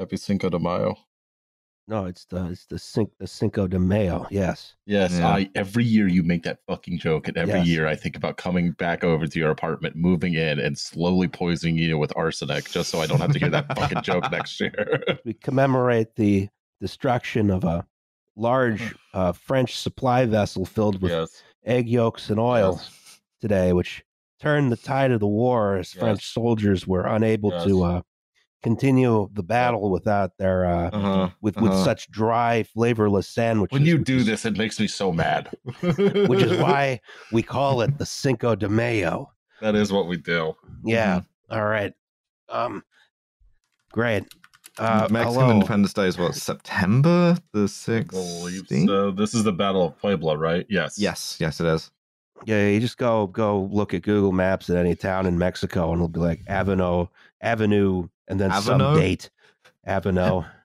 Happy Cinco de Mayo. No, it's the it's the Cin- the Cinco de Mayo. Yes. Yes, Yeah. I every year you make that fucking joke, and every Yes. year I think about coming back over to your apartment, moving in, and slowly poisoning you with arsenic, just so I don't have to hear that fucking joke next year. We commemorate the destruction of a large uh, French supply vessel filled with yes, egg yolks and oil yes. today, which turned the tide of the war as Yes. French soldiers were unable to uh, continue the battle without their uh, Uh-huh. with with uh-huh. such dry, flavorless sandwiches. When you do is- this, it makes me so mad. which is why we call it the Cinco de Mayo. that is what we do. Yeah. All right. Um. Great. Uh, Mexican hello. Independence Day is what September the I believe so. This is the Battle of Puebla, right? Yes. Yes, yes, it is. Yeah, you just go go look at Google Maps at any town in Mexico, and it'll be like Avenue, Avenue, and then some date. Avenue.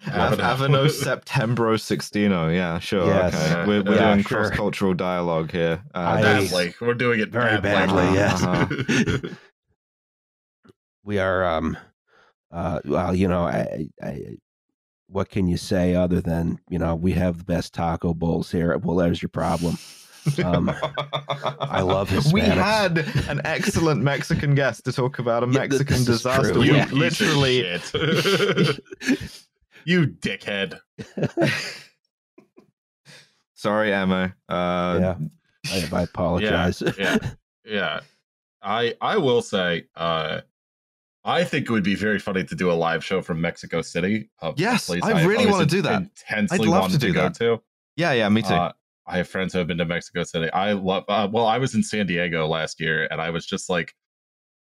Av- Avenue. Aveno Septembro Sixtino. Yeah, sure. Yes. Okay. We're, we're Yeah, doing sure. cross cultural dialogue here. Uh, I- Badly. We're doing it Very badly, badly, yes. we are. Um. Uh. Well, you know, I, I. What can you say other than you know we have the best taco bowls here? Well, there's your problem. Um, I love this. We had an excellent Mexican guest to talk about a Mexican this is disaster. true. We Yeah. literally you dickhead. Sorry, Emma. Uh, yeah. I, I apologize. yeah yeah i i will say uh i think it would be very funny to do a live show from mexico city of Yes, I really always wanna do that. intensely I'd love wanted to to, do go that. to yeah, yeah, me too. Uh, i have friends who have been to mexico city i love uh, well i was in san diego last year and i was just like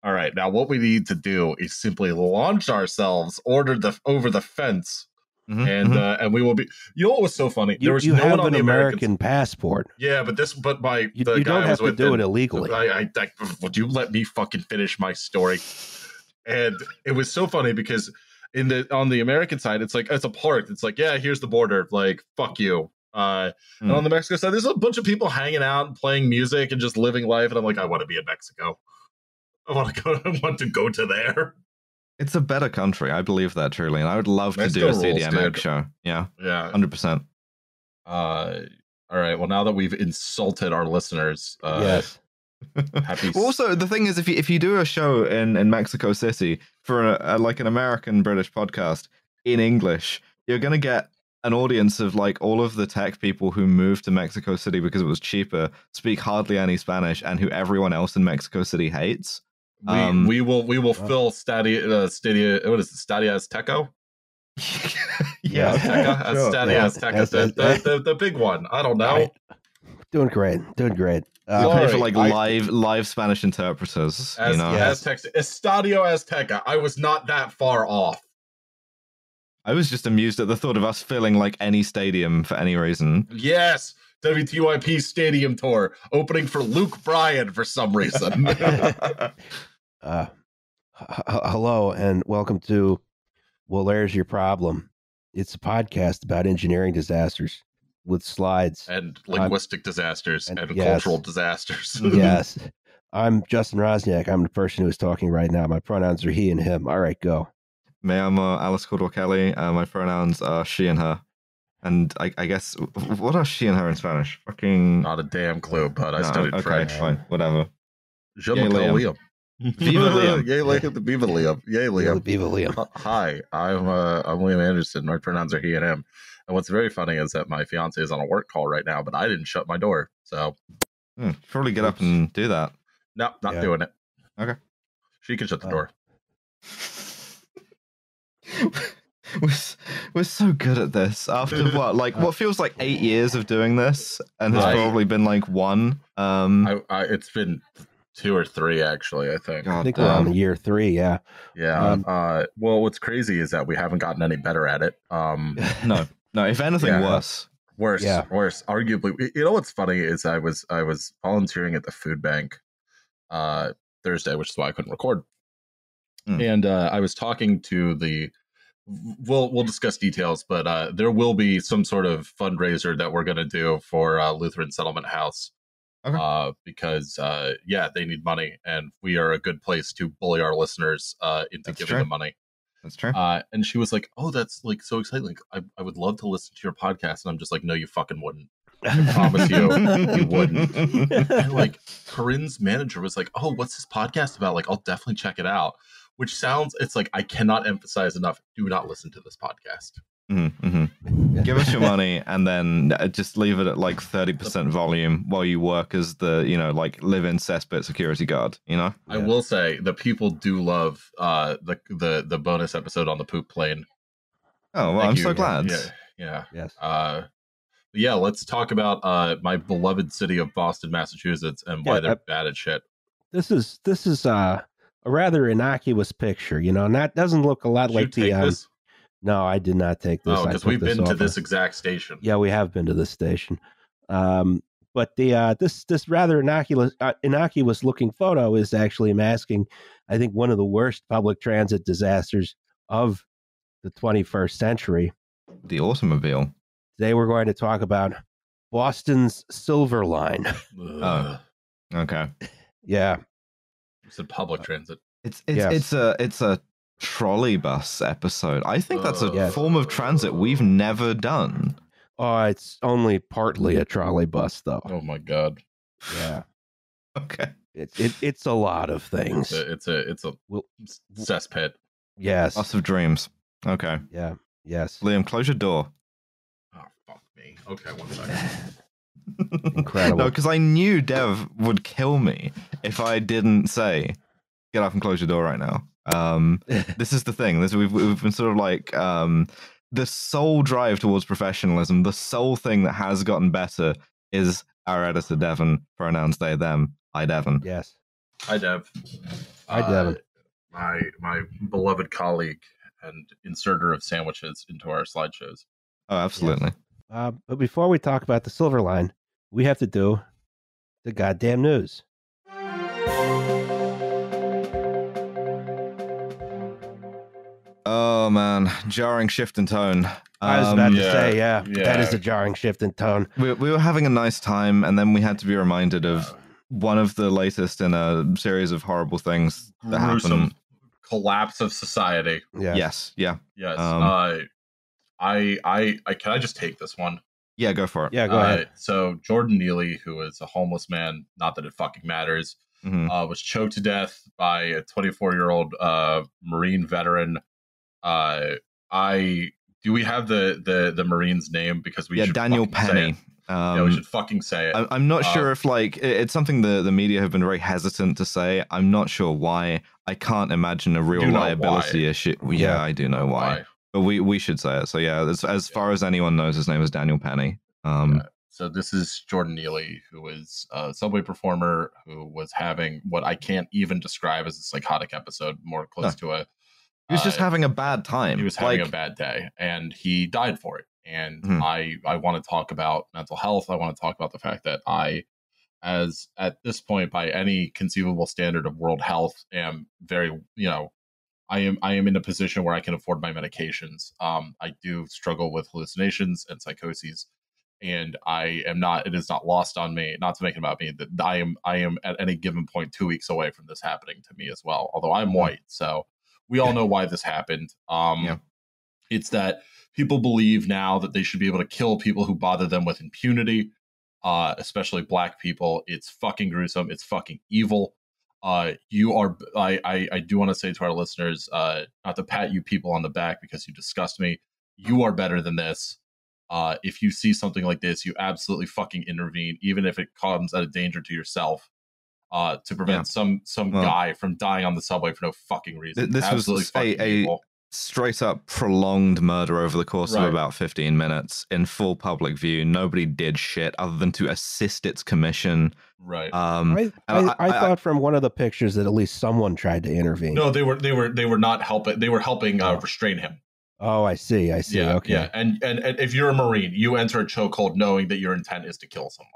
all right now what we need to do is simply launch ourselves order the over the fence Mhm, and mhm. uh and we will be you know what was so funny You, there was you no have one on an the American passport. yeah but this but my You, the you guy don't have was to with do it illegally. I, I, I, would you let me fucking finish my story? And it was so funny because in the on the American side, it's like it's a park. It's like, yeah, here's the border. Like, fuck you. Uh, And Hmm. on the Mexico side, there's a bunch of people hanging out and playing music and just living life. And I'm like, I want to be in Mexico. I want to go. I want to go to there. It's a better country. I believe that truly, and I would love to do a CDMX show. Yeah, Yeah. hundred percent. Uh, all right. Well, now that we've insulted our listeners, uh, yes. happy. Also, the thing is, if you if you do a show in in Mexico City for a, a, like an American British podcast in English, you're gonna get an audience of like all of the tech people who moved to Mexico City because it was cheaper, speak hardly any Spanish, and who everyone else in Mexico City hates. we, um, we will we will Wow. fill Stadia uh, Stadia. What is it? Stadia Azteco. yeah, Azteca, sure. Stadia Yeah. Azteca, the, the, the, the big one. I don't know. Right. Doing great. Doing great. You Uh, pay for like I- live live Spanish interpreters. As, you know, yeah. Aztecs, Estadio Azteca. I was not that far off. I was just amused at the thought of us filling like any stadium for any reason. Yes, WTYP Stadium Tour opening for Luke Bryan for some reason. uh, h- h- hello and welcome to Well, There's Your Problem. It's a podcast about engineering disasters with slides. and linguistic disasters and- and, yes. cultural disasters. yes. I'm Justin Roczniak. I'm the person who is talking right now. My pronouns are he and him. All right, go. Me llamo Alice Caldwell Kelly. Uh, my pronouns are she and her. And I, I guess what are she and her in Spanish? Fucking. Not a damn clue, but I No, studied okay, French. fine, whatever. Je Yay, m'appelle Liam. Liam. Viva Liam. Yay, Liam. Viva Liam. Yay, Liam. Viva Liam. Uh, Hi, I'm uh, I'm Liam Anderson. My pronouns are he and him. And what's very funny is that my fiance is on a work call right now, but I didn't shut my door, so Hmm, probably get up and do that. no, not Yeah. doing it. Okay. She can shut the Oh. door. we're, we're so good at this. After what, like what feels like eight years of doing this, and has Right. probably been like one. Um, I, I, it's been two or three actually. I think. I God think we're on year three. Yeah. Yeah. Um, uh, well, what's crazy is that we haven't gotten any better at it. Um, No, no. If anything, Yeah. worse. worse, Yeah. worse. Arguably, you know what's funny is I was I was volunteering at the food bank uh, Thursday, which is why I couldn't record. Hmm. And uh, I was talking to the. We'll we'll discuss details, but uh, there will be some sort of fundraiser that we're going to do for uh, Lutheran Settlement House. Okay. Uh, because uh, yeah, they need money, and we are a good place to bully our listeners uh, into That's giving true. them money. That's true. Uh, and she was like, "Oh, that's like so exciting! Like, I, I would love to listen to your podcast." And I'm just like, "No, you fucking wouldn't." I promise you, you wouldn't. And like Corinne's manager was like, "Oh, what's this podcast about?" Like, I'll definitely check it out. Which sounds, it's like I cannot emphasize enough. Do not listen to this podcast. Mhm, mhm. Give us your money and then uh, just leave it at like 30% volume while you work as the, you know, like live in cesspit security guard, you know? I Yeah. will say the people do love uh the the the bonus episode on the poop plane. Oh, well, Thank I'm you. so glad. Yeah, yeah. Yes. Uh, yeah, let's talk about uh my beloved city of Boston, Massachusetts, and why Yeah, they're uh, bad at shit. This is this is uh, a rather innocuous picture, you know, and that doesn't look a lot Did like the. Um, no, I did not take this. Oh, because we've this been to this exact station. Yeah, we have been to this station. Um, but the uh, this this rather innocuous uh, innocuous looking photo is actually masking, I think, one of the worst public transit disasters of the 21st century. The automobile. Today we're going to talk about Boston's Silver Line. Ugh. Okay. yeah, It's a public transit. It's it's Yes. it's a it's a trolley bus episode. I think that's a Uh, Yes. form of transit we've never done. oh, it's only partly a trolley bus though. Oh my god. Yeah, Okay. it's it, it's a lot of things. It's a it's a it's a Well- cesspit. Yes, Bus of dreams. Okay. yeah, yes. Liam, close your door. Oh fuck me. Okay, one second. Incredible. no, because I knew Dev would kill me if I didn't say, "Get up and close your door right now." Um, this is the thing. This we've we've been sort of like um, the sole drive towards professionalism. The sole thing that has gotten better is our editor Devon pronouns they them. I Devon. yes. Hi Dev. Hi, Devon. Uh, my my beloved colleague and inserter of sandwiches into our slideshows. Oh, absolutely. Uh, but before we talk about the Silver Line, we have to do the goddamn news. Oh man, jarring shift in tone. I was Um, about to yeah, say, yeah, that is a jarring shift in tone. we, we were having a nice time, and then we had to be reminded of one of the latest in a series of horrible things that gruesome happened. collapse of society. Yeah. Yes, yeah, Yes. Um, uh, I, I I can I just take this one? Yeah. Go for it. Yeah, go Uh, ahead. So Jordan Neely, who is a homeless man, not that it fucking matters, Mhm. uh, was choked to death by a 24 year old uh, Marine veteran. Uh, I do we have the the the Marine's name because we yeah, should Daniel fucking say Penny. it. yeah, we Um, should fucking say it. I- I'm not Uh, sure if like it- it's something the the media have been very hesitant to say. I'm not sure why. I can't imagine a real do know liability why. issue. Yeah, Yeah. I do know why, but we we should say it. So yeah, as as far as anyone knows, his name is Daniel Penny. Um, Yeah. So this is Jordan Neely, who is a subway performer who was having what I can't even describe as a psychotic episode, more close to a. he was just uh, having a bad time. he was having like, a bad day, and he died for it. And Mhm. I I want to talk about mental health. I want to talk about the fact that I, as at this point, by any conceivable standard of world health, am very you know. I am I am in a position where I can afford my medications. Um, I do struggle with hallucinations and psychoses, and I am not. It is not lost on me. Not to make it about me that I am. I am at any given point two weeks away from this happening to me as well. Although I'm white, so we all know why this happened. Um, Yeah. it's that people believe now that they should be able to kill people who bother them with impunity, uh, especially black people. It's fucking gruesome. It's fucking evil. Uh, you are. I. I, I do want to say to our listeners, uh, not to pat you people on the back because you disgust me. You are better than this. Uh, if you see something like this, you absolutely fucking intervene, even if it comes at a danger to yourself. Uh, to prevent Yeah. some some Well- guy from dying on the subway for no fucking reason. Th- this was absolutely a- fucking a- evil. Straight up prolonged murder over the course Right. of about 15 minutes in full public view. Nobody did shit other than to assist its commission. Right. Um, I, and I, I- I, I- thought from one of the pictures that at least someone tried to intervene. No, they were they were they were not helping. They were helping uh, Oh. restrain him. Oh, I see. I see. Yeah, okay. yeah. And, and and if you're a marine, you enter a chokehold knowing that your intent is to kill someone.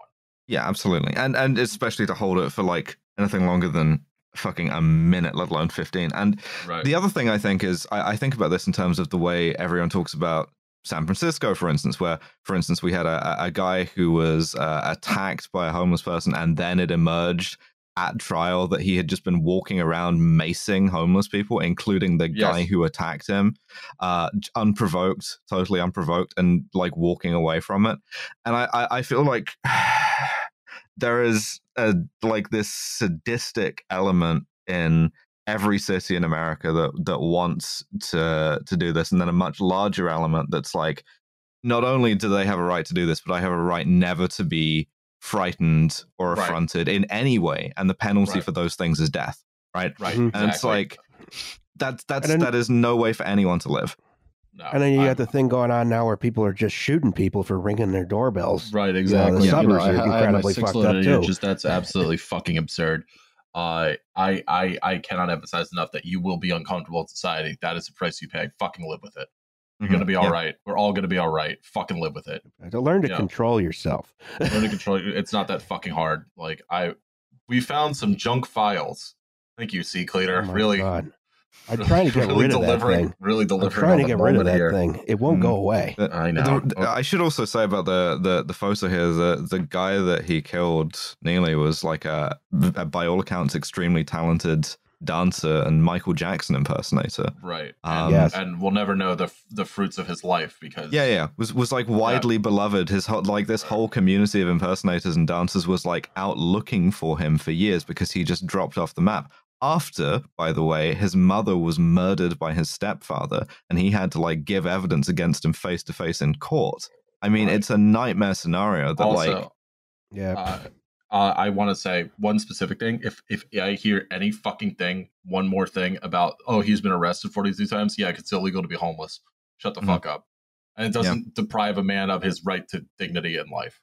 yeah, absolutely. And and especially to hold it for like anything longer than fucking a minute, let alone 15. And Right. the other thing I think is I, I think about this in terms of the way everyone talks about San Francisco, for instance, where, for instance, we had a, a- guy who was uh, attacked by a homeless person and then it emerged at trial that he had just been walking around macing homeless people, including the guy who attacked him, uh, unprovoked, totally unprovoked, and like walking away from it. And I, I, I feel like there is a like this sadistic element in every city in America that that wants to to do this, and then a much larger element that's like, not only do they have a right to do this, but I have a right never to be frightened or Right. affronted in any way, and the penalty Right. for those things is death. Right, Right. And it's like that's that's then- that is no way for anyone to live. No, And then you I'm- got the thing going on now where people are just shooting people for ringing their doorbells. Right, exactly. the exactly. suburbs I, are I incredibly six fucked up, too. Just that's absolutely fucking absurd. Uh, I, I, I cannot emphasize enough that you will be uncomfortable in society. That is the price you pay. Fucking live with it. You're gonna be all Mm-hmm. Yeah. right. We're all gonna be all right. Fucking live with it. To learn to Yeah. control yourself. Learn to control. It's not that fucking hard. Like I, we found some junk files. Thank you, CCleaner. Oh really, God. I'm trying to get really rid of that thing. Really I'm delivering. trying to get rid of that here. thing. It won't Mm. go away. I know. the- I should also say about the, the the photo here the the guy that he killed Neely was like a, a by all accounts extremely talented dancer and Michael Jackson impersonator. Right. Um, And, Yes. and we'll never know the the fruits of his life because Yeah, yeah, was was like widely beloved. His whole, like this whole community of impersonators and dancers was like out looking for him for years because he just dropped off the map. After, by the way, his mother was murdered by his stepfather, and he had to like give evidence against him face to face in court. I mean, Right. it's a nightmare scenario that also, like Yeah. uh, uh, I want to say one specific thing. If if I hear any fucking thing, one more thing about oh he's been arrested forty two times, yeah, it's illegal to be homeless. Shut the Mhm. fuck up. And it doesn't deprive a man of his right to dignity in life.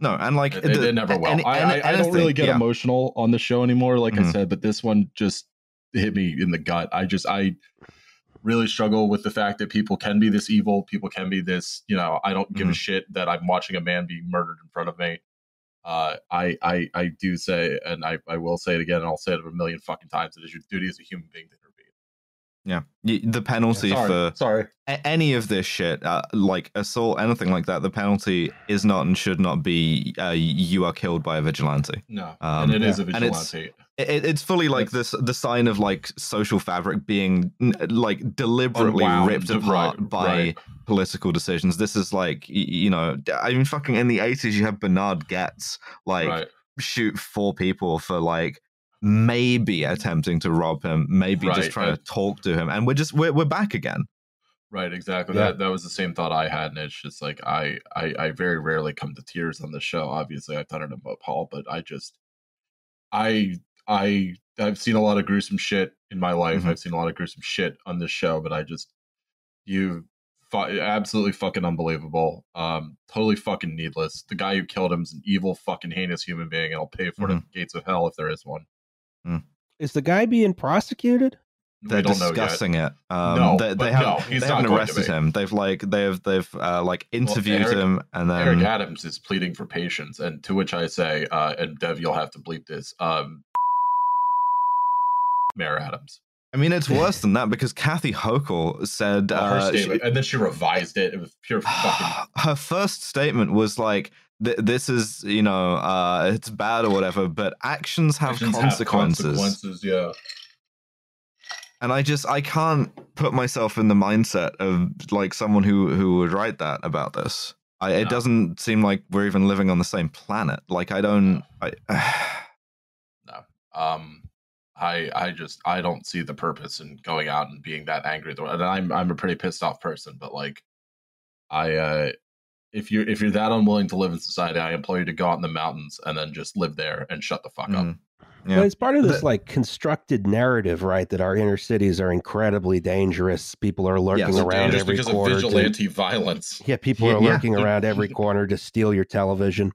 No, and like It, the- never will. any- I, I, I don't really get yeah. emotional on the show anymore, like I Mhm. said, but this one just hit me in the gut. I just I really struggle with the fact that people can be this evil, people can be this, you know, I don't give a Mhm. shit that I'm watching a man be murdered in front of me. Uh, I, I, I do say, and I, I will say it again, and I'll say it a million fucking times. It is your duty as a human being to. Yeah, the penalty sorry, for sorry. any of this shit, uh, like assault, anything like that, the penalty is not and should not be uh, you are killed by a vigilante. No, Um, and it is a and it's- vigilante. It, it's fully like That's- this the sign of like social fabric being like deliberately Unwound, ripped right, apart by right. political decisions. This is like you know, I mean, fucking in the eighties, you have Bernhard Goetz like right, shoot four people for like maybe attempting to rob him, maybe just trying and- to talk to him, and we're just we're we're back again. right, exactly. Yeah. That that was the same thought I had, and it's just like I, I, I very rarely come to tears on the show. Obviously, I've done it about Paul, but I just, I, I, I've seen a lot of gruesome shit in my life. Mhm. I've seen a lot of gruesome shit on this show, but I just, you, absolutely fucking unbelievable. Um, totally fucking needless. The guy who killed him is an evil, fucking heinous human being, and I'll pay for it at the gates of hell if there is one. Is the guy being prosecuted? They're we don't know yet. discussing it. Um, No, they, they but haven't, no, he's they not haven't arrested him. They've like they've they've uh, like interviewed Eric- him, and then Eric Adams is pleading for patience, and to which I say, uh, and Dev, you'll have to bleep this. Um, Mayor Adams. I mean, it's worse than that because Kathy Hochul said Well, her uh, she- statement, and then she revised it. It was pure fucking. her first statement was like, th- "This is you know, uh, it's bad or whatever, but actions have actions consequences." consequences, yeah. And I just I can't put myself in the mindset of like someone who who would write that about this. I, it No. doesn't seem like we're even living on the same planet. Like I don't. I, no. Um, I I just I don't see the purpose in going out and being that angry. And I'm I'm a pretty pissed off person, but like, I uh, if you're if you're that unwilling to live in society, I implore you to go out in the mountains and then just live there and shut the fuck up. Mm. Yeah. But it's part of this The- like constructed narrative, right? That our inner cities are incredibly dangerous. People are lurking Yes. around Dangerous every because corner. of to- vigilante violence. yeah, people Yeah, are yeah. lurking around every corner to steal your television.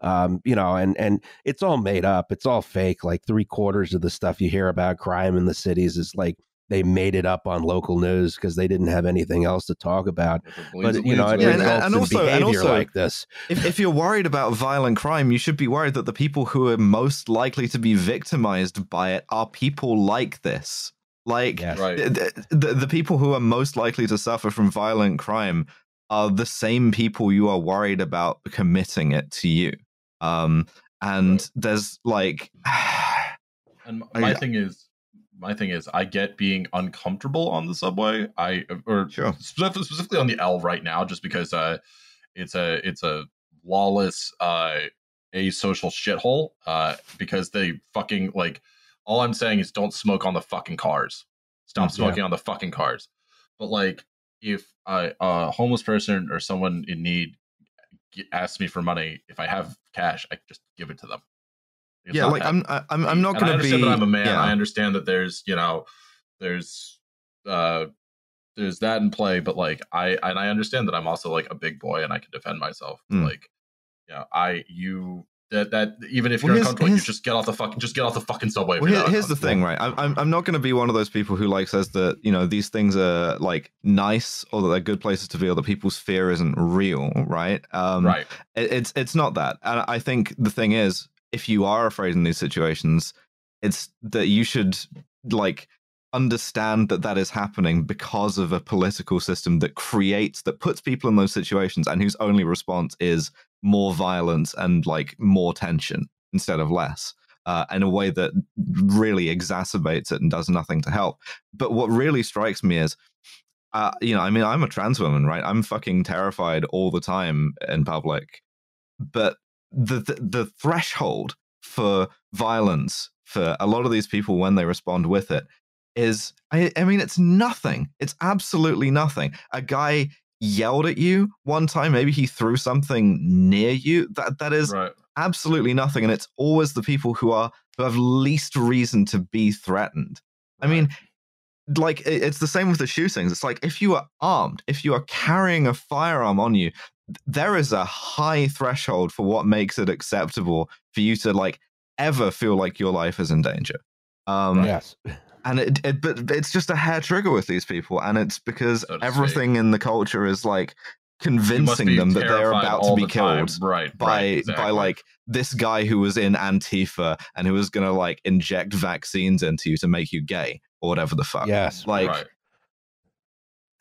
Um, you know, and and it's all made up. It's all fake. Like three quarters of the stuff you hear about crime in the cities is like they made it up on local news because they didn't have anything else to talk about. If it bleeds, But you know, it bleeds, Yeah, and- man. results and in also- and behavior also- like this. if, if you're worried about violent crime, you should be worried that the people who are most likely to be victimized by it are people like this. Like Yes. right. the, the, the people who are most likely to suffer from violent crime are the same people you are worried about committing it to you. Um, and Right. there's like And I- my thing is, my thing is, I get being uncomfortable on the subway. I or Sure. specifically on the L right now, just because uh, it's a it's a lawless, uh, asocial shithole. Uh, because they fucking like. All I'm saying is, don't smoke on the fucking cars. Stop Mm, smoking on the fucking cars. But like, if a, a homeless person or someone in need asks me for money, if I have cash, I just give it to them. Yeah, like I'm I'm I'm not going to be. understand that I'm a man. yeah. I understand that there's you know there's uh there's that in play, but like I and I understand that I'm also like a big boy and I can defend myself. Mm. Like yeah, I you that that even if Well, you're uncomfortable, you just get off the fucking just get off the fucking subway. Well, here, here's the thing, right? I'm, I'm, I'm not going to be one of those people who like says that you know these things are like nice or that they're good places to be or that people's fear isn't real, right? Um, right. it- it's it's not that, and I think the thing is, if you are afraid in these situations, it's that you should like understand that that is happening because of a political system that creates that puts people in those situations and whose only response is more violence and like more tension instead of less uh, in a way that really exacerbates it and does nothing to help. But what really strikes me is uh, you know i mean i'm a trans woman right? I'm fucking terrified all the time in public. But the the, the threshold for violence for a lot of these people when they respond with it is I, I mean it's nothing. It's absolutely nothing. A guy yelled at you one time maybe he threw something near you that that is Right. absolutely nothing and it's always the people who are who have least reason to be threatened. I mean like it's the same with the shootings. It's like if you are armed if you are carrying a firearm on you there is a high threshold for what makes it acceptable for you to like ever feel like your life is in danger um Yes. and it, it but it's just a hair trigger with these people and it's because So to everything in the culture is like convincing them that they're about to be the time. killed Right. by right, by like this guy who was in Antifa and who was gonna like inject vaccines into you to make you gay or whatever the fuck. Yes. Like right.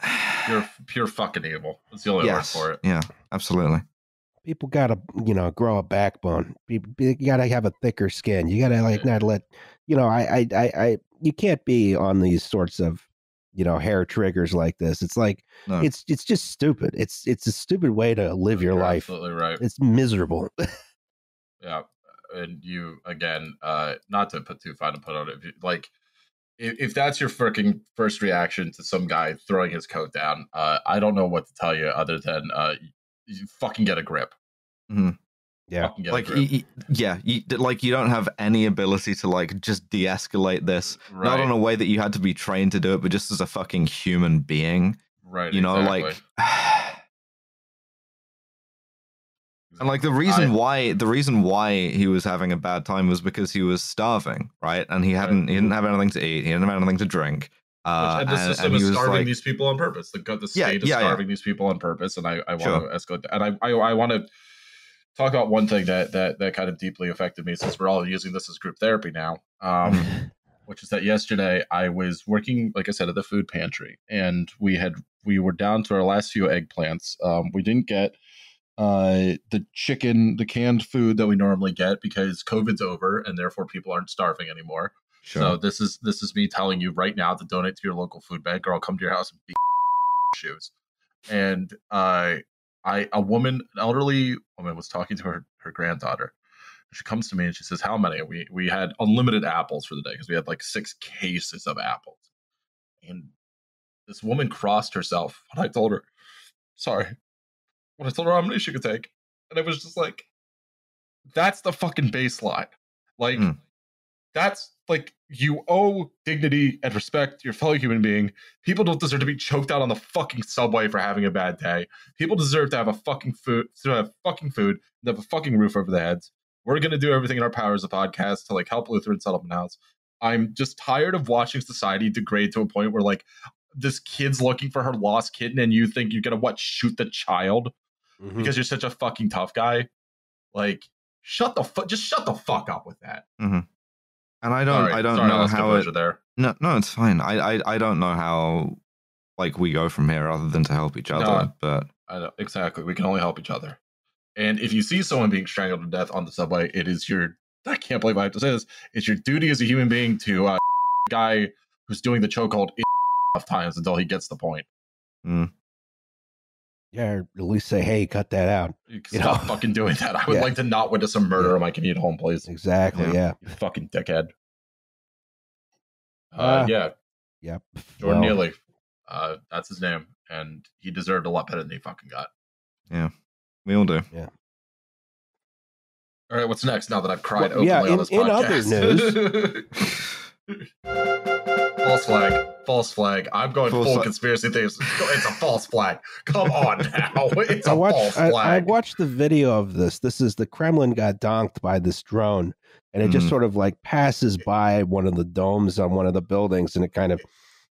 Pure pure fucking evil. That's the only yes, word for it. yeah, absolutely. People gotta, you know, grow a backbone. People, you gotta have a thicker skin. You gotta like Yeah. not let, you know, I, I, I, I, you can't be on these sorts of, you know, hair triggers like this. It's like No. it's, it's just stupid. It's, it's a stupid way to live your You're life. Absolutely right. It's miserable. Yeah, and you again, uh, not to put too fine a put on it, if you- like if, if that's your freaking first reaction to some guy throwing his coat down, uh, I don't know what to tell you other than uh, you fucking get a grip. Yeah. Fucking get Like a y- grip. y- yeah, you, like you don't have any ability to like just de-escalate this. Not in a way that you had to be trained to do it, but just as a fucking human being. right. You know, exactly. like And like the reason I- why the reason why he was having a bad time was because he was starving, right? And he hadn't he didn't have anything to eat, he didn't have anything to drink. Uh, and the and, system and is starving like, these people on purpose. The, the Yeah, state is yeah, yeah. starving these people on purpose, and I, I want Sure. to escalate that. And I, I, I want to talk about one thing that, that that kind of deeply affected me, since we're all using this as group therapy now. Um, which is that yesterday I was working, like I said, at the food pantry, and we had we were down to our last few eggplants. Um, we didn't get uh, the chicken, the canned food that we normally get because COVID's over, and therefore people aren't starving anymore. sure. So this is this is me telling you right now to donate to your local food bank, or I'll come to your house and beat shoes. And uh, I a woman, an elderly woman, was talking to her her granddaughter. She comes to me and she says, "How many?" We we had unlimited apples for the day because we had like six cases of apples. And this woman crossed herself when I told her, "Sorry," when I told her how many she could take, and it was just like, that's the fucking baseline. Like, Mm. that's like you owe dignity and respect to your fellow human being. People don't deserve to be choked out on the fucking subway for having a bad day. People deserve to have a fucking food, to have fucking food, and have a fucking roof over their heads. We're gonna do everything in our power as a podcast to like help Lutheran Settlement House. I'm just tired of watching society degrade to a point where like this kid's looking for her lost kitten, and you think you're gonna what shoot the child Mhm. because you're such a fucking tough guy. Like, shut the fuck, just shut the fuck up with that. and I don't Sorry, I don't sorry, know how it there. No no, it's fine. I, I I don't know how like we go from here other than to help each other. No. But I know exactly. We can only help each other. And if you see someone being strangled to death on the subway, it is your I can't believe I have to say this. It's your duty as a human being to uh, guy who's doing the chokehold enough times until he gets the point. Yeah, or at least say, "Hey, cut that out." You You Stop know? fucking doing that. I would Yeah. like to not witness a murder Yeah. on my commute home, please. Exactly. Yeah. Yeah. You fucking dickhead. Uh, Uh, yeah, Yep. Jordan Well, Neely. Uh, that's his name, and he deserved a lot better than he fucking got. Yeah. We all do. Yeah. All right, what's next? Now that I've cried Well, openly yeah, on in- this in other podcast. false flag. False flag. I'm going False full flag. conspiracy theories. It's a false flag. Come on now. It's a watched. false I, I watched the video of this. This is the Kremlin got donked by this drone, and it just Mhm. sort of like passes by one of the domes on one of the buildings, and it kind of,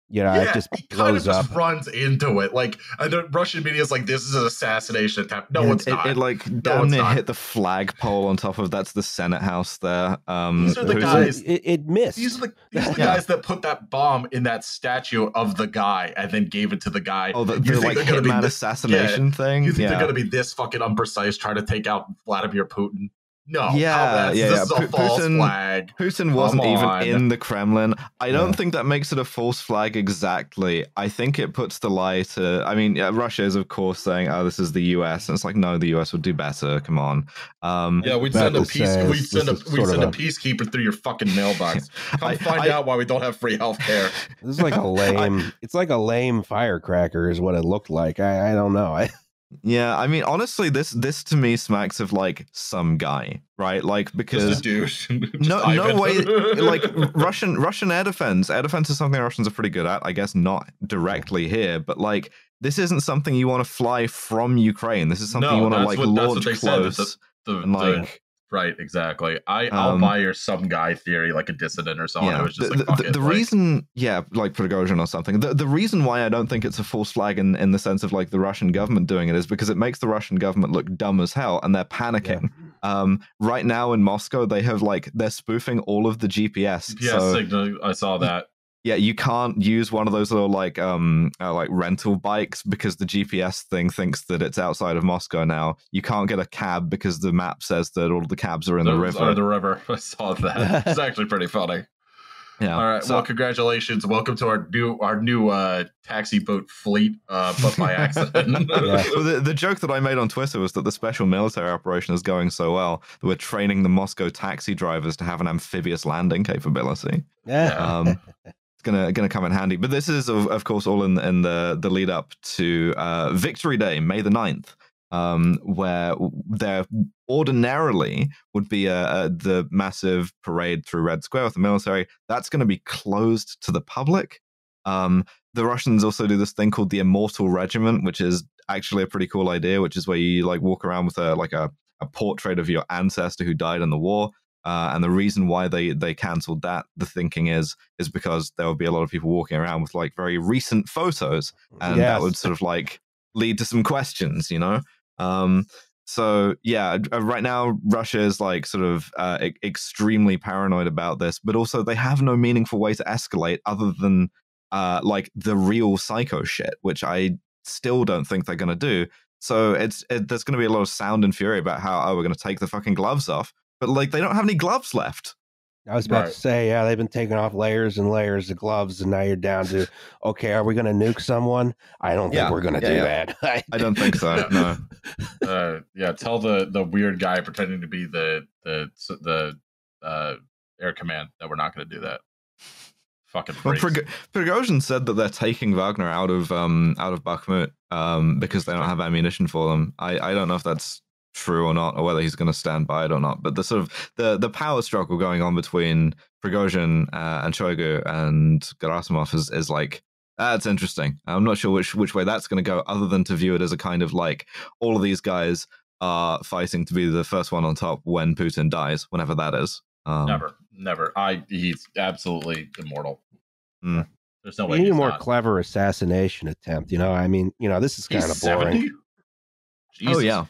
you know, yeah, it just he kind of blows up. just runs into it. Like I know Russian media is like, this is an assassination attempt. No, Yeah, it's it, not. It, like damn it's near not. hit the flagpole on top of that's the Senate House there. Um, These are the it? guys- it, it missed. these are the, these are the Yeah. guys that put that bomb in that statue of the guy and then gave it to the guy. Oh, the, You the think like they're gonna be hitman this- assassination thing. You think yeah. they're going to be this fucking unprecise trying to take out Vladimir Putin? No. Yeah, how yeah, This yeah. is a false Putin- flag. Putin wasn't even in the Kremlin. I don't Yeah. think that makes it a false flag exactly. I think it puts the lie to. I mean, yeah, Russia is of course saying, "Oh, this is the U.S." and it's like, no, the U.S. would do better. Come on. Um, Yeah, we'd send a peace. say, We'd send a we'd send a a- peacekeeper through your fucking mailbox. Come I- find I- out why we don't have free healthcare. This is like a lame. it's like a lame firecracker, is what it looked like. I, I don't know. I, Yeah, I mean, honestly, this this to me smacks of like some guy, right? Like because a douche. Just no no way like russian russian air defense air defense is something russians are pretty good at i guess not directly here but like this isn't something you want to fly from ukraine this is something No, you want to like what- launch they said, close The- and the- like right, exactly. I I'll Um, buy your some guy theory, like a dissident or something. yeah It was just the, like the- the- like- reason yeah like prigozhin or something the, the reason why i don't think it's a false flag in, in the sense of like the russian government doing it is because it makes the russian government look dumb as hell and they're panicking um right now in moscow they have like they're spoofing all of the gps Yeah, so signal. I saw that. Yeah you can't use one of those little like um uh, like rental bikes because the gps thing thinks that it's outside of moscow now you can't get a cab because the map says that all the cabs are in the river Or the river. I saw that. it's actually pretty funny. yeah All right. so- well, congratulations. Welcome to our new our new uh taxi boat fleet, uh, but by accident. Yeah. well, the, the joke that I made on Twitter was that the special military operation is going so well that we're training the Moscow taxi drivers to have an amphibious landing capability. yeah. Um, it's gonna gonna come in handy. But this is of, of course all in in the the lead up to uh, Victory Day, May the 9th, um, where there ordinarily would be a, a the massive parade through Red Square with the military. That's going to be closed to the public. Um, the Russians also do this thing called the Immortal Regiment, which is actually a pretty cool idea. Which is where you like walk around with a like a, a portrait of your ancestor who died in the war. Uh, and the reason why they they cancelled that, the thinking is, is because there would be a lot of people walking around with like very recent photos, and that would sort of like lead to some questions, you know. Um, so yeah, uh, right now Russia is like sort of uh, e- extremely paranoid about this, but also they have no meaningful way to escalate other than uh, like the real psycho shit, which I still don't think they're gonna do. So it's it, there's gonna be a lot of sound and fury about how oh we're gonna take the fucking gloves off, but like they don't have any gloves left. I was about Right. to say, yeah, they've been taking off layers and layers of gloves, and now you're down to, okay, are we going to nuke someone? I don't think Yeah, we're going to yeah, do yeah. that. I don't think so. Yeah. No. uh, yeah, tell the the weird guy pretending to be the the the uh, air command that we're not going to do that. Fucking Well, freaks. Prig- Prigozhin said that they're taking Wagner out of um out of Bakhmut um because they don't have ammunition for them. I I don't know if that's true or not, or whether he's going to stand by it or not. But the sort of the the power struggle going on between Prigozhin uh, and Shoigu and Gerasimov is is like that's interesting. I'm not sure which which way that's going to go, other than to view it as a kind of like all of these guys are fighting to be the first one on top when Putin dies, whenever that is. Um, never, never. I he's absolutely immortal. Mm. There's no we way. need he's a more not. clever assassination attempt. You know, I mean, you know, this is He's kind of boring. 70? Oh yeah.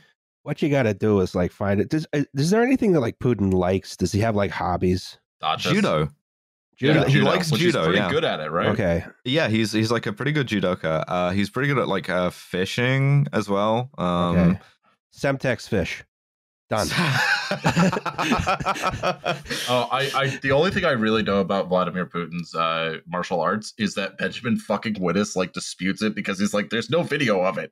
What you got to do is like find it. Does, uh, is there anything that like Putin likes? Does he have like hobbies? Dodges. Judo. Yeah, He judo, likes judo. he's pretty yeah. good at it, right? Okay. Yeah, he's he's like a pretty good judoka. Uh, he's pretty good at like uh, fishing as well. Um, Okay. Semtex fish. Done. Oh, I, I, the only thing I really know about Vladimir Putin's uh, martial arts is that Benjamin fucking Wittes like disputes it because he's like, there's no video of it.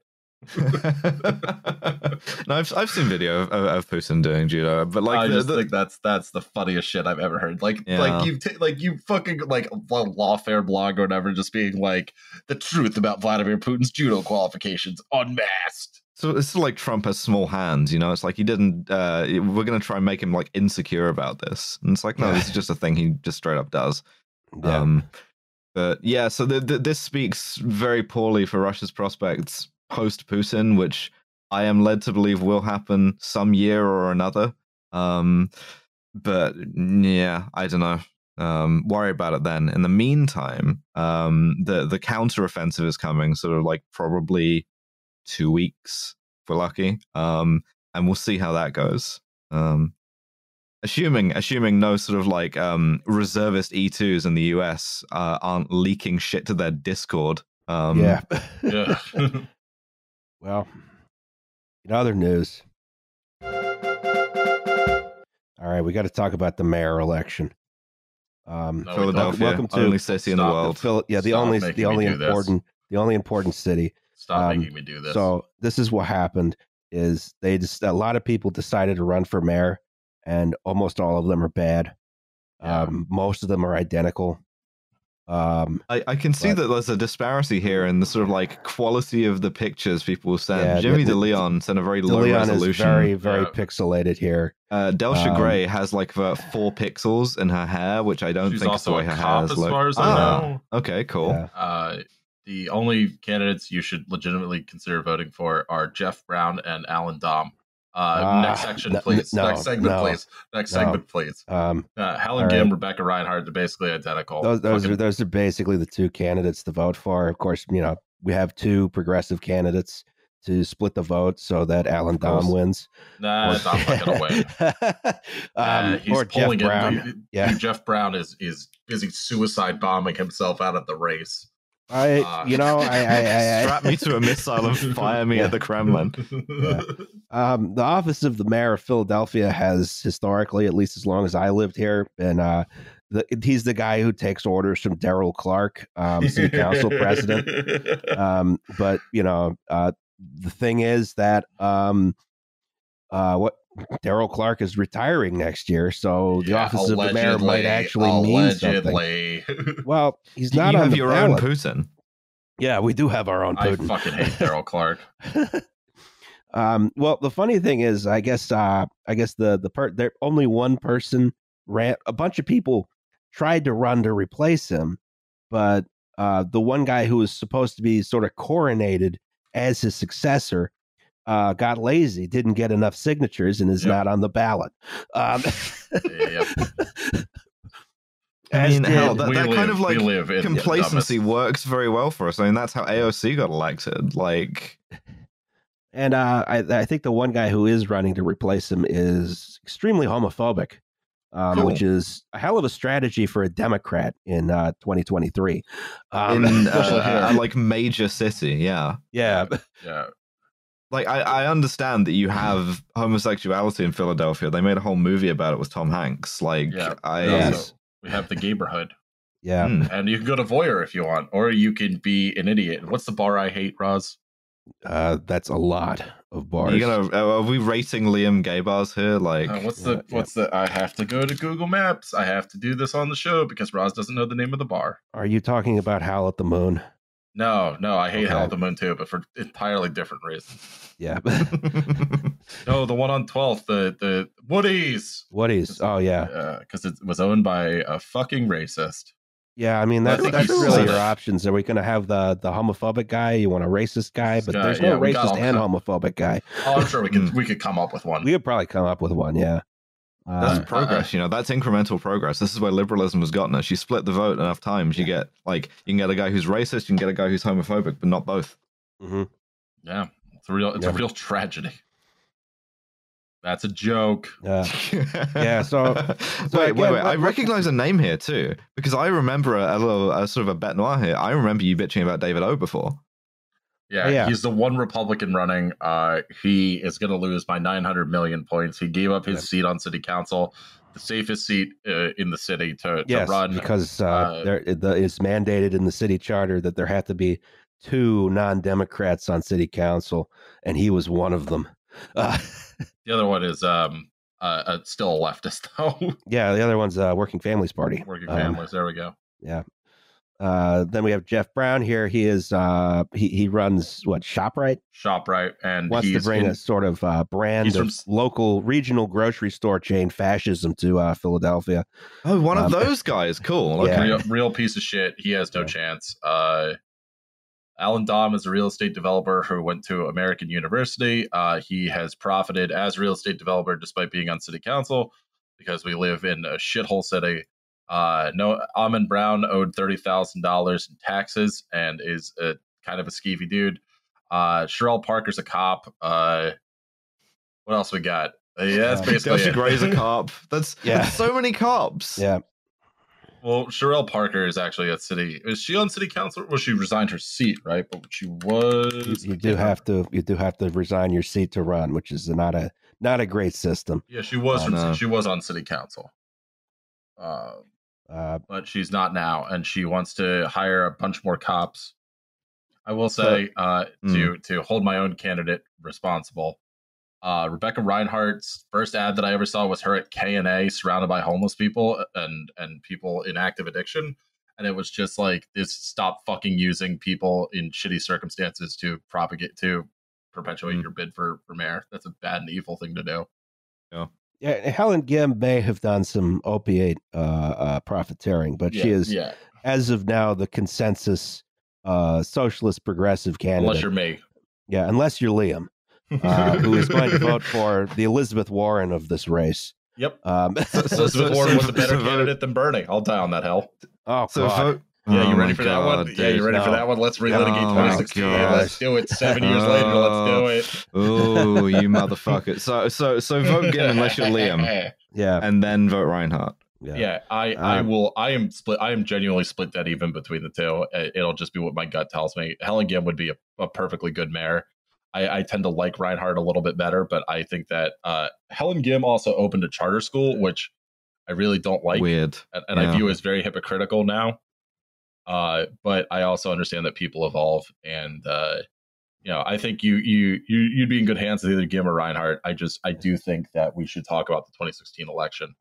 no, I've I've seen video of, of Putin doing judo, but like I the- just the- think that's that's the funniest shit I've ever heard. Like, Yeah. like you, t- like you fucking like a lawfare blog or whatever, just being like the truth about Vladimir Putin's judo qualifications unmasked. So it's like Trump has small hands, you know. It's like he didn't. Uh, we're gonna try and make him like insecure about this, and it's like no, this is just a thing he just straight up does. Yeah. Um, but yeah, so the, the, this speaks very poorly for Russia's prospects post Putin, which I am led to believe will happen some year or another. Um, but yeah, I don't know. Um, worry about it then. In the meantime, um, the the counteroffensive is coming, sort of like probably two weeks if we're lucky. Um, and we'll see how that goes. Um, assuming assuming no sort of like um reservist E2s in the US uh, aren't leaking shit to their Discord. Um, yeah. Yeah. Well, in other news, all right, we got to talk about the mayor election. Um, No, Philadelphia, Welcome to- only city in the world. Phil, yeah, the Stop only the only important the only important city. Stop Um, making me do this. So this is what happened: is they just a lot of people decided to run for mayor, and almost all of them are bad. Yeah. Um, most of them are identical. Um, I, I can see But- that there's a disparity here in the sort of like quality of the pictures people send. Yeah, Jimmy the- De Leon sent a very De low Leon is resolution. very very Yeah. pixelated here. uh, Delscia um, Gray has like four pixels in her hair, which I don't She's think is the also way a her hair cop, is. as look. far as I know. Okay, cool. Yeah. Uh, the only candidates you should legitimately consider voting for are Jeff Brown and Allan Domb. Uh, Ah, next section, please. no, next segment, no, please. Next no. segment, please. Um, Uh, Helen Gim, right. Rebecca Rhynhart, they're basically identical. those those Fucking- are those are basically the two candidates to vote for. Of course, you know we have two progressive candidates to split the vote so that Allan Domb wins. nah, Domb's not gonna win. um, Uh, he's or Jeff pulling it. Brown. Yeah. Jeff Brown is is busy suicide bombing himself out of the race. I, Uh, you know, I, I, I, Strap me to a missile and fire me Yeah. at the Kremlin. Um, the office of the mayor of Philadelphia has historically, at least as long as I lived here, been uh, the, he's the guy who takes orders from Darrell Clarke, um, city council president. Um, but you know, uh, the thing is that um, uh, what Darrell Clarke is retiring next year, so the Yeah, office of the mayor might allegedly, actually mean something. allegedly. Well, he's You not on have the your ballot. own Putin. yeah, we do have our own I fucking hate Darrell Clarke. um, well, the funny thing is, I guess, uh, I guess the the part there only one person ran. A bunch of people tried to run to replace him, but uh, the one guy who was supposed to be sort of coronated as his successor uh, got lazy, didn't get enough signatures, and is Yep. not on the ballot. Um, Yep. I mean, did- hell, that, that live- kind of like in complacency dumbest- works very well for us. I mean, that's how AOC got elected. Like, And uh, I, I think the one guy who is running to replace him is extremely homophobic, um, Cool. which is a hell of a strategy for a Democrat in uh, 2023. Um, in uh, a, like major city, yeah. yeah, Yeah. Like I, I understand that you have homosexuality in Philadelphia. They made a whole movie about it with Tom Hanks. Like Yeah. I, No, Yes. we have the neighborhood. yeah. Hmm. And you can go to Voyeur if you want, or you can be an idiot. What's the bar I hate, Roz? Uh, that's a lot of bars. you gonna uh, are we rating Liam gay bars here? Like Uh, what's the yeah. what's the I have to go to Google Maps. I have to do this on the show because Roz doesn't know the name of the bar. Are you talking about Howl at the Moon? No, no, I hate Okay. Hell at the Moon too, but for entirely different reasons. Yeah. No, the one on 12th, the the Woody's. is? Oh yeah, uh, because it was owned by a fucking racist. yeah. I mean, Well, I that's that's really your options. Are we going to have the the homophobic guy? You want a racist guy? But Guy, there's yeah, no got racist and homophobic guy. Oh, I'm sure we could we could come up with one. We could probably come up with one. Yeah. That's Uh, progress, you know. That's incremental progress. This is where liberalism has gotten us. You split the vote enough times, you get like you can get a guy who's racist, you can get a guy who's homophobic, but not both. mhm. Yeah, it's a real it's Yeah. a real tragedy. That's a joke. Yeah. Yeah, so- wait, so wait, again, wait. what- I recognize a name here too because I remember a, a little a sort of a bête noire here. I remember you bitching about David O before. Yeah, Yeah. he's the one Republican running. Uh, he is going to lose by 900 million points. He gave up his Yep. seat on city council, the safest seat uh, in the city to, Yes, to run. because uh, uh, there the, it's mandated in the city charter that there have to be two non-Democrats on city council, and he was one of them. Uh, The other one is um, uh, uh, still a leftist, though. yeah, the other one's uh, Working Families Party. Working Um, families. There we go. Uh, then we have Jeff Brown here. He is uh, he he runs what Shoprite Shoprite, and wants to he's bring in- a sort of uh, brand he's of from local regional grocery store chain fascism to uh, Philadelphia. Oh, one of Um, those guys. Cool. Yeah. Okay. real, real piece of shit. He has no Yeah. chance. Uh, Allan Domb is a real estate developer who went to American University. Uh, he has profited as a real estate developer despite being on city council because we live in a shithole city. Uh, no, Amen Brown owed thirty thousand dollars in taxes and is a kind of a skeevy dude. Uh, Cherelle Parker's a cop. Uh, what else we got? Uh, yeah, that's basically Delta it. Gray's a cop. That's Yeah. that's so many cops. Yeah, Well, Cherelle Parker is actually at city. Is she on city council? Well, she resigned her seat, right? But she was. you, you do have to you do have to resign your seat to run, which is not a not a great system. Yeah, she was from. She was on city council. Uh, Uh, but she's not now, and she wants to hire a bunch more cops. I will say uh, Hmm. to to hold my own candidate responsible. Uh, Rebecca Rhynhart's first ad that I ever saw was her at K and A, surrounded by homeless people and and people in active addiction, and it was just like this: stop fucking using people in shitty circumstances to propagate to perpetuate Hmm. your bid for for mayor. That's a bad and evil thing to do. yeah, Helen Gym may have done some opiate uh, uh, profiteering, but she is, yeah, as of now, the consensus uh, socialist progressive candidate. unless you're me. yeah, unless you're Liam, uh, who is going to vote for the Elizabeth Warren of this race. Yep. Um, So- so- Elizabeth Warren was a better so vote- candidate than Bernie. I'll die on that hill. oh So God. vote. Yeah, you Oh ready my for that one? God, Yeah, you dude. ready for that one? Let's relitigate Oh, 2016. gosh. Let's do it. Seven years later, let's do it. Oh, you motherfucker! So, so, so vote Gym unless you're Liam, yeah, and then vote Rhynhart. yeah, yeah, I, I Um, will. I am split. I am genuinely split dead even between the two. It'll just be what my gut tells me. Helen Gym would be a, a perfectly good mayor. I, I tend to like Rhynhart a little bit better, but I think that uh, Helen Gym also opened a charter school, which I really don't like. Weird. and, and I view as very hypocritical now. Uh, but I also understand that people evolve, and uh, you know, I think you you you you'd be in good hands with either Gym or Rhynhart. I just I do think that we should talk about the 2016 election.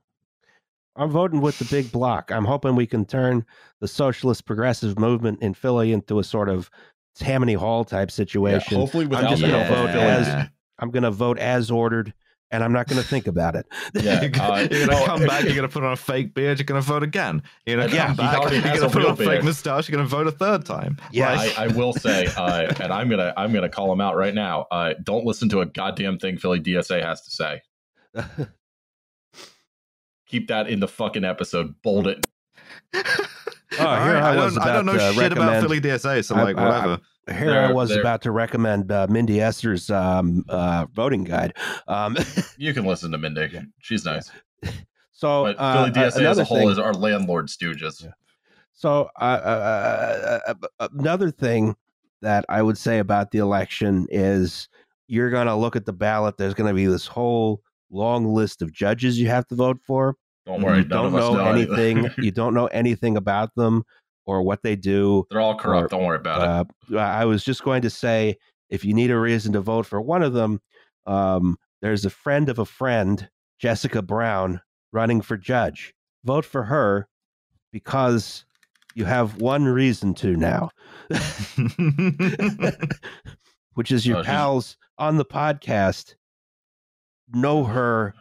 I'm voting with the big block. I'm hoping we can turn the socialist progressive movement in Philly into a sort of Tammany Hall type Yeah, situation. hopefully, without just gonna alpha vote as- I'm going to vote as ordered, and I'm not going to think about it. Yeah, you're gonna, uh, you're gonna come back. You're gonna put on a fake beard. You're gonna vote again. You're gonna come he back. You're gonna put on a fake mustache. You're gonna vote a third time. Yes. Like- I, I will say, uh, and I'm gonna I'm gonna call him out right now. Uh, don't listen to a goddamn thing Philly DSA has to say. Keep that in the fucking episode. Bold it. Oh, right, I I, don't, I don't know about to shit about Philly DSA, so I- like I- whatever. Here I They're- was they're- about to recommend uh, Mindy Esther's um, uh, voting guide. Um, You can listen to Mindy. Yeah. She's nice. so But uh, Philly DSA as a whole thing- is our landlord stooges. Yeah. So uh, uh, uh, another thing that I would say about the election is you're going to look at the ballot. There's going to be this whole long list of judges you have to vote for. Don't worry, You don't know, know anything. you don't know anything about them or what they do. They're all corrupt. Or, Don't worry about it. Uh, I was just going to say, if you need a reason to vote for one of them, um, there's a friend of a friend, Jessica Brown, running for judge. Vote for her because you have one reason to now, which is your Oh, pals on the podcast know her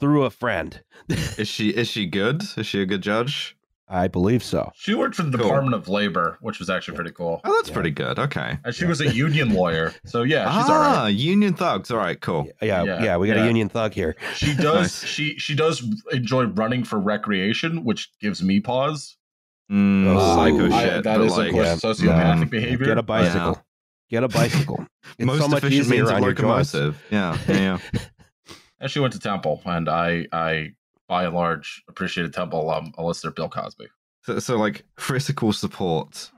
through a friend. is she is she good? Is she a good judge? I believe so. She worked for the Cool. Department of Labor, which was actually pretty cool. Oh, that's Yeah. pretty good. Okay. And she was a union lawyer. So yeah, she's all ah, right. union thugs. All right, cool. Yeah, yeah, Yeah, we got yeah. a union thug here. She does Nice. she she does enjoy running for recreation, which gives me pause. Mm, Oh, psycho I- shit. that but is like, of course yeah, sociopathic yeah. behavior. Get a bicycle. Get a bicycle. It's most so much efficient easier means of on locomotive. Yeah, yeah, yeah. And she went to Temple, and I I by and large appreciated Temple alum, unless they're Bill Cosby. so, so like physical support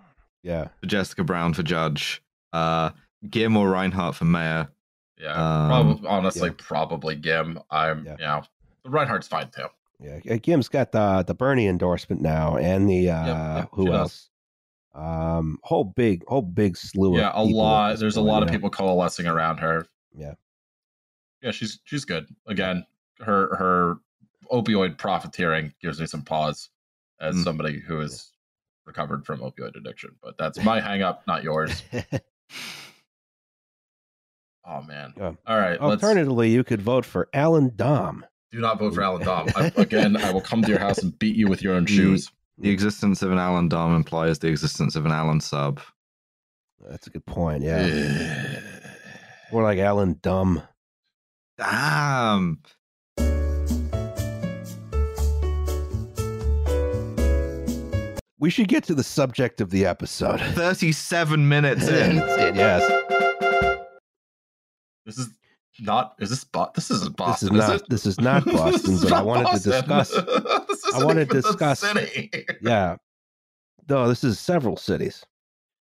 Yeah. for Jessica Brown for judge. Uh, Gym or Rhynhart for mayor. Yeah, Um, probably, honestly, yeah. probably Gym. I'm, Yeah. you know, Rhynhart's fine too. Yeah, uh, Gym's got the the Bernie endorsement now, and the uh, yep, who she does. else? Um, whole big, whole big slew. Yeah, of a lot. There's a lot of people coalescing around her. Yeah. Yeah, she's she's good. Again, her her opioid profiteering gives me some pause as Mm. somebody has recovered from opioid addiction. But that's my hang up, not yours. Oh man. Yeah. All right. Let's Alternatively, you could vote for Allan Domb. do not vote for Allan Domb. I, again, I will come to your house and beat you with your own Mm. shoes. The existence of an Allan Domb implies the existence of an Alan sub. That's a good point. Yeah, more like Alan Dumb. Damn. We should get to the subject of the episode. 37 minutes in. yes, This is not. Is this Boston? This isn't this Boston. is not. it? This is not Boston, is but I wanted Boston. to discuss. I isn't wanted to discuss- city. Yeah, no, this is several cities.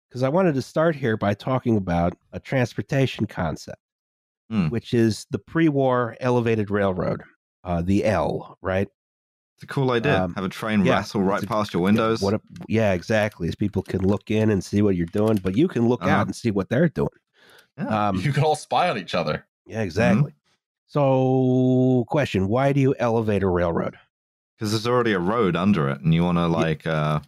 Because I wanted to start here by talking about a transportation concept, Hmm. which is the pre-war elevated railroad, uh, the L, right? It's a cool idea. Um, Have a train yeah, rattle right it's a- past your windows. Yeah, what a, yeah, exactly. As people can look in and see what you're doing, but you can look Uh-huh. out and see what they're doing. Yeah. Um, you can all spy on each other. yeah, exactly. So, question: Why do you elevate a railroad? Because there's already a road under it, and you want to like, uh,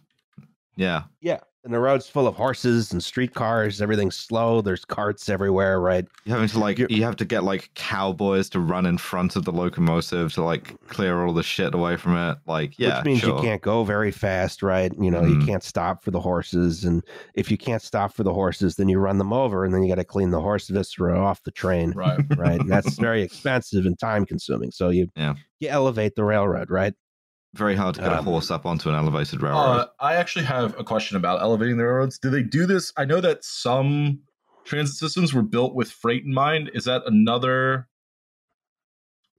yeah, Yeah, and the road's full of horses and streetcars. Everything's slow. There's carts everywhere, right? you're having to like, you have to get like cowboys to run in front of the locomotive to like clear all the shit away from it. Like, yeah, Which means sure. you can't go very fast, right? You know, you Mhm. can't stop for the horses, and if you can't stop for the horses, then you run them over, and then you got to clean the horse viscera off the train, Right. right? And that's very expensive and time consuming. So you Yeah. you elevate the railroad, right? Very hard to get a Um, horse up onto an elevated railroad. Uh, I actually have a question about elevating the railroads. Do they do this? I know that some transit systems were built with freight in mind. Is that another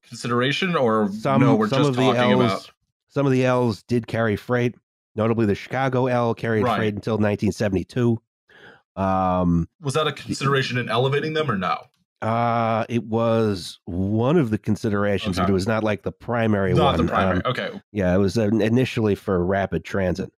consideration, or Some no? We're some just of the talking L's about. some of the L's did carry freight. Notably, the Chicago L carried Right. freight until 1972. Um, Was that a consideration in elevating them, or no? Uh, it was one of the considerations, but it was not like the primary Not one. the primary. Um, okay. yeah, it was uh, initially for rapid transit.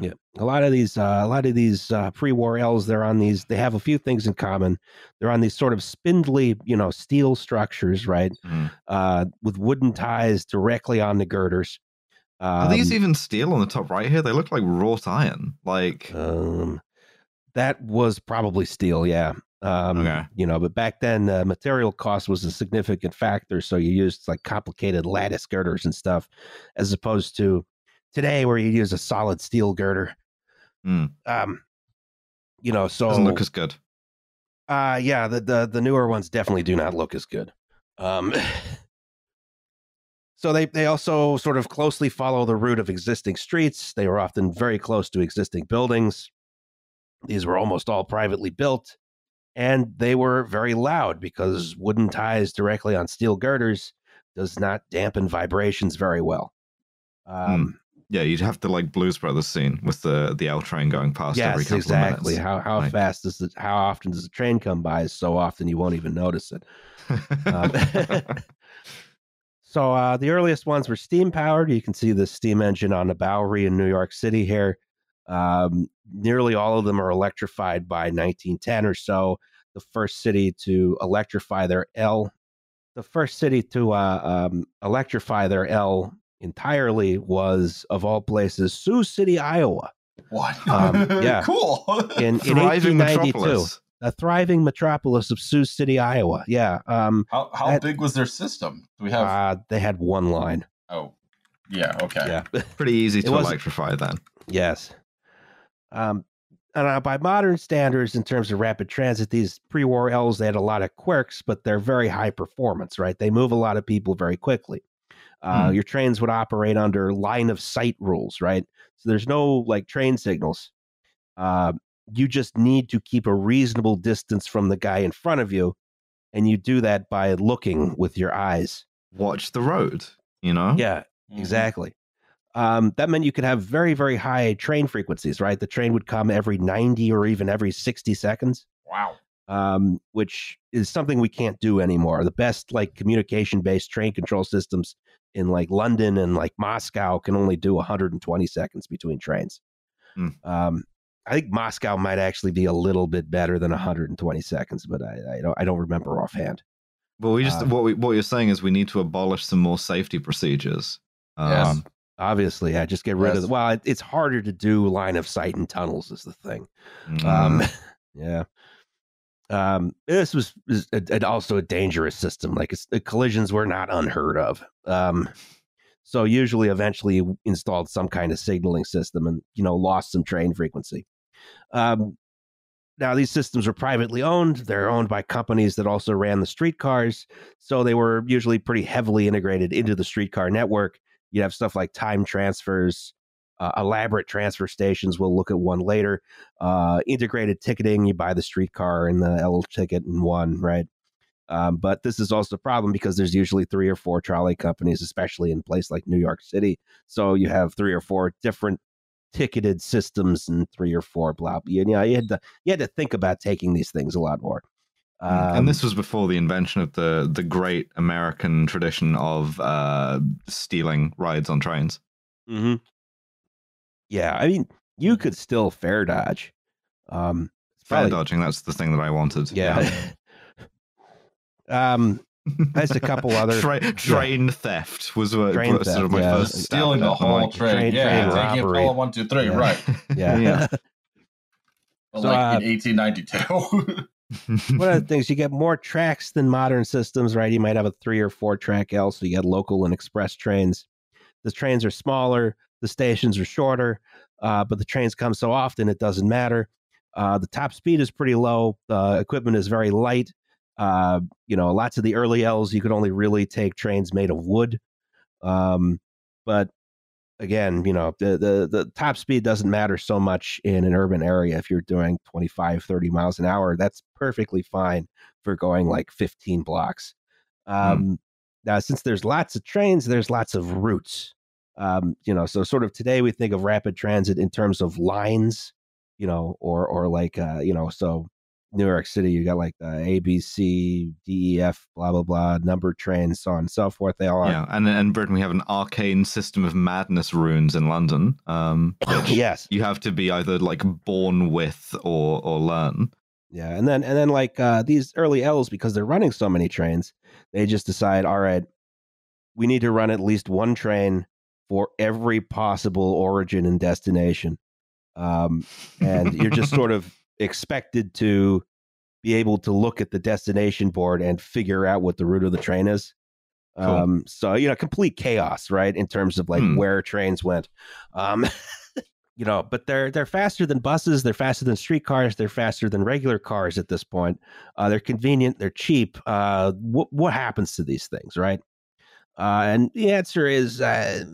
Yeah, a lot of these, uh, a lot of these uh, pre-war L's, they're on these. They have a few things in common. They're on these sort of spindly, you know, steel structures, right? Mhm. Uh, with wooden ties directly on the girders. Are these Um, even steel on the top right here? They look like wrought iron. Like, Um, that was probably steel, yeah. Um, Okay. You know, but back then, uh, material cost was a significant factor. So you used like complicated lattice girders and stuff, as opposed to today, where you use a solid steel girder. Hmm. Um, you know, so doesn't look as good. uh, yeah, the, the the newer ones definitely do not look as good. Um, so they they also sort of closely follow the route of existing streets. They were often very close to existing buildings. These were almost all privately built, and they were very loud because wooden ties directly on steel girders does not dampen vibrations very well. Um, Yeah, you'd have to like Blues Brothers scene with the the L train going past every yes, couple exactly. of How how Like- fast does the how often does the train come by? So often you won't even notice it. Um. So uh, the earliest ones were steam powered. You can see the steam engine on the Bowery in New York City here. Um, nearly all of them are electrified by 1910 or so. The first city to electrify their L, the first city to uh, um, electrify their L entirely was, of all places, Sioux City, Iowa, What? Um, yeah. cool. in, in Thriving 1892. metropolis. A thriving metropolis of Sioux City, Iowa. Yeah. Um, how how that- big was their system? Do we have? uh, they had one line. oh, yeah. Okay. Yeah. Pretty easy to electrify then. Yes. Um, and uh, by modern standards, in terms of rapid transit, these pre-war L's they had a lot of quirks, but they're very high performance. Right? They move a lot of people very quickly. Uh, Hmm. Your trains would operate under line of sight rules, right? So there's no like train signals. Uh, you just need to keep a reasonable distance from the guy in front of you, and you do that by looking with your eyes. Watch the road. You know. Yeah, Mhm. exactly. Um, that meant you could have very, very high train frequencies, right? The train would come every 90 or even every 60 seconds, Wow. um, which is something we can't do anymore. The best like communication based train control systems in like London and like Moscow can only do 120 seconds between trains. Hmm. Um, I think Moscow might actually be a little bit better than 120 seconds, but I, I don't I don't remember offhand. Well, we just Um, what we, what you're saying is we need to abolish some more safety procedures. Yes. Obviously, i just get rid of the. Well, it, it's harder to do line of sight and tunnels is the thing. mm, Um, yeah. Um, this was, is a, a- also a dangerous system. Like it's, the collisions were not unheard of. Um, so usually, eventually, installed some kind of signaling system, and you know, lost some train frequency. Um, now these systems were privately owned. They're owned by companies that also ran the streetcars, so they were usually pretty heavily integrated into the streetcar network. You have stuff like time transfers, uh, elaborate transfer stations. We'll look at one later uh, integrated ticketing. You buy the streetcar and the L ticket in one, right? Um, but this is also a problem because there's usually three or four trolley companies, especially in a place like New York City. So you have three or four different ticketed systems and three or four blah. You know, you had to you had to think about taking these things a lot more. Um, and this was before the invention of the the great American tradition of uh, stealing rides on trains. hmm Yeah, I mean, you could still fare dodge. Um, it's Fare probably- dodging, that's the thing that I wanted. Yeah. um, There's a couple other- Tra- train theft was what, Train was sort of my yeah. first Stealing the whole like, train. train- yeah, train taking robbery. Apollo one, two, three. Yeah. Right. yeah. Yeah. But So, like uh, in 1892. One of the things you get more tracks than modern systems, right? You might have a three or four track L, so you get local and express trains. The trains are smaller, the stations are shorter, uh, but the trains come so often it doesn't matter. Uh, the top speed is pretty low. The equipment is very light. Uh, you know, lots of the early L's you could only really take trains made of wood. Um, but again, you know, the, the the top speed doesn't matter so much in an urban area. If you're doing 25, 30 miles an hour, that's perfectly fine for going like 15 blocks. Um, Now, since there's lots of trains, there's lots of routes. Um, you know, so sort of today we think of rapid transit in terms of lines, you know, or or like uh, you know, so New York City, you got like the A, B, C, D, E, F, blah blah blah, number trains, so on and so forth. They all are. yeah, and in Britain we have an arcane system of madness runes in London. Um, yes. you have to be either like born with or or learn. Yeah, and then and then like uh, these early L's because they're running so many trains, they just decide, all right, we need to run at least one train for every possible origin and destination, um, and you're just sort of expected to be able to look at the destination board and figure out what the route of the train is. Cool. Um, so you know, complete chaos, right, in terms of like Hmm. where trains went. Um, you know, but they're they're faster than buses, they're faster than streetcars, they're faster than regular cars at this point. Uh, they're convenient, they're cheap. Uh, what what happens to these things, right? Uh, and the answer is uh,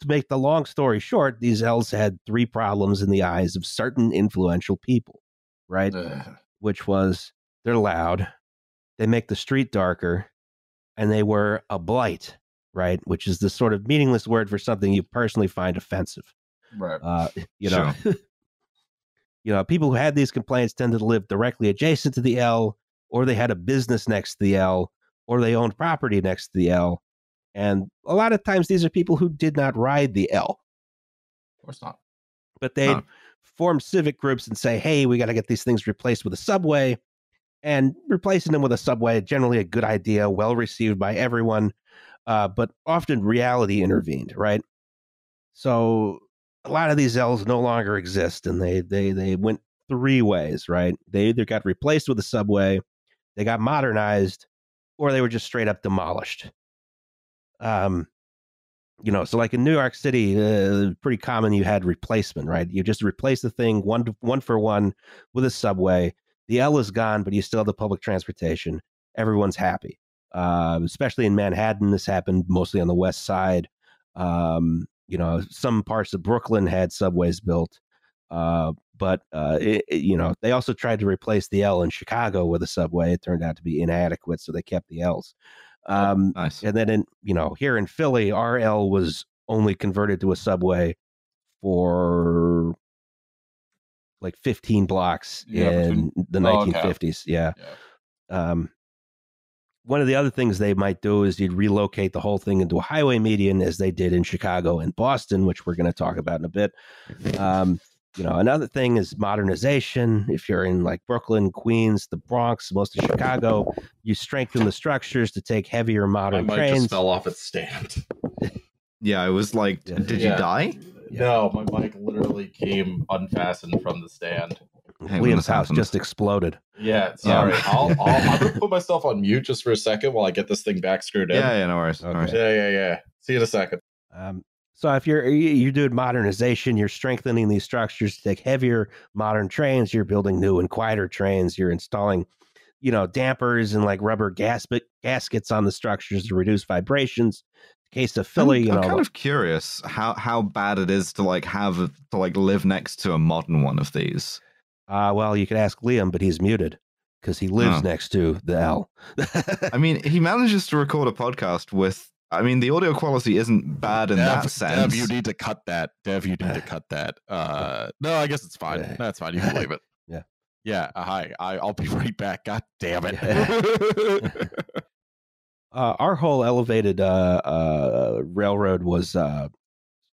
to make the long story short, these L's had three problems in the eyes of certain influential people, right? Ugh. Which was they're loud, they make the street darker, and they were a blight, right? Which is the sort of meaningless word for something you personally find offensive. right. Uh, you know, you know, people who had these complaints tended to live directly adjacent to the L, or they had a business next to the L, or they owned property next to the L. And a lot of times these are people who did not ride the L, Of course not. but they'd No. Form civic groups and say, hey, we got to get these things replaced with a subway. And replacing them with a subway, generally a good idea, well received by everyone. Uh, but often reality intervened, right? So a lot of these L's no longer exist, and they they they went three ways, right? They either got replaced with a subway, they got modernized, or they were just straight up demolished. Um, you know, so like in New York City, uh, pretty common. You had replacement, right? You just replace the thing one one for one with a subway. The L is gone, but you still have the public transportation. Everyone's happy. Uh, especially in Manhattan, this happened mostly on the West Side. Um, you know, some parts of Brooklyn had subways built, uh, but uh, it, it- you know they also tried to replace the L in Chicago with a subway. It turned out to be inadequate, so they kept the L's. Um, nice. and then in you know here in Philly, RL was only converted to a subway for like 15 blocks Yeah, in the oh, okay. 1950s. Yeah. Yeah. Um, one of the other things they might do is you'd relocate the whole thing into a highway median, as they did in Chicago and Boston, which we're going to talk about in a bit. Um, you know, another thing is modernization. If you're in like Brooklyn, Queens, the Bronx, most of Chicago, you strengthen the structures to take heavier I modern might trains. just fell off its stand. Yeah, I was like, Yeah. did Yeah. you die? Yeah. No, my mic literally came unfastened from the stand. Hey, Liam's house happened. just exploded. Yeah, sorry. Yeah. I'll, I'll I'm gonna put myself on mute just for a second while I get this thing back screwed in. Yeah, yeah, no worries. No Okay. worries. yeah, yeah, yeah. See you in a second. Um, so if you're you- you're doing modernization, you're strengthening these structures to take heavier modern trains. You're building new and quieter trains. You're installing, you know, dampers and like rubber gasket gaskets on the structures to reduce vibrations. In case of Philly, I'm, you I'm kind of curious how how bad it is to like have to like live next to a modern one of these. uh, well, you could ask Liam, but he's muted because he lives Oh. next to the L. I mean, he manages to record a podcast with. I mean, the audio quality isn't bad in that sense. Dev, you need to cut that. Dev, you need to cut that. Uh, no, I guess it's fine. Yeah. That's fine. You can leave it. Yeah. Yeah. Uh, hi. I, I'll be right back. God damn it. uh, our whole elevated uh, uh, railroad was uh,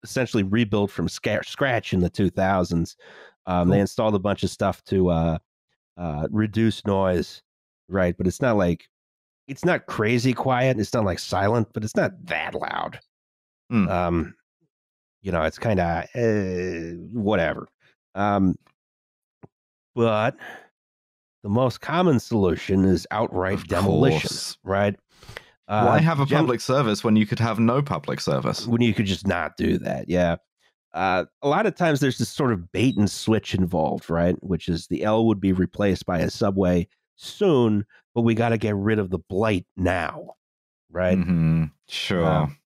essentially rebuilt from scratch in the 2000s. Um, They installed a bunch of stuff to uh, uh, reduce noise, right? But it's not like it's not crazy quiet. It's not like silent, but it's not that loud. Hmm. Um, you know, it's kind of uh, whatever. Um, but the most common solution is outright Of demolition, course. right? Why Uh, have a gen- public service when you could have no public service? when you could just not do that. Yeah. Uh, a lot of times there's this sort of bait and switch involved, right? Which is the L would be replaced by a subway soon, but we got to get rid of the blight now, right? Mm-hmm. Sure. Um,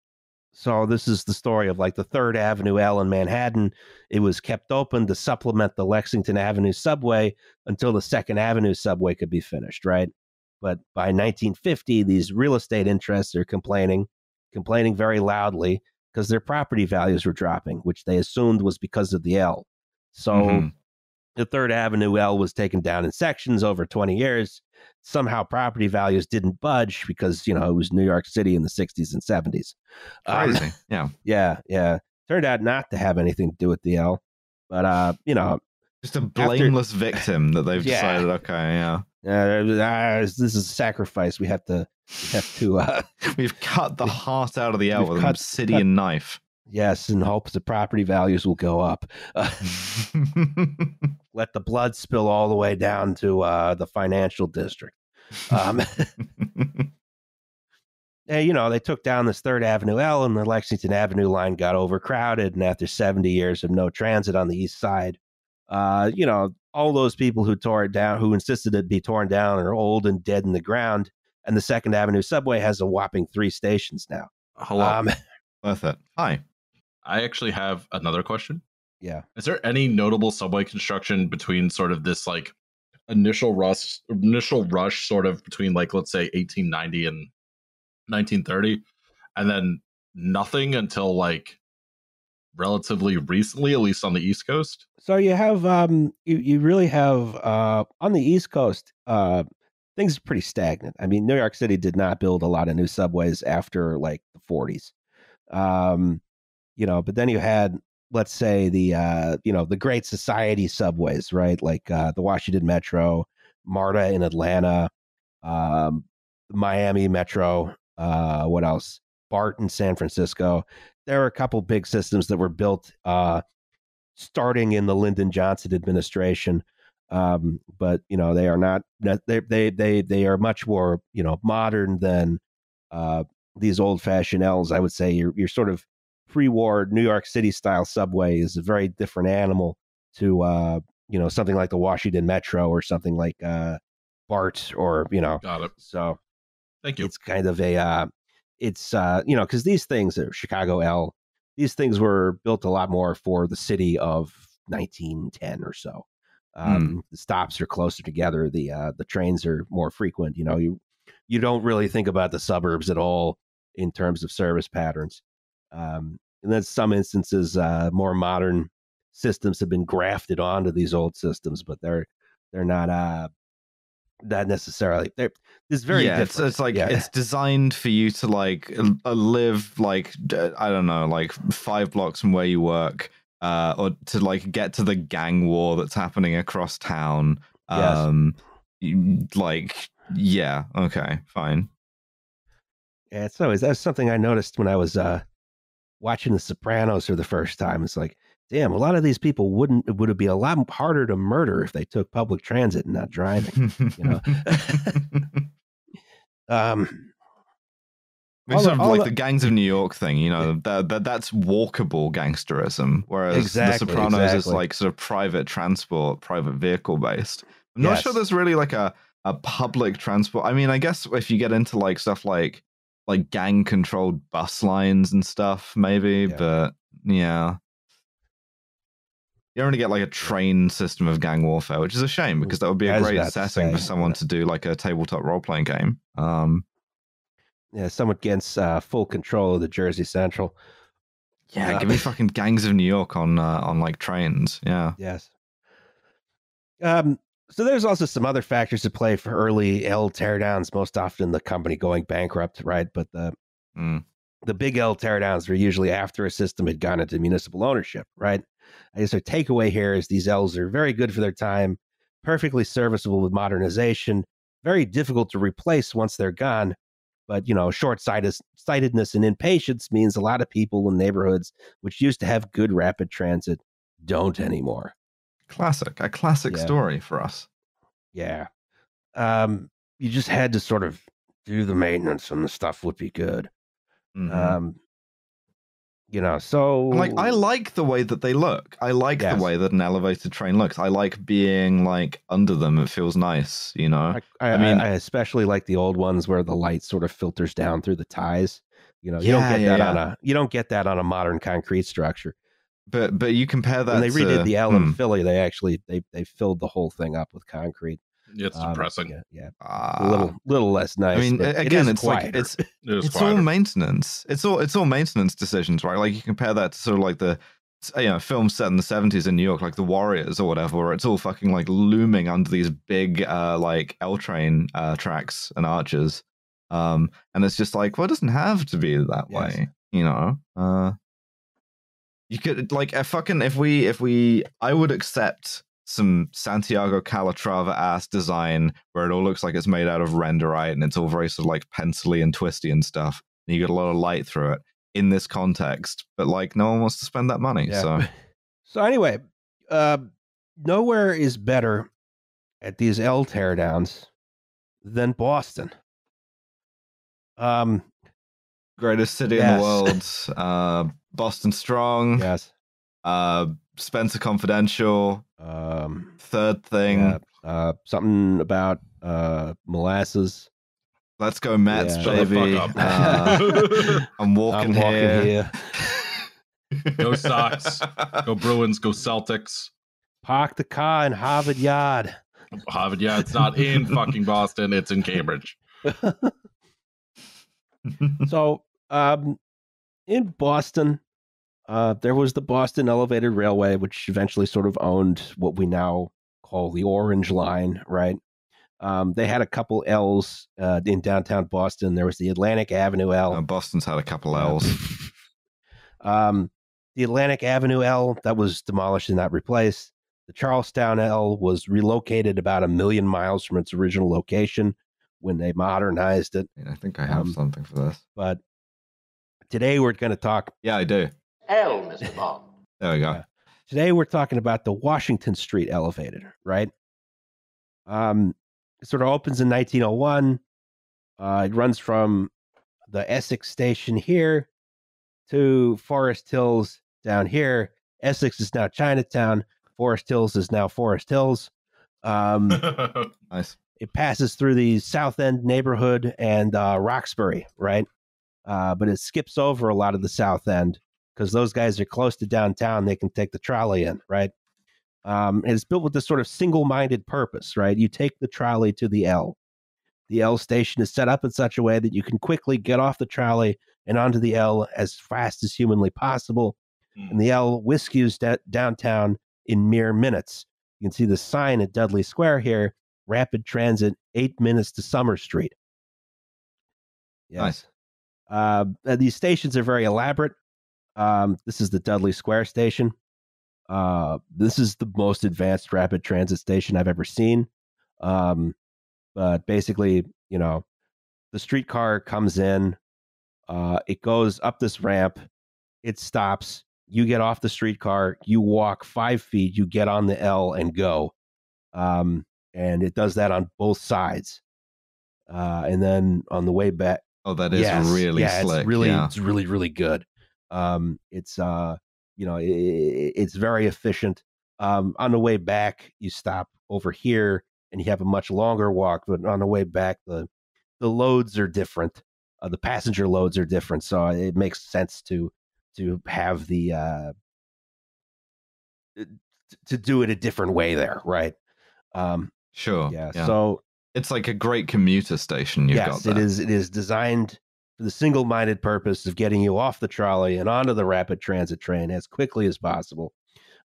So this is the story of like the Third Avenue L in Manhattan. It was kept open to supplement the Lexington Avenue subway until the Second Avenue subway could be finished, right? But by 1950, these real estate interests are complaining, complaining very loudly because their property values were dropping, which they assumed was because of the L. So Mhm. The Third Avenue L was taken down in sections over 20 years. Somehow property values didn't budge because, you know, it was New York City in the 60s and 70s. Um, yeah. yeah, yeah. Turned out not to have anything to do with the L. But, uh, you know, Just a blameless victim that they've Yeah. decided, okay, yeah. uh, uh, this is a sacrifice. We have to, we have to, uh, We've cut the heart out of the L with an cut- obsidian knife. Yes, in hopes the property values will go up. Uh, let the blood spill all the way down to uh, the financial district. Um, and, you know, they took down this Third Avenue L, and the Lexington Avenue line got overcrowded. And after 70 years of no transit on the east side, uh, you know, all those people who tore it down, who insisted it be torn down, are old and dead in the ground. And the Second Avenue subway has a whopping three stations now. Hello. Um, Worth it. Hi. I actually have another question. yeah. Is there any notable subway construction between sort of this like initial rush, initial rush, sort of between like let's say 1890 and 1930, and then nothing until like relatively recently, at least on the East Coast? So you have um you, you really have uh on the East Coast uh things are pretty stagnant. I mean, New York City did not build a lot of new subways after like the 40s. Um you know, but then you had let's say the uh you know, the Great Society subways, right? Like uh the Washington Metro, MARTA in Atlanta, um Miami Metro, uh what else? BART in San Francisco. There are a couple big systems that were built uh starting in the Lyndon Johnson administration. Um, but you know they are not they they they they are much more you know modern than uh, these old fashioned L's. I would say you're you're sort of pre-war New York City style subway is a very different animal to uh, you know something like the Washington Metro or something like uh, BART or you know Got it. so Thank you. it's kind of a uh it's uh you know because these things are chicago l these things were built a lot more for the city of 1910 or so um the stops are closer together the uh the trains are more frequent you know you you don't really think about the suburbs at all in terms of service patterns um and then some instances, uh, more modern systems have been grafted onto these old systems, but they're they're not uh not necessarily they're it's very yeah, it's, it's like Yeah. it's designed for you to like uh, live like I don't know, like five blocks from where you work, uh, or to like get to the gang war that's happening across town. Yes. Um, you- like yeah, okay, fine. Yeah, it's always that's something I noticed when I was uh, watching The Sopranos for the first time. It's like, damn, a lot of these people wouldn't it would be a lot harder to murder if they took public transit and not driving. you know. Um, It's sort of like the- the gangs of New York thing, you know, that, that that's walkable gangsterism, whereas Exactly, The Sopranos is like sort of private transport, private vehicle based. I'm not sure there's really like a, a public transport. I mean, I guess if you get into like stuff like like gang controlled bus lines and stuff, maybe, Yeah. but yeah. You don't really get like a train system of gang warfare, which is a shame because that would be a great setting for someone to do like a tabletop role playing game. Um, yeah, someone gets uh, full control of the Jersey Central. Yeah, Uh, give me fucking gangs of New York on uh, on like trains. Yeah. Yes. Um, so there's also some other factors to play for early L teardowns. Most often, the company going bankrupt, right? But the Mm. the big L teardowns are usually after a system had gone into municipal ownership, right? I guess our takeaway here is these L's are very good for their time, perfectly serviceable with modernization, very difficult to replace once they're gone. But you know, short sightedness and impatience means a lot of people in neighborhoods which used to have good rapid transit don't anymore. Classic. A classic Yeah. story for us. Yeah. Um, you just had to sort of do the maintenance and the stuff would be good. Mhm. Um, you know, so like I like the way that they look. I like Yes. the way that an elevated train looks. I like being like under them. It feels nice, you know. I, I, I mean, I especially like the old ones where the light sort of filters down through the ties. You know, you Yeah, don't get yeah, that on a you don't get that on a modern concrete structure. But but you compare that when they redid to- the L in Hmm. Philly, they actually they they filled the whole thing up with concrete. It's Um, depressing. Yeah, yeah, Ah. a little little less nice. I mean, but a- it again, is it's like it's It is it's quieter. all maintenance. It's all it's all maintenance decisions, right? Like you compare that to sort of like the you know films set in the seventies in New York, like The Warriors or whatever, where it's all fucking like looming under these big uh like L train uh tracks and arches. Um, and it's just like, well, it doesn't have to be that Yes. way, you know. Uh, you could like a fucking if we if we I would accept some Santiago Calatrava ass design where it all looks like it's made out of renderite and it's all very sort of like pencily and twisty and stuff. And you get a lot of light through it in this context, but like no one wants to spend that money. Yeah. So So anyway, uh, nowhere is better at these L teardowns than Boston. Um, greatest city in the world, uh, Boston Strong, yes. uh, Spencer Confidential, Um, third thing. yeah, uh, something about uh, molasses. Let's go Mets, Yeah. Shut the baby. fuck up. Uh, I'm walking, I'm walking here. here. Go Sox. Go Bruins. Go Celtics. Park the car in Harvard Yard. Harvard. Yeah, it's not in fucking Boston. It's in Cambridge. so, um, in Boston, uh, there was the Boston Elevated Railway, which eventually sort of owned what we now call the Orange Line, right? Um, they had a couple L's uh, in downtown Boston. There was the Atlantic Avenue L. Uh, Boston's had a couple L's. Um, the Atlantic Avenue L that was demolished and not replaced. The Charlestown L was relocated about a million miles from its original location when they modernized it. I think I have Um, something for this. But today we're going to talk. Yeah, I do. Hell, Mr. Bond. There we go. Yeah. Today we're talking about the Washington Street Elevated, right? Um, it sort of opens in 1901. Uh, it runs from the Essex station here to Forest Hills down here. Essex is now Chinatown. Forest Hills is now Forest Hills. Um, Nice. it passes through the South End neighborhood and uh, Roxbury, right? Uh, but it skips over a lot of the South End because those guys are close to downtown. They can take the trolley in, right? Um, and it's built with this sort of single-minded purpose, right? You take the trolley to the L. The L station is set up in such a way that you can quickly get off the trolley, and onto the L as fast as humanly possible. Hmm. And the L whiskeys da- downtown in mere minutes. You can see the sign at Dudley Square here rapid transit, eight minutes to Summer Street. Yes. Nice. Uh, these stations are very elaborate. Um, this is the Dudley Square station. Uh, this is the most advanced rapid transit station I've ever seen. Um, but basically, you know, the streetcar comes in, uh, it goes up this ramp, it stops. You get off the streetcar, you walk five feet, you get on the L and go. Um, and it does that on both sides. Uh, and then on the way back, Oh, that is Yes, really yeah, slick. It's really, yeah. it's really, really good. Um, it's uh, you know, i i- it's very efficient. Um, on the way back, you stop over here and you have a much longer walk. But on the way back, the the loads are different. Uh, the passenger loads are different, so it makes sense to to have the uh, to do it a different way there, right? Um, Sure. yeah, So it's like a great commuter station you've got yes, there. it is. It is designed for the single-minded purpose of getting you off the trolley and onto the rapid transit train as quickly as possible.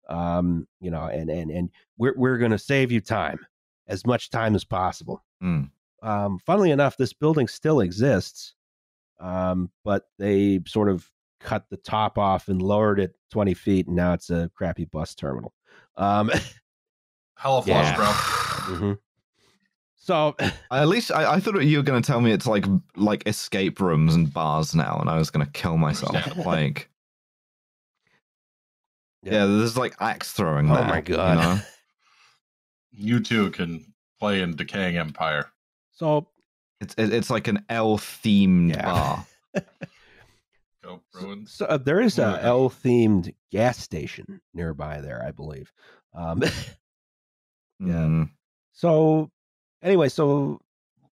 Um, you know, and and and we're we're going to save you time, as much time as possible. Mm. Um, funnily enough, this building still exists, um, but they sort of cut the top off and lowered it twenty feet, and now it's a crappy bus terminal. Um, Hell of Yeah. bro. mhm. So At least I, I thought you were going to tell me it's like like escape rooms and bars now, and I was going to kill myself. Understandable. like, Yeah. yeah. there's like axe throwing. Oh there, my you God. know? You too can play in Decaying Empire. so It's it's like an L themed Yeah. bar. Go Bruins. So uh, there is a Word. L themed gas station nearby there, I believe. Um, Yeah. Mm. so anyway, so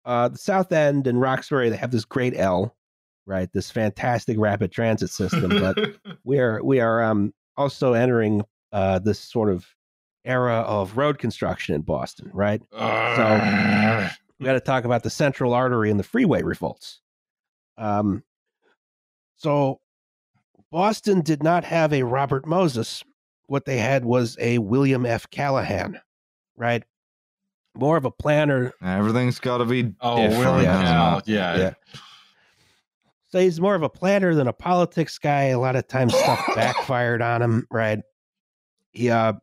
uh, the South End and Roxbury they have this great L, right? This fantastic rapid transit system, but we are we are um, also entering uh, this sort of era of road construction in Boston, right? So we got to talk about the central artery and the freeway revolts. Um, so Boston did not have a Robert Moses. What they had was a William F. Callahan, right? More of a planner. Everything's got to be oh, different. Willie Yeah. hasn't Cal. it? Yeah. Yeah. So he's more of a planner than a politics guy. A lot of times stuff backfired on him, right? He uh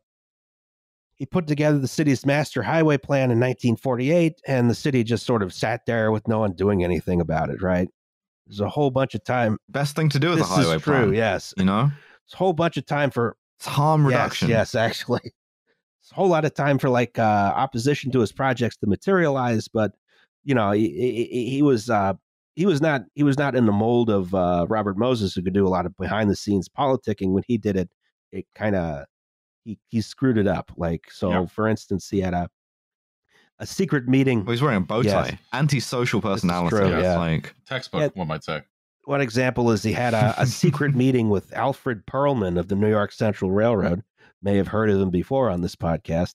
he put together the city's master highway plan in 1948 and the city just sort of sat there with no one doing anything about it, right? There's a whole bunch of time. Best thing to do with This a highway is true, plan. yes. You know, It's a whole bunch of time for it's harm yes, reduction. Yes, actually. It's a whole lot of time for like uh opposition to his projects to materialize, but you know, he, he, he was uh he was not he was not in the mold of uh Robert Moses who could do a lot of behind the scenes politicking. When he did it, it kind of he he screwed it up. Like so Yeah. for instance, he had a a secret meeting Well, he's wearing a bow Yes. tie. Antisocial personality. true, it's yeah. Like, Textbook, Yeah. one might say. one example is he had a, a secret meeting with Alfred Perlman of the New York Central Railroad. May have heard of him before on this podcast.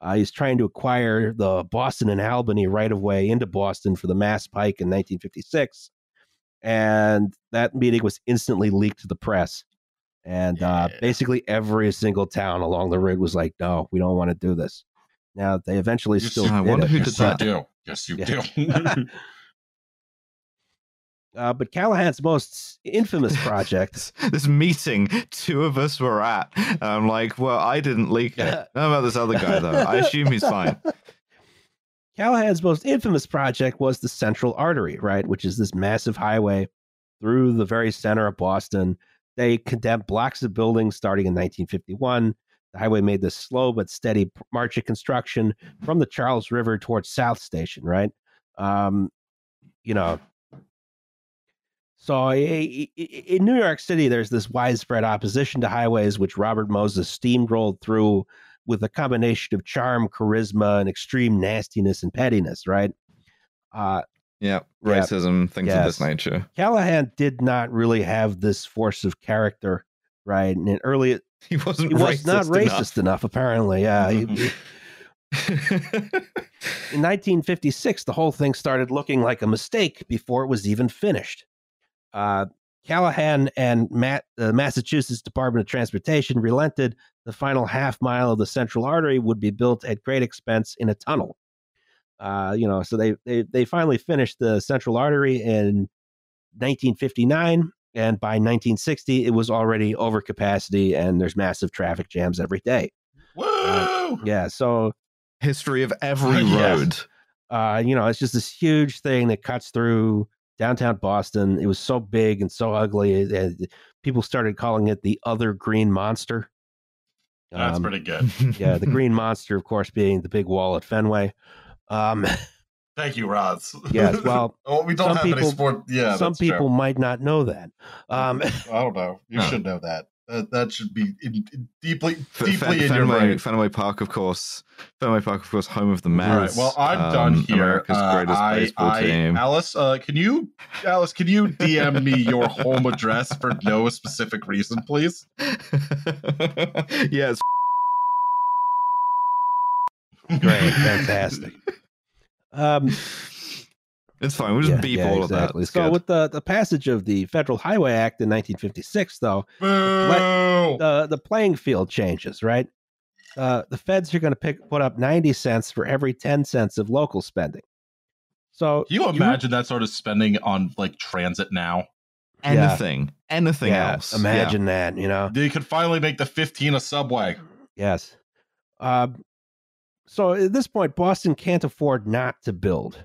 Uh, he's trying to acquire the Boston and Albany right of way into Boston for the Mass Pike in 1956. And that meeting was instantly leaked to the press. And uh, Yeah. basically every single town along the route was like, no, we don't want to do this. Now, they eventually You still I did wonder it. who yes, that. do. Yes, you Yeah. do. Uh, but Callahan's most infamous project this, meeting two of us were at. I'm like, well, I didn't leak it. How about this other guy, though? I assume he's fine. Callahan's most infamous project was the Central Artery, right, which is this massive highway through the very center of Boston. They condemned blocks of buildings starting in 1951. The highway made this slow but steady march of construction from the Charles River towards South Station, right? Um, you know, so in New York City, there's this widespread opposition to highways, which Robert Moses steamrolled through with a combination of charm, charisma, and extreme nastiness and pettiness, right? Uh, Yeah, Yeah. racism, things of this nature. Callahan did not really have this force of character, right? And in early, He wasn't he was racist not racist enough. enough, apparently. Yeah. He- he- in 1956, the whole thing started looking like a mistake before it was even finished. Uh, Callahan and Matt, the Massachusetts Department of Transportation relented. The final half mile of the Central Artery would be built at great expense in a tunnel. Uh, you know, so they they they finally finished the Central Artery in 1959, and by 1960, it was already over capacity, and there's massive traffic jams every day. Woo! Yeah, so History of every Yes. road. uh, you know, it's just this huge thing that cuts through downtown Boston. It was so big and so ugly. it- it- people started calling it the other green monster. That's Um, pretty good. yeah, the green monster, of course, being the big wall at Fenway. Um, Thank you, Roz. yes, well, oh, we don't have people- any sport. Yeah, some that's true. people might not know that. Um, I don't know. You should know that. That, that should be in, in- deeply, deeply Fen- in your Fenway, brain. Fenway Park, of course. Fenway Park, of course, home of the All Mavs. right. Well, I'm um, done here. America's Uh, greatest I, baseball I, team. Alice, uh, can you, Alice, can you DM me your home address for no specific reason, please? yes. great, fantastic. Um, It's fine. We'll just yeah, beep yeah, all exactly. of that. It's so, good. with the, the passage of the Federal Highway Act in 1956, though, Boo! the the playing field changes, right? Uh, the feds are going to pick put up 90 cents for every 10 cents of local spending. So Can you imagine that sort of spending on like transit now? anything, anything yeah, else. Imagine that, you know. They could finally make the 15 a subway. Yes. Um, so at this point, Boston can't afford not to build.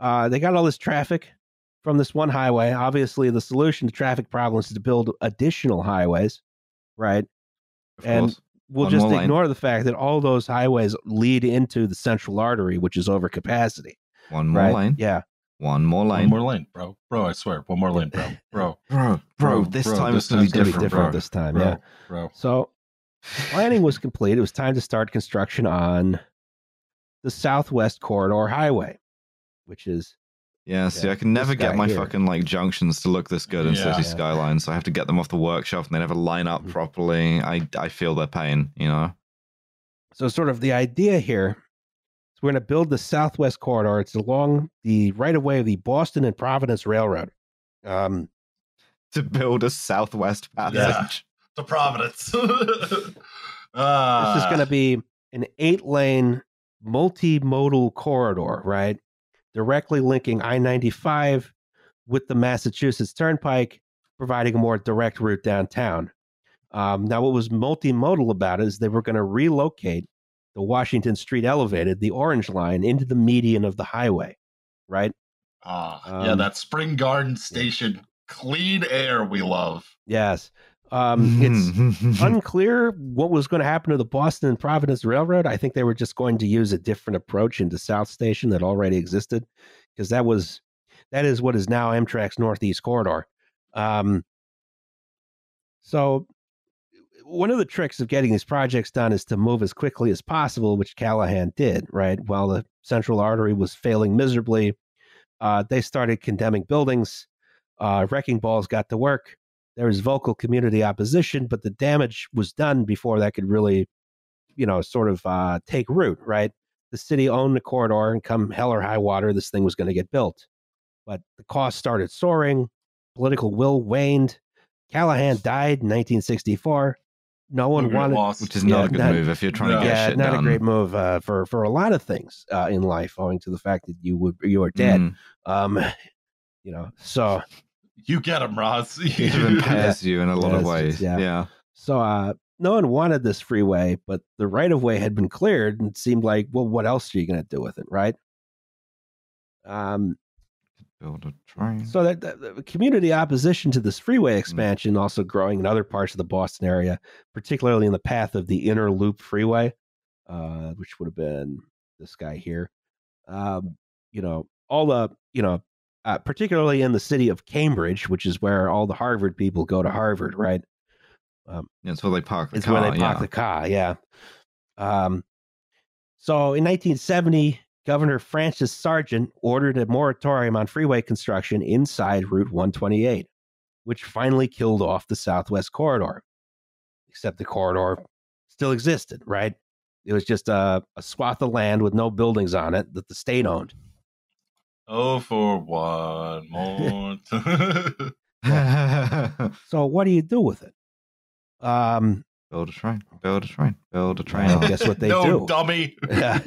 Uh, they got all this traffic from this one highway. Obviously, the solution to traffic problems is to build additional highways, right? Of And- course. We'll One just more lane. ignore the fact that all those highways lead into the central artery, which is over capacity. One more right? lane. Yeah. One more line. One more lane, bro. Bro, I swear. One more lane, bro. Bro. Bro, bro, this bro, time this it's going to be going to be different, different bro. this time. Bro. Yeah. Bro. So planning was complete. It was time to start construction on the Southwest Corridor Highway, which is Yeah, see, Yeah, I can never get my here. fucking like junctions to look this good in Yeah. City Yeah. Skylines. So I have to get them off the workshop and they never line up Mhm. properly. I I feel their pain, you know. so sort of the idea here is we're going to build the Southwest Corridor. It's along the right of way of the Boston and Providence Railroad. Um, To build a Southwest passage. Yeah. To Providence. this uh, is going to be an eight lane multimodal corridor, right? Directly linking I 95 with the Massachusetts Turnpike, providing a more direct route downtown. Um, now, what was multimodal about it is they were going to relocate the Washington Street Elevated, the Orange Line, into the median of the highway, right? Ah, yeah, Um, that Spring Garden Station. Clean air we love. Yes. Um, it's unclear what was going to happen to the Boston and Providence Railroad. I think they were just going to use a different approach into South Station that already existed, because that was that is what is now Amtrak's Northeast Corridor. Um, so, one of the tricks of getting these projects done is to move as quickly as possible, which Callahan did. Right, while the Central Artery was failing miserably, uh, they started condemning buildings. Uh, wrecking balls got to work there was vocal community opposition, but the damage was done before that could really, you know, sort of uh, take root, right? The city owned the corridor, and come hell or high water, this thing was going to get built. But the cost started soaring, political will waned. Callahan died in 1964. No one wanted, loss. Which is not Yeah, a good not- move if you're trying no. to get yeah, shit not done. a great move uh, for for a lot of things uh, in life, owing to the fact that you would you are dead. Mm. Um, you know, so You get him, Roz. It impairs you in a lot Yeah, of ways. yeah. yeah. So uh, no one wanted this freeway, but the right of way had been cleared, and it seemed like, well, what else are you going to do with it, right? Um, Build a train. so that the, the community opposition to this freeway expansion also growing in other parts of the Boston area, particularly in the path of the Inner Loop Freeway, uh, which would have been this guy here. Um, you know, all the you know, uh, particularly in the city of Cambridge, which is where all the Harvard people go to Harvard, right? That's where they park the It's car. where they park yeah. the car, yeah. Um, so in 1970, Governor Francis Sargent ordered a moratorium on freeway construction inside Route 128, which finally killed off the Southwest Corridor. Except the corridor still existed, right? It was just a, a swath of land with no buildings on it that the state owned. Oh, for one more. time. So what do you do with it? Um, build a train. Build a train. Build a train. well, guess what they no, do? dummy. Yeah.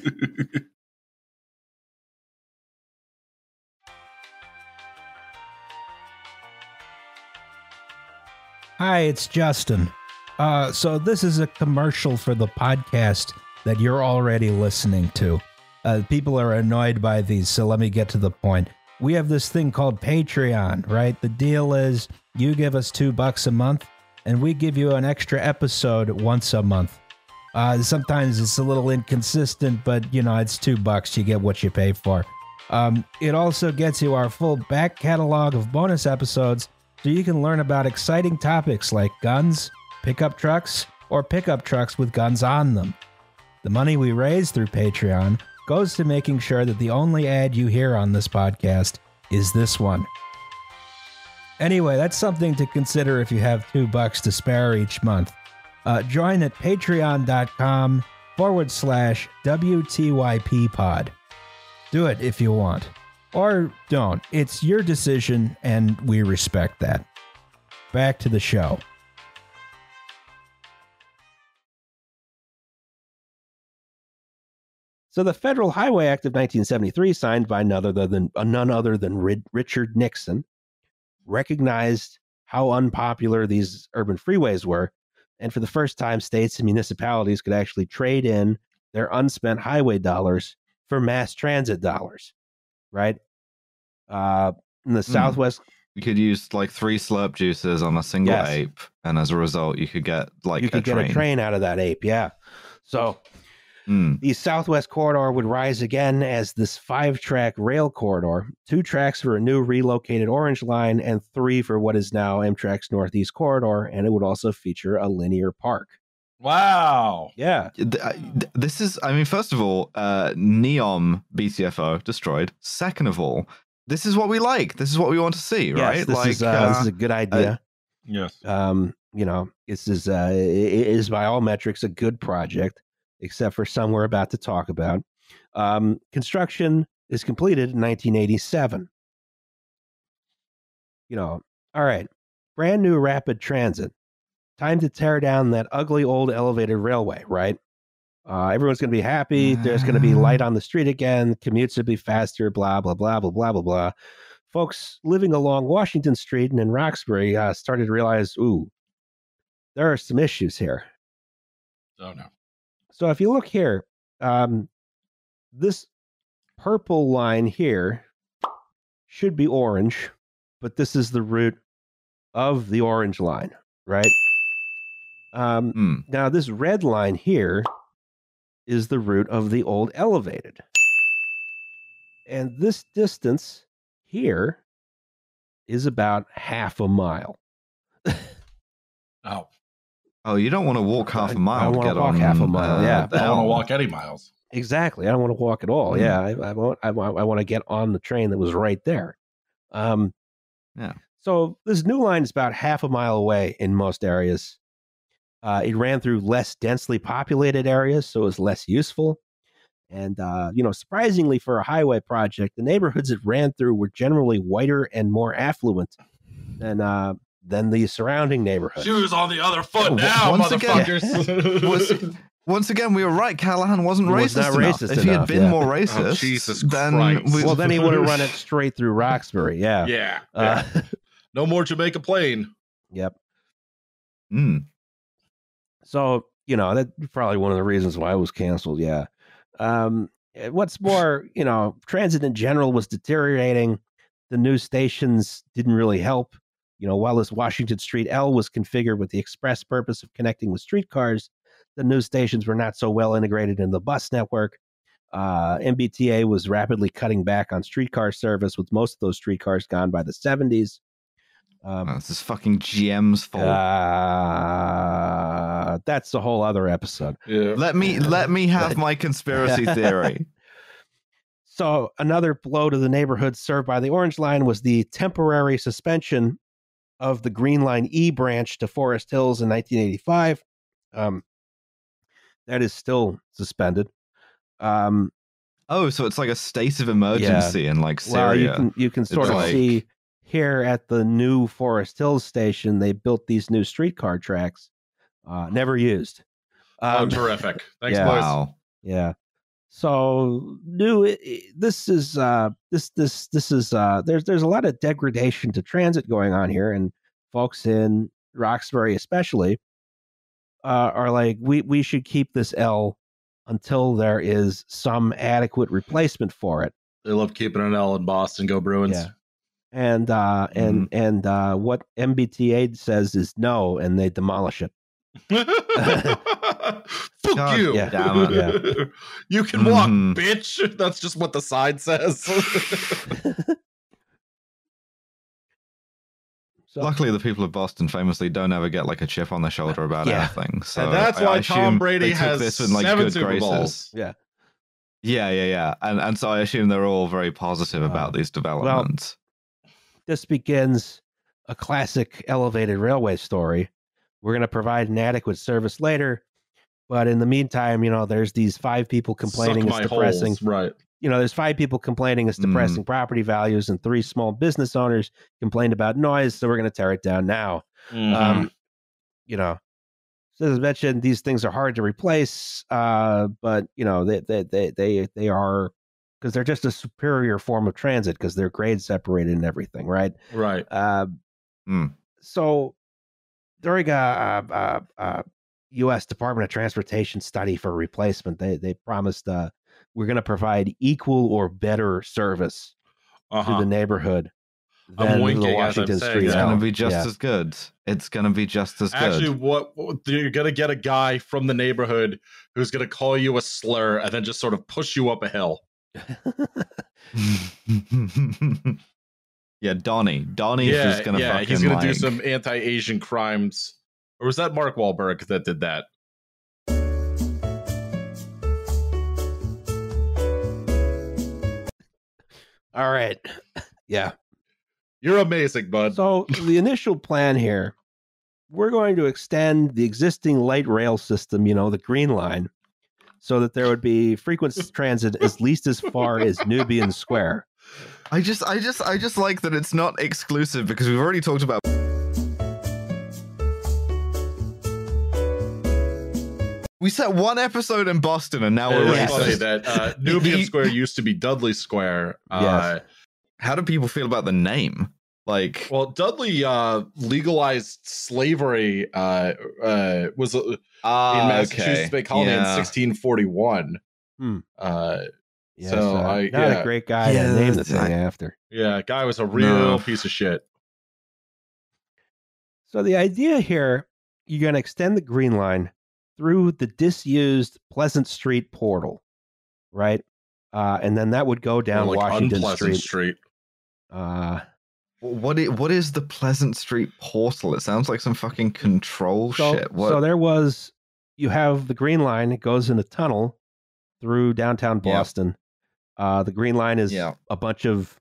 Hi, it's Justin. Uh, so this is a commercial for the podcast that you're already listening to. Uh, people are annoyed by these, so let me get to the point. We have this thing called Patreon, right? The deal is you give us two bucks a month, and we give you an extra episode once a month. Uh, sometimes it's a little inconsistent, but you know, it's two bucks. You get what you pay for. Um, it also gets you our full back catalog of bonus episodes so you can learn about exciting topics like guns, pickup trucks, or pickup trucks with guns on them. The money we raise through Patreon goes to making sure that the only ad you hear on this podcast is this one. Anyway, that's something to consider if you have two bucks to spare each month. Uh, join at patreon.com forward slash WTYP pod. Do it if you want. Or don't. It's your decision, and we respect that. Back to the show. So the Federal Highway Act of 1973, signed by none other than uh, none other than Richard Nixon, recognized how unpopular these urban freeways were, and for the first time, states and municipalities could actually trade in their unspent highway dollars for mass transit dollars. Right? Uh, in the Hmm. Southwest, You could use like three slurp juices on a single Yes. ape, and as a result, you could get like you could a get train. a train out of that ape. Yeah. So Mm. The Southwest Corridor would rise again as this five track rail corridor, two tracks for a new relocated Orange Line, and three for what is now Amtrak's Northeast Corridor. And it would also feature a linear park. Wow. Yeah. Th- This is, I mean, first of all, uh, Neom BTFO destroyed. Second of all, this is what we like. This is what we want to see, Yes, right? this, is, uh, this is a good idea. Yes. um, you know, this is, uh, it is by all metrics a good project, except for some we're about to talk about. Um, construction is completed in 1987. You know, all right, brand new rapid transit. Time to tear down that ugly old elevated railway, right? Uh, everyone's going to be happy. There's going to be light on the street again. Commutes will be faster. Blah blah blah blah blah blah blah. Folks living along Washington Street and in Roxbury uh, started to realize, ooh, there are some issues here. Oh no. So if you look here, um, this purple line here should be orange, but this is the root of the orange line, right? Um, Mm. now this red line here is the root of the old elevated, and this distance here is about half a mile. Oh. Oh, you don't want to walk half I- a I mile to wanna get walk on. half a mile, uh, yeah. I don't want to walk any miles. Exactly. I don't want to walk at all. Mm. Yeah, I, I want. I want. I want to get on the train that was right there. Um, Yeah. So this new line is about half a mile away in most areas. Uh, it ran through less densely populated areas, so it was less useful. And uh, you know, surprisingly for a highway project, the neighborhoods it ran through were generally whiter and more affluent than uh, than the surrounding neighborhoods. Shoes on the other foot Oh, now, once again- motherfuckers. Was- Once again, we were right. Callahan wasn't He racist was not enough. racist if he had been yeah. more Oh, racist, Jesus then Christ. we- Well, then he would have run it straight through Roxbury. Yeah. yeah. Uh, no more Jamaica Plain. yep. Mm. So, you know, that's probably one of the reasons why it was canceled. Yeah. Um, eh, what's more, you know, transit in general was deteriorating. The new stations didn't really help. You know, while this Washington Street L was configured with the express purpose of connecting with streetcars, the new stations were not so well integrated in the bus network. Uh, MBTA was rapidly cutting back on streetcar service, with most of those streetcars gone by the 70s. Um, Oh, this is fucking GM's fault. uh, that's a whole other episode. Yeah. let me let me have my conspiracy theory. So another blow to the neighborhood served by the Orange Line was the temporary suspension of the Green Line E branch to Forest Hills in 1985. Um, that is still suspended. Um, Oh, so it's like a state of emergency in like well, you can you can sort of like- see here at the new Forest Hills station, they built these new streetcar tracks, uh, never used. oh, Um, terrific! Thanks, yeah. boys. Wow. yeah. So new. This is uh, this this this is uh, there's there's a lot of degradation to transit going on here, and folks in Roxbury especially uh, are like we we should keep this L until there is some adequate replacement for it. They love keeping an L in Boston. Go Bruins. Yeah. And uh, and and uh, what MBTA says is no, and they demolish it. Fuck God you. damn it. you can walk, Mhm. bitch. That's just what the sign says. So, Luckily, the people of Boston famously don't ever get like a chip on their shoulder about Yeah. anything. So and that's I- I why assume Tom Brady has this in like seven good Super graces. Bowls. yeah. Yeah, yeah, yeah. And and so I assume they're all very positive Uh, about these developments. this begins a classic elevated railway story. We're going to provide an adequate service later, but in the meantime, you know, there's these five people complaining it's depressing. holes. Right. You know, there's five people complaining it's Mm. depressing property values, and three small business owners complained about noise. So we're going to tear it down now. Mm-hmm. Um, you know, so as I mentioned, these things are hard to replace, uh, but you know, they they they they, they are because they're just a superior form of transit because they're grade separated and everything, right? right. Uh, Hmm. so during a, a, a, a U.S. Department of Transportation study for replacement, they they promised uh, we're going to provide equal or better service Uh-huh. to the neighborhood I'm than winking the as I'm Washington saying Street It's gonna be just Yeah. as good. It's gonna be just as good. Actually, what, what you're gonna get a guy from the neighborhood who's gonna call you a slur and then just sort of push you up a hill. yeah, Donnie. Donnie yeah, is gonna yeah, fucking he's gonna do some anti-Asian crimes. Or was that Mark Wahlberg that did that? All right, yeah. You're amazing, bud. So the initial plan here, we're going to extend the existing light rail system, you know, the green line, so that there would be frequent transit at least as far as Nubian Square. I just I just I just like that it's not exclusive because we've already talked about We set one episode in Boston and now It we're is already Yes. funny that uh, Nubian He- Square used to be Dudley Square. Uh, How do people feel about the name? Like well, Dudley uh, legalized slavery. Uh, uh, was uh, in ah, Massachusetts Bay Colony in 1641. Hmm. Uh, Yes, So, uh, I- not yeah. a great guy Yeah, to name the that's- thing after. yeah, guy was a real No. piece of shit. So the idea here, you're going to extend the green line through the disused Pleasant Street portal, right? Uh, and then that would go down Or, like Washington Unpleasant Street. Street. Uh, What is, what is the Pleasant Street portal? It sounds like some fucking control so, shit. What? so there was, you have the green line. It goes in a tunnel through downtown Yeah. Boston. Uh, the green line is Yeah. a bunch of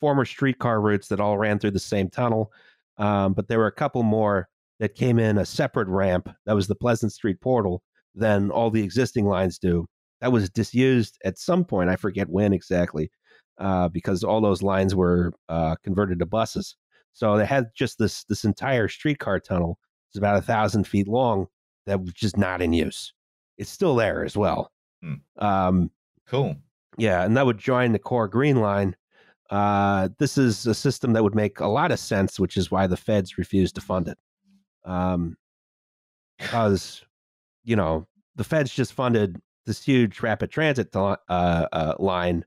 former streetcar routes that all ran through the same tunnel. Um, but there were a couple more that came in a separate ramp. That was the Pleasant Street portal than all the existing lines do. That was disused at some point. I forget when exactly, uh, because all those lines were uh, converted to buses. So they had just this this entire streetcar tunnel. It's about a thousand feet long. That was just not in use. It's still there as well. Hmm. Um, cool. yeah, and that would join the core green line. Uh, this is a system that would make a lot of sense, which is why the feds refused to fund it. Um, because, you know, the feds just funded this huge rapid transit uh, uh, line.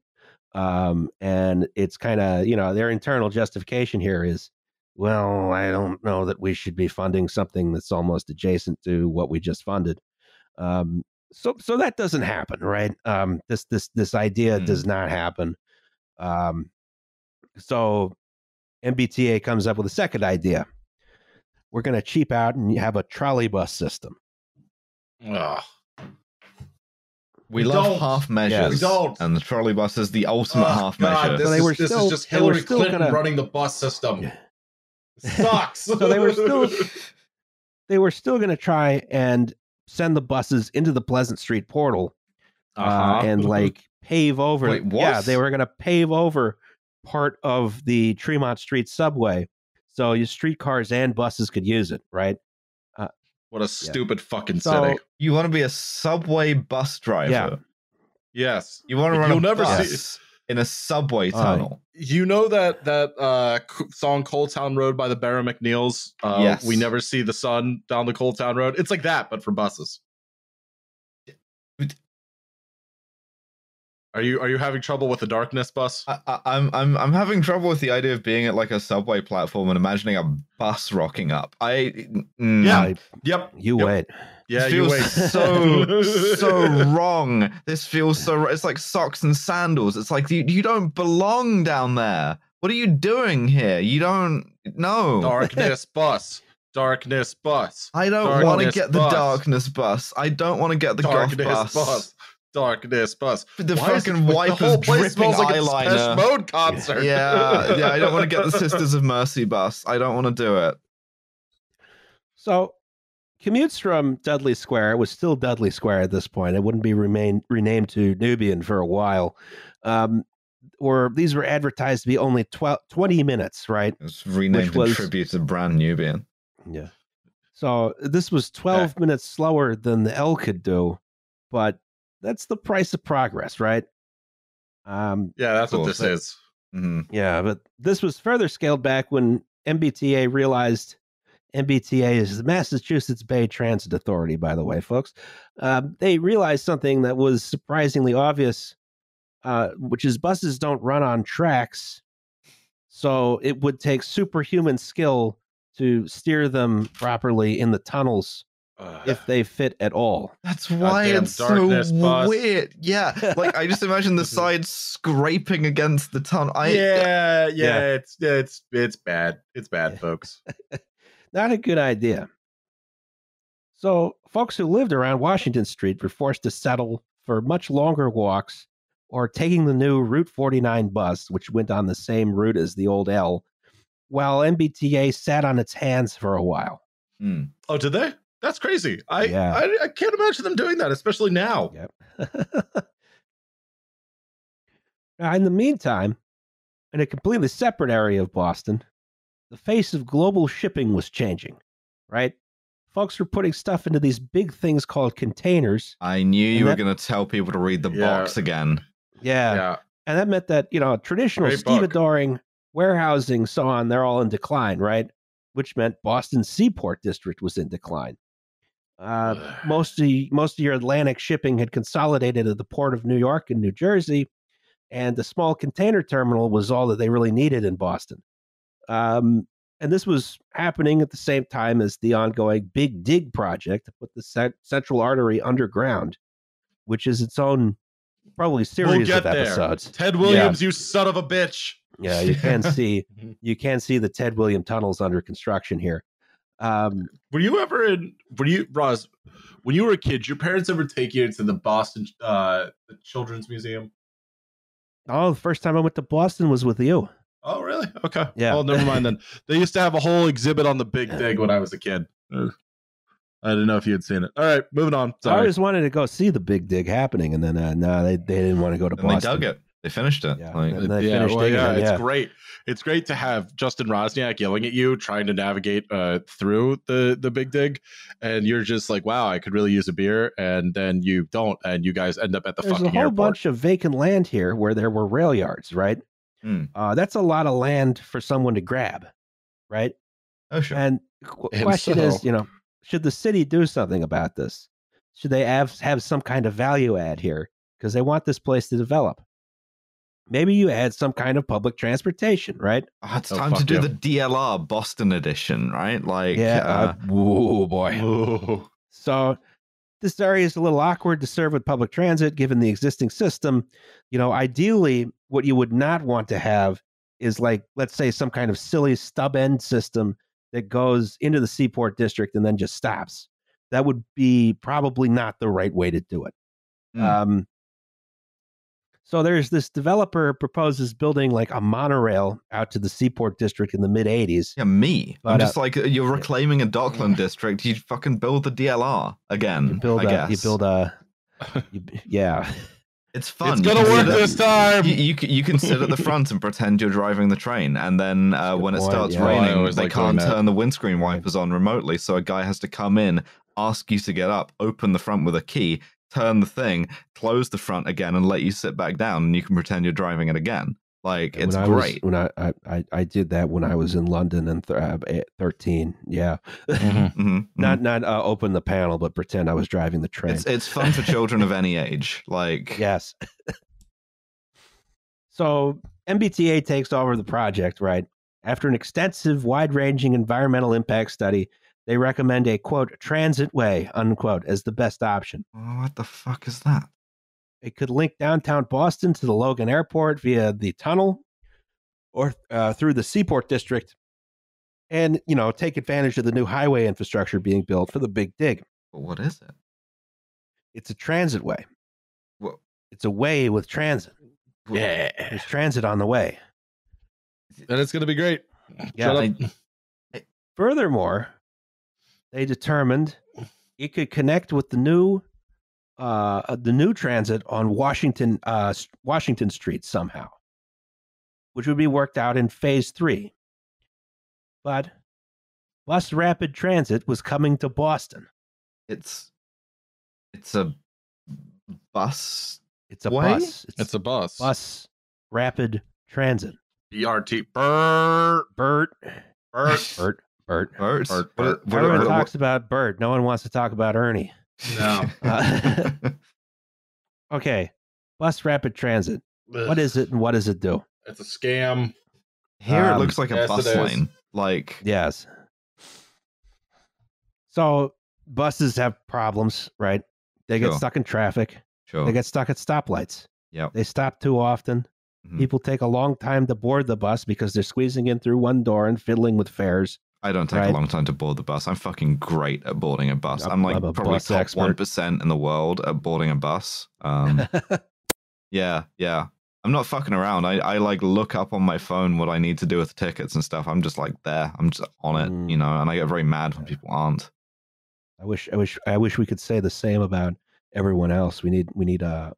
Um, and it's kind of, you know, their internal justification here is, well, I don't know that we should be funding something that's almost adjacent to what we just funded. Um, so so that doesn't happen right um this this this idea Hmm. does not happen um so mbta comes up with a second idea we're going to cheap out and have a trolley bus system Ugh. We, We love don't. half measures. We don't. And the trolley bus is the ultimate Oh, half God, measure. This, So they is, were this still- is just Hillary still Clinton gonna- running the bus system. Yeah. Sucks. So they were still- they were still going to try and send the buses into the pleasant street portal uh, Uh-huh. and like pave over Wait, yeah they were going to pave over part of the Tremont Street subway, so your streetcars and buses could use it, right? What a stupid fucking So- city. You want to be a subway bus driver? Yeah. Yes. You want to run You'll a never bus see- in a subway Oh, tunnel? You know that that uh song "Coal Town Road by the Barra MacNeils? Uh, Yes. We never see the sun down the Coal Town Road. It's like that, but for buses. Are you are you having trouble with the darkness bus? I, I, I'm I'm I'm having trouble with the idea of being at like a subway platform and imagining a bus rocking up. I mm, Yeah. I- Yep. you Yep. wait. Yeah, this you feels wait. so so wrong. This feels so. It's like socks and sandals. It's like you you don't belong down there. What are you doing here? You don't no. Darkness bus. Darkness bus. I don't want to Darkness get the darkness bus. I don't want to get the Darkness goth bus. bus. Darkness bus. The Why is it- fucking the whole of place dripping smells like a eyeliner. Depeche Mode concert. yeah, yeah. I don't want to get the Sisters of Mercy bus. I don't want to do it. So commutes from Dudley Square it was still Dudley Square at this point. It wouldn't be remain, renamed to Nubian for a while. Um, or these were advertised to be only 12, 20 minutes, right? It's renamed Which was- in tribute to Brand Nubian. Yeah. So this was 12 minutes slower than the L could do, but that's the price of progress, right? Um, Yeah, that's what this is. hmm yeah, but this was further scaled back when MBTA realized MBTA is the Massachusetts Bay Transit Authority, by the way, folks. Um, they realized something that was surprisingly obvious, uh, which is buses don't run on tracks. So it would take superhuman skill to steer them properly in the tunnels if they fit at all. That's why Goddamn it's so darkness bus. weird. Yeah, like I just imagine the sides scraping against the tunnel. I yeah, yeah, Yeah. it's it's it's bad. It's bad, Yeah. folks. Not a good idea. So, folks who lived around Washington Street were forced to settle for much longer walks or taking the new Route 49 bus, which went on the same route as the old L, while MBTA sat on its hands for a while. Hmm. Oh, did they? That's crazy. I, Yeah. I I can't imagine them doing that, especially now. Yep. now, in the meantime, in a completely separate area of Boston, the face of global shipping was changing, right? Folks were putting stuff into these big things called containers. I knew you And were going to tell people to read the Yeah. box again. Yeah. Yeah. And that meant that, you know, traditional Great book. stevedoring, warehousing, so on, they're all in decline, right? Which meant Boston's Seaport District was in decline. Uh, most of the, most of your Atlantic shipping had consolidated at the port of New York and New Jersey, and the small container terminal was all that they really needed in Boston. Um, and this was happening at the same time as the ongoing Big Dig project to put the cent- Central Artery underground, which is its own probably series We'll of get there. episodes. Ted Williams, you son of a bitch. Yeah, you can see you can see the Ted William tunnels under construction here. Um, Were you ever in? Were you, Roz? When you were a kid, your parents ever take you to the Boston uh, the Children's Museum? oh, the first time I went to Boston was with you. Oh, really? Okay. Yeah. Well, never mind then. They used to have a whole exhibit on the Big Dig when I was a kid. I didn't know if you had seen it. All right, moving on. Sorry. I always wanted to go see the big dig happening, and then uh, no, they, they didn't want to go to And they Boston. dug it. They finished it. Yeah. Like, they yeah, finished well, digging yeah, it, it's yeah. great. It's great to have Justin Roczniak yelling at you, trying to navigate uh, through the the big dig, and you're just like, "Wow, I could really use a beer," and then you don't, and you guys end up at the There's a whole airport. bunch of vacant land here where there were rail yards, right? Hmm. Uh, that's a lot of land for someone to grab, right? oh, sure. And qu- question so- is, you know, should the city do something about this? Should they have have some kind of value add here because they want this place to develop? Maybe you add some kind of public transportation, right? Ah, it's Oh, time to do yeah. the DLR Boston edition, right? Like, yeah. uh, Uh, oh boy. So this area is a little awkward to serve with public transit given the existing system. You know, ideally, what you would not want to have is like, let's say, some kind of silly stub end system that goes into the Seaport District and then just stops. That would be probably not the right way to do it. Hmm. Um, so there's this developer proposes building like a monorail out to the Seaport District in the mid 80s. yeah, me. I'm But, uh, just like, you're reclaiming a Dockland district. You fucking build the DLR again. You build I a, guess. you build a, you, yeah. It's fun. It's gonna can work this time. You, you, you can sit at the front and pretend you're driving the train, and then uh, when it point, starts yeah. Oh, raining, always they like can't that. turn the windscreen wipers on remotely. So a guy has to come in, ask you to get up, open the front with a key, turn the thing, close the front again, and let you sit back down, and you can pretend you're driving it again. Like it's when I was- great. when I, I, I, I did that when I was in London and th- uh, 13. Yeah. Mhm. Mhm, Not not uh, open the panel, but pretend I was driving the train. It's it's fun for children of any age. Like yes. so MBTA takes over the project, right? After an extensive, wide ranging environmental impact study, they recommend a quote, transit way, unquote, as the best option. oh, what the fuck is that? It could link downtown Boston to the Logan Airport via the tunnel or uh, through the Seaport District and, you know, take advantage of the new highway infrastructure being built for the big dig. But what is it? It's a transit way. Wha- It's a way with transit. Yeah. There's transit on the way. And it's gonna be great. Yeah. Shut up. I- Furthermore, they determined it could connect with the new uh, the new transit on Washington uh, Washington Street somehow, which would be worked out in phase three. But bus rapid transit was coming to Boston. It's it's a bus. It's a Way? bus. It's, It's a bus. bus rapid transit. BRT. Bert. Bert, Bert. Bert, Bert. Birds. Bert, What- Bert. Everyone what- what- talks about Bert. No one wants to talk about Ernie. No. Uh, Okay, bus rapid transit. What is it and what does it do? It's a scam. Here it Um, looks like a yes, bus it is. lane. Like Yes. So buses have problems, right? They get Sure. stuck in traffic. sure. They get stuck at stoplights. Yep. They stop too often. Mhm. People take a long time to board the bus because they're squeezing in through one door and fiddling with fares. I don't take Right. a long time to board the bus. I'm fucking great at boarding a bus. I'm- I'm like I'm probably top one percent in the world at boarding a bus. Um, yeah, yeah. I'm not fucking around. I, I like look up on my phone what I need to do with the tickets and stuff. I'm just like there. I'm just on it, Mm. you know. And I get very mad when people aren't. I wish I wish I wish we could say the same about everyone else. We need we need uh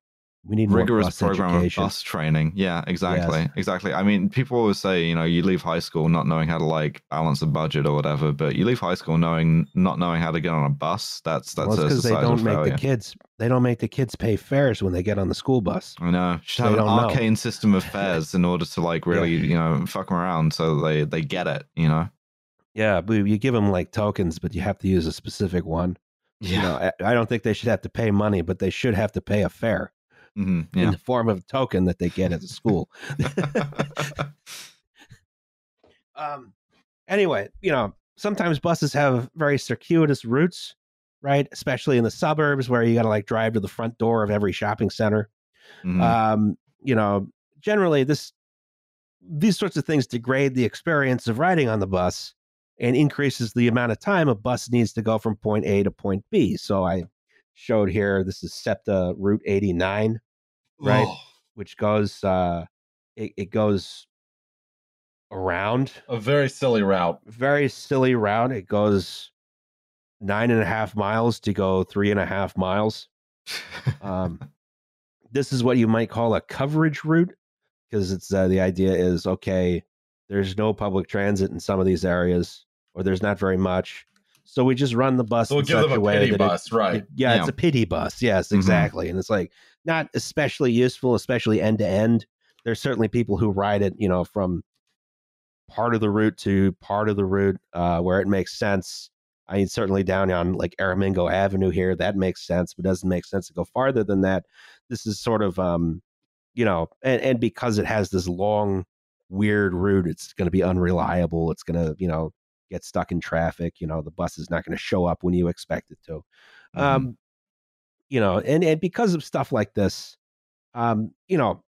we need more rigorous program education. of bus training. Yeah, exactly, exactly. I mean, people always say, you know, you leave high school not knowing how to like balance a budget or whatever, but you leave high school knowing not knowing how to get on a bus. That's that's well, a because they don't make failure. the kids they don't make the kids pay fares when they get on the school bus. I know. Should have an don't know. arcane system of fares in order to like really, you know, fuck them around so they they get it. You know. Yeah, but you give them like tokens, but you have to use a specific one. You know, I, I don't think they should have to pay money, but they should have to pay a fare hmm in the form of a token that they get at the school. um, anyway, you know, sometimes buses have very circuitous routes, right? Especially in the suburbs where you got to like drive to the front door of every shopping center. Mhm. Um, you know, generally this these sorts of things degrade the experience of riding on the bus and increases the amount of time a bus needs to go from point A to point B. So I showed here this is SEPTA Route 89, right? Oh, which goes uh it, it goes around a very silly route. very silly route. It goes nine and a half miles to go three and a half miles. Um, this is what you might call a coverage route because it's uh, the idea is okay there's no public transit in some of these areas or there's not very much so we just run the bus So we'll give such them a a way pity that it- bus, right? it- yeah, it's a pity bus yes Mhm. exactly and it's like not especially useful especially end to end there's certainly people who ride it you know from part of the route to part of the route uh, where it makes sense I mean, certainly down on like Aramingo Avenue here, that makes sense, but doesn't make sense to go farther than that. This is sort of, um, you know, and, and because it has this long, weird route, it's going to be unreliable. It's going to, you know, get stuck in traffic. You know, the bus is not going to show up when you expect it to. Mhm. Um, you know, and and because of stuff like this, um, you know,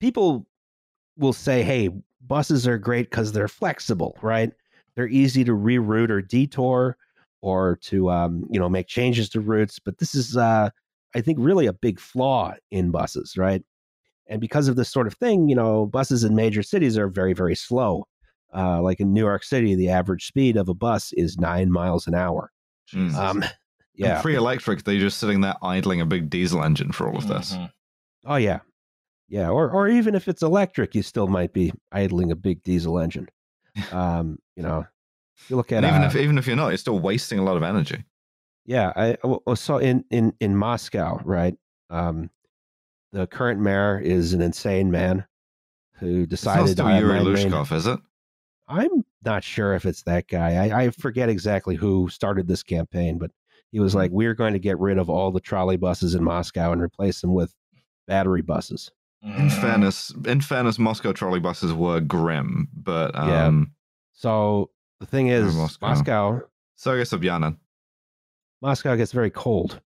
people will say, "Hey, buses are great because they're flexible, right? They're easy to reroute or detour, or to um, you know make changes to routes." But this is, uh, I think, really a big flaw in buses, right? And because of this sort of thing, you know, buses in major cities are very, very slow. Uh, like in New York City, the average speed of a bus is nine miles an hour. Mm. And yeah, free electric, they're just sitting there idling a big diesel engine for all of this. Mhm. Oh yeah, yeah. Or or even if it's electric, you still might be idling a big diesel engine. Um, you know, you look at And even uh, if even if you're not, you're still wasting a lot of energy. yeah, I saw in in in Moscow, right? Um, the current mayor is an insane man who It's not decided still "I- Yuri my main- Luzhkov, is it? I'm not sure if it's that guy. I, I forget exactly who started this campaign, but he was like, "We're going to get rid of all the trolley buses in Moscow and replace them with battery buses." In fairness, in fairness, Moscow trolley buses were grim, but Yeah. um, So the thing is, Moscow. Moscow, Sergei Sobyanin, Moscow gets very cold,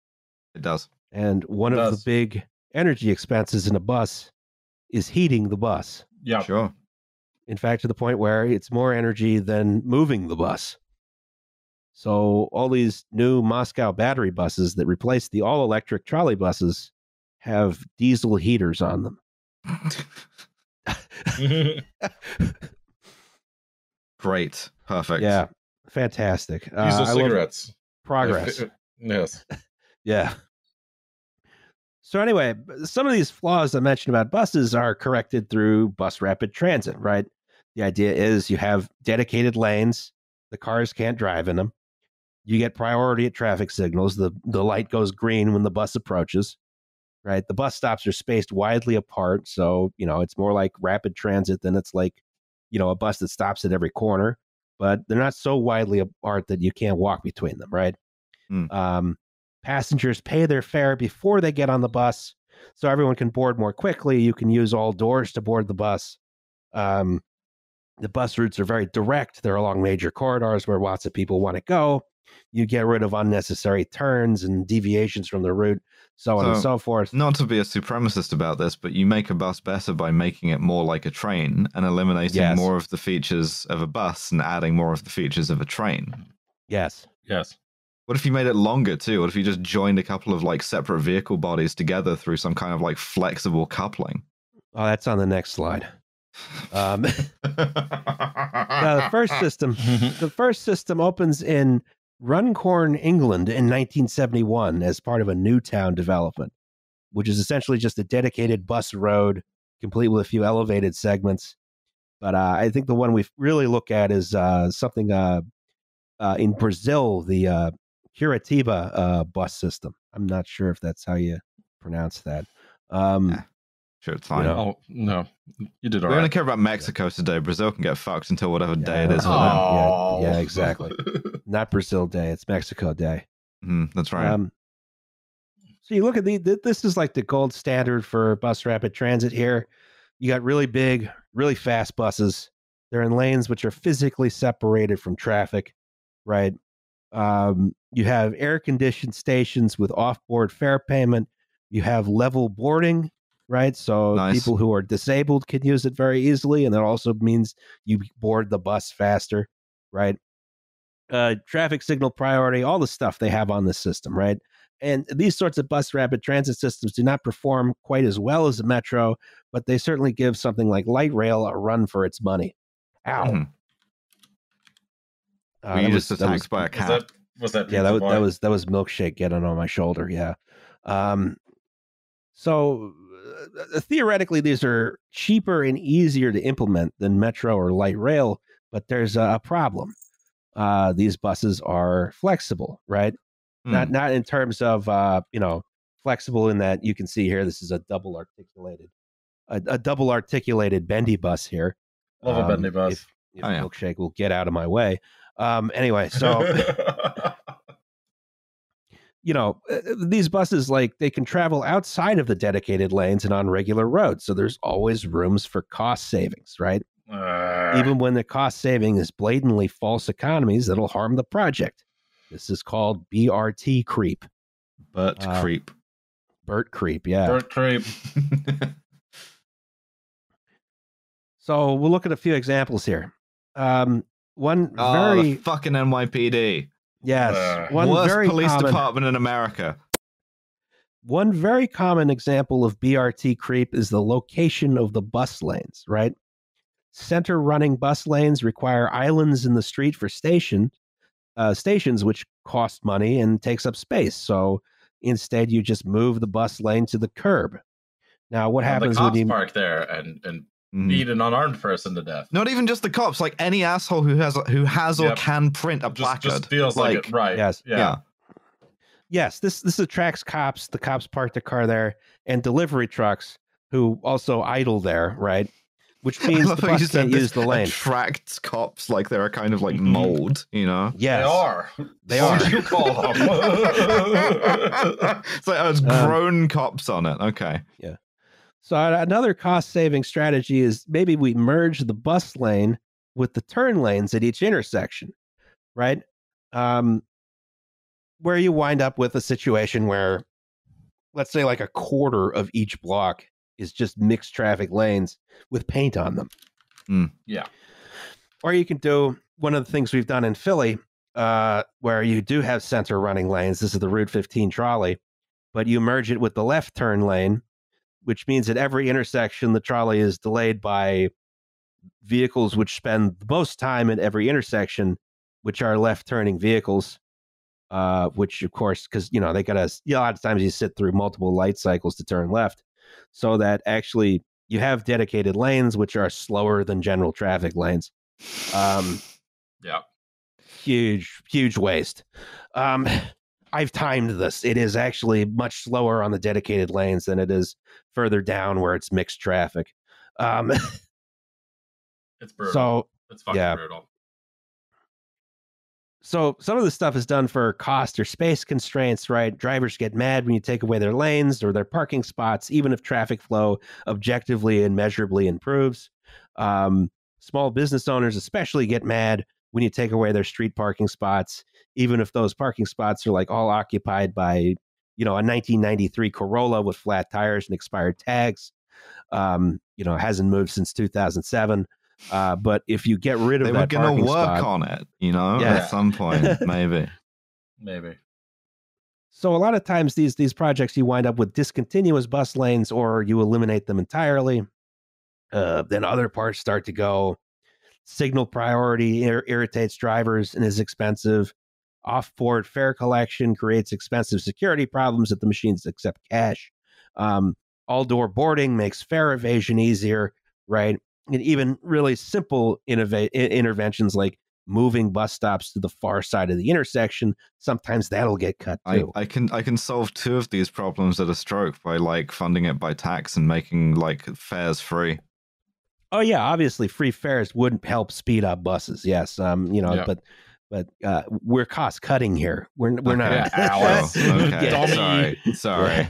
it does. and one It of does. the big energy expenses in a bus is heating the bus. yeah. Sure. In fact, to the point where it's more energy than moving the bus. So all these new Moscow battery buses that replace the all electric trolley buses have diesel heaters on them. Great. Perfect. Yeah, fantastic. Uh, Diesel I love cigarettes. progress. Yes. Yeah. So anyway, some of these flaws I mentioned about buses are corrected through bus rapid transit, right? The idea is you have dedicated lanes, the cars can't drive in them. You get priority at traffic signals. The the light goes green when the bus approaches. Right? The bus stops are spaced widely apart, so, you know, it's more like rapid transit than it's like, you know, a bus that stops at every corner, but they're not so widely apart that you can't walk between them, right? Hmm. Um, passengers pay their fare before they get on the bus so everyone can board more quickly you can use all doors to board the bus um, the bus routes are very direct they're along major corridors where lots of people want to go you get rid of unnecessary turns and deviations from the route so on and So- so forth Not to be a supremacist about this, but you make a bus better by making it more like a train and eliminating Yes. more of the features of a bus and adding more of the features of a train. yes Yes. What if you made it longer too? What if you just joined a couple of like separate vehicle bodies together through some kind of like flexible coupling? oh that's on the next slide um, now the first system the first system opens in Runcorn, England in 1971 as part of a new town development, which is essentially just a dedicated bus road, complete with a few elevated segments. But uh, I think the one we really look at is uh, something uh, uh, in Brazil, the uh, Curitiba uh, bus system. I'm not sure if that's how you pronounce that. Um. Sure, it's fine. know, Oh no, you did all right. we all only care about Mexico today. Brazil can get fucked until whatever day it Yeah. is for Oh. them. Yeah, yeah, exactly. not Brazil Day, it's Mexico Day. Mhm, that's right. Um, so you look at the this is like the gold standard for bus rapid transit here. You got really big, really fast buses. They're in lanes which are physically separated from traffic, right? Um, you have air conditioned stations with off board fare payment. You have level boarding, right? So Nice. people who are disabled can use it very easily, and that also means you board the bus faster, right? uh, traffic signal priority, all the stuff they have on this system, right? And these sorts of bus rapid transit systems do not perform quite as well as the metro, but they certainly give something like light rail a run for its money. Ow! Mhm. Uh, Were that was- just that was- by a Was cat? that was that? yeah, that was that was that was milkshake getting on my shoulder. Yeah. Um, so uh, theoretically, these are cheaper and easier to implement than metro or light rail, but there's a, a problem. Uh, these buses are flexible, right? Hmm. Not not in terms of uh, you know flexible in that you can see here. This is a double articulated, a, a double articulated bendy bus here. Love a Um, bendy bus. If, if Oh, yeah. milkshake will get out of my way. Um, anyway, so you know, uh, these buses like they can travel outside of the dedicated lanes and on regular roads. So there's always rooms for cost savings, right? Uh, Even when the cost saving is blatantly false economies that'll harm the project. This is called BRT creep, Bert uh, creep. Bert creep. Yeah. Bert creep. So we'll look at a few examples here. Um, one oh, very fucking NYPD. Yes, Uh, one Worst very police common, department in America. One very common example of BRT creep is the location of the bus lanes, right? Center running bus lanes require islands in the street for station uh, stations, which cost money and takes up space. So instead, you just move the bus lane to the curb. Now, what Have happens the when you park there and and Mhm. beat an unarmed person to death? Not even just the cops, like any asshole who has who has or can print a just, placard. just feels like, it, right? Yes. Yeah. yeah. yes, this this attracts cops. The cops park their car there, and delivery trucks who also idle there, right? Which means love the how you bus can't use the lane. attracts cops like they're a kind of like Mhm. mold, you know? Yes, They are. They What are. would you call them? it's like oh, it's Um, grown cops on it. Okay. So another cost saving strategy is maybe we merge the bus lane with the turn lanes at each intersection, right? Um, where you wind up with a situation where, let's say, like a quarter of each block is just mixed traffic lanes with paint on them. Mm. Yeah. Or you can do one of the things we've done in Philly, uh, where you do have center running lanes. This is the Route 15 trolley, but you merge it with the left turn lane, which means at every intersection, the trolley is delayed by vehicles which spend the most time at every intersection, which are left turning vehicles. Uh, which of course, because you know they gotta. You know, a lot of times you sit through multiple light cycles to turn left, so that actually you have dedicated lanes which are slower than general traffic lanes. Um, Yeah. huge, huge waste. Um, I've timed this. It is actually much slower on the dedicated lanes than it is further down where it's mixed traffic. Um, It's brutal. so, it's fucking yeah. brutal. so some of this stuff is done for cost or space constraints, right? Drivers get mad when you take away their lanes or their parking spots, even if traffic flow objectively and measurably improves. Um, small business owners especially get mad when you take away their street parking spots, even if those parking spots are like all occupied by, you know, a 1993 Corolla with flat tires and expired tags. Um, you know, hasn't moved since 2007. Uh, but if you get rid of They were that gonna work spot, on it, you know, Yeah. at some point, maybe. Maybe. So a lot of times these these projects you wind up with discontinuous bus lanes or you eliminate them entirely. Uh, then other parts start to go. Signal priority ir- irritates drivers and is expensive. Off-board fare collection creates expensive security problems that the machines accept cash. Um, all-door boarding makes fare evasion easier, right? And even really simple innova- interventions like moving bus stops to the far side of the intersection sometimes that'll get cut I, too. I can I can solve two of these problems at a stroke by like funding it by tax and making like fares free. Oh yeah, obviously free fares wouldn't help speed up buses. Yes, um, you know, Yeah. but but uh, we're cost cutting here. We're we're Okay. not. Yeah, okay. Yeah. Sorry. Sorry.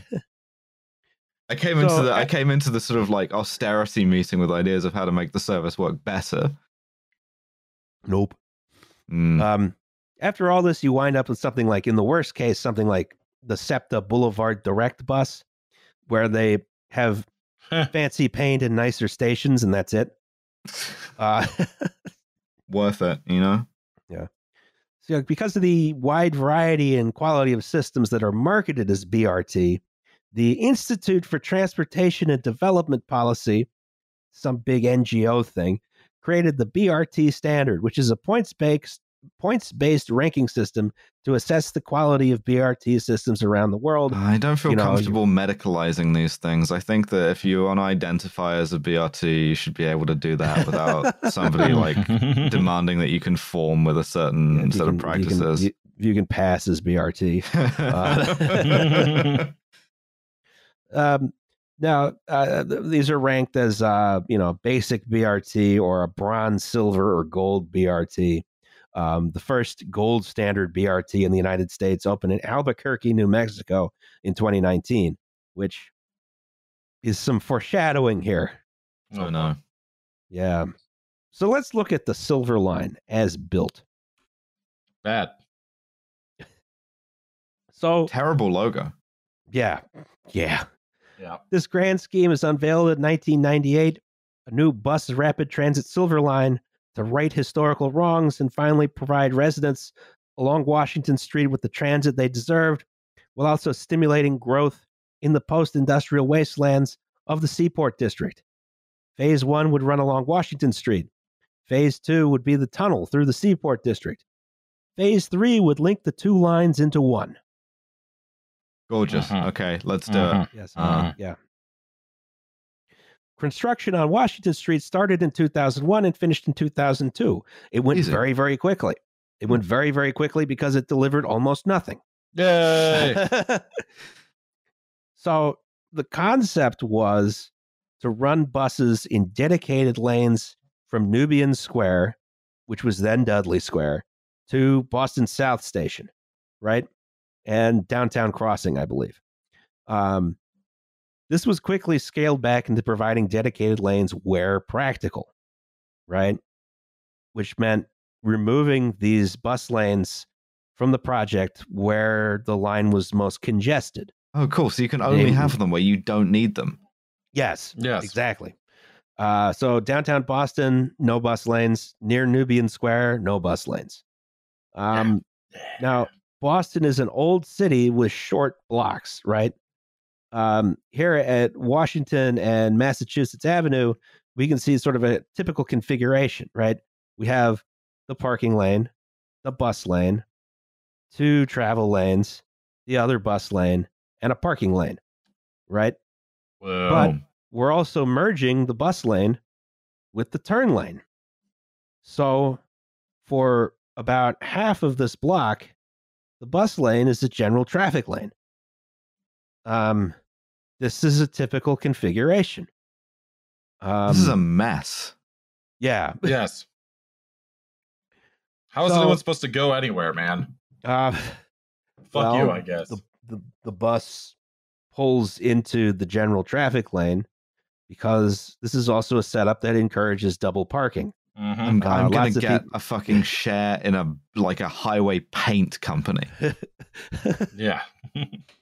I came into the I I- came into the sort of like austerity meeting with ideas of how to make the service work better. Nope. Mm. Um, after all this, you wind up with something like, in the worst case, something like the SEPTA Boulevard Direct Bus, where they have fancy paint and nicer stations, and that's it. Uh, Worth it, you know? Yeah. So, because of the wide variety and quality of systems that are marketed as BRT, the Institute for Transportation and Development Policy, some big NGO thing, created the BRT standard, which is a points based points based ranking system to assess the quality of BRT systems around the world. I don't feel you know, you- comfortable medicalizing these things. I think that if you want to identify as a BRT, you should be able to do that without somebody like demanding that you conform with a certain you set of can- you can- practices. You, you can pass as BRT. Uh, Um, now, uh, these are ranked as uh, you know basic BRT or a bronze, silver, or gold BRT. Um, the first gold standard BRT in the United States opened in Albuquerque, New Mexico, in 2019, which is some foreshadowing here. oh no. Yeah. So let's look at the Silver Line as built. Bad. So Terrible logo. yeah, yeah. Yeah. This grand scheme is unveiled in 1998. A new bus rapid transit silver line to right historical wrongs and finally provide residents along Washington Street with the transit they deserved, while also stimulating growth in the post industrial wastelands of the Seaport District. Phase one would run along Washington Street. Phase two would be the tunnel through the Seaport District. Phase three would link the two lines into one. Gorgeous. Mhm. Okay, let's do Mhm. it. Yes. Uh, yeah. Construction on Washington Street started in 2001 and finished in 2002. It went Easy. very, very quickly. It went very, very quickly because it delivered almost nothing. Yay! so the concept was to run buses in dedicated lanes from Nubian Square, which was then Dudley Square, to Boston South Station, right? And downtown crossing, I believe. Um, this was quickly scaled back into providing dedicated lanes where practical, right? Which meant removing these bus lanes from the project where the line was most congested. Oh, cool. So you can only They- have them where you don't need them. Yes, yes. exactly. Uh, so downtown Boston, no bus lanes. Near Nubian Square, no bus lanes. Um, Now, Boston is an old city with short blocks, right? Um, here at Washington and Massachusetts Avenue, we can see sort of a typical configuration, right? We have the parking lane, the bus lane, two travel lanes, the other bus lane, and a parking lane, right? Whoa. But we're also merging the bus lane with the turn lane. So for about half of this block, the bus lane is a general traffic lane. Um, this is a typical configuration. Um, this is a mess. yeah. yes. How is So- anyone supposed to go anywhere, man? Uh, Fuck you, I guess. the, the the bus pulls into the general traffic lane because this is also a setup that encourages double parking. Mhm. I'm, Uh, I'm gonna get peop- a fucking share in a like a highway paint company. Yeah.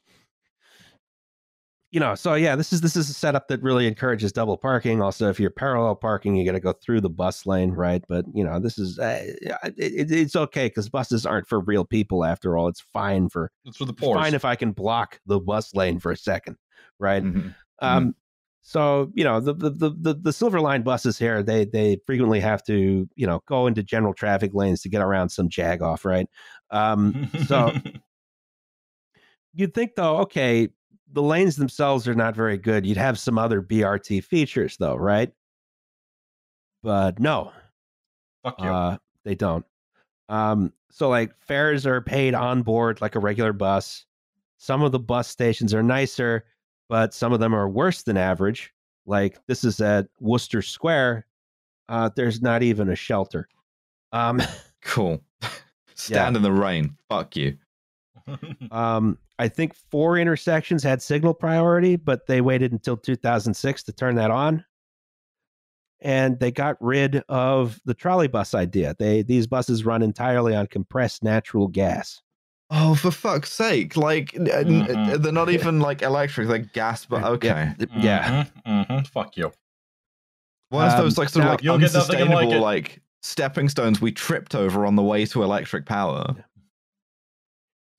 you know, so yeah, this is this is a setup that really encourages double parking. Also, if you're parallel parking, you got to go through the bus lane, right? But you know, this is uh, it, it, it's okay because buses aren't for real people after all. It's fine for It's for the it's poor. fine if I can block the bus lane for a second, right? Mhm. Um, so you know the, the the the the Silver Line buses here, they they frequently have to you know go into general traffic lanes to get around some jag off, right? Um, so you'd think though, okay, the lanes themselves are not very good. You'd have some other BRT features though, right? But no, Fuck you. uh, they don't. Um, so like fares are paid on board like a regular bus. Some of the bus stations are nicer, but some of them are worse than average. Like this is at Worcester Square. Uh, there's not even a shelter. Um, Cool. Stand in the rain. Fuck you. um, I think four intersections had signal priority, but they waited until 2006 to turn that on. And they got rid of the trolley bus idea. They these buses run entirely on compressed natural gas. Oh, for fuck's sake! Like n- n- Mhm. they're not even like electric; they're gas. But okay, Yeah. Mhm, mhm. Fuck you. one of Um, those like sort now- of like You'll get nothing like unsustainable like stepping stones we tripped over on the way to electric power.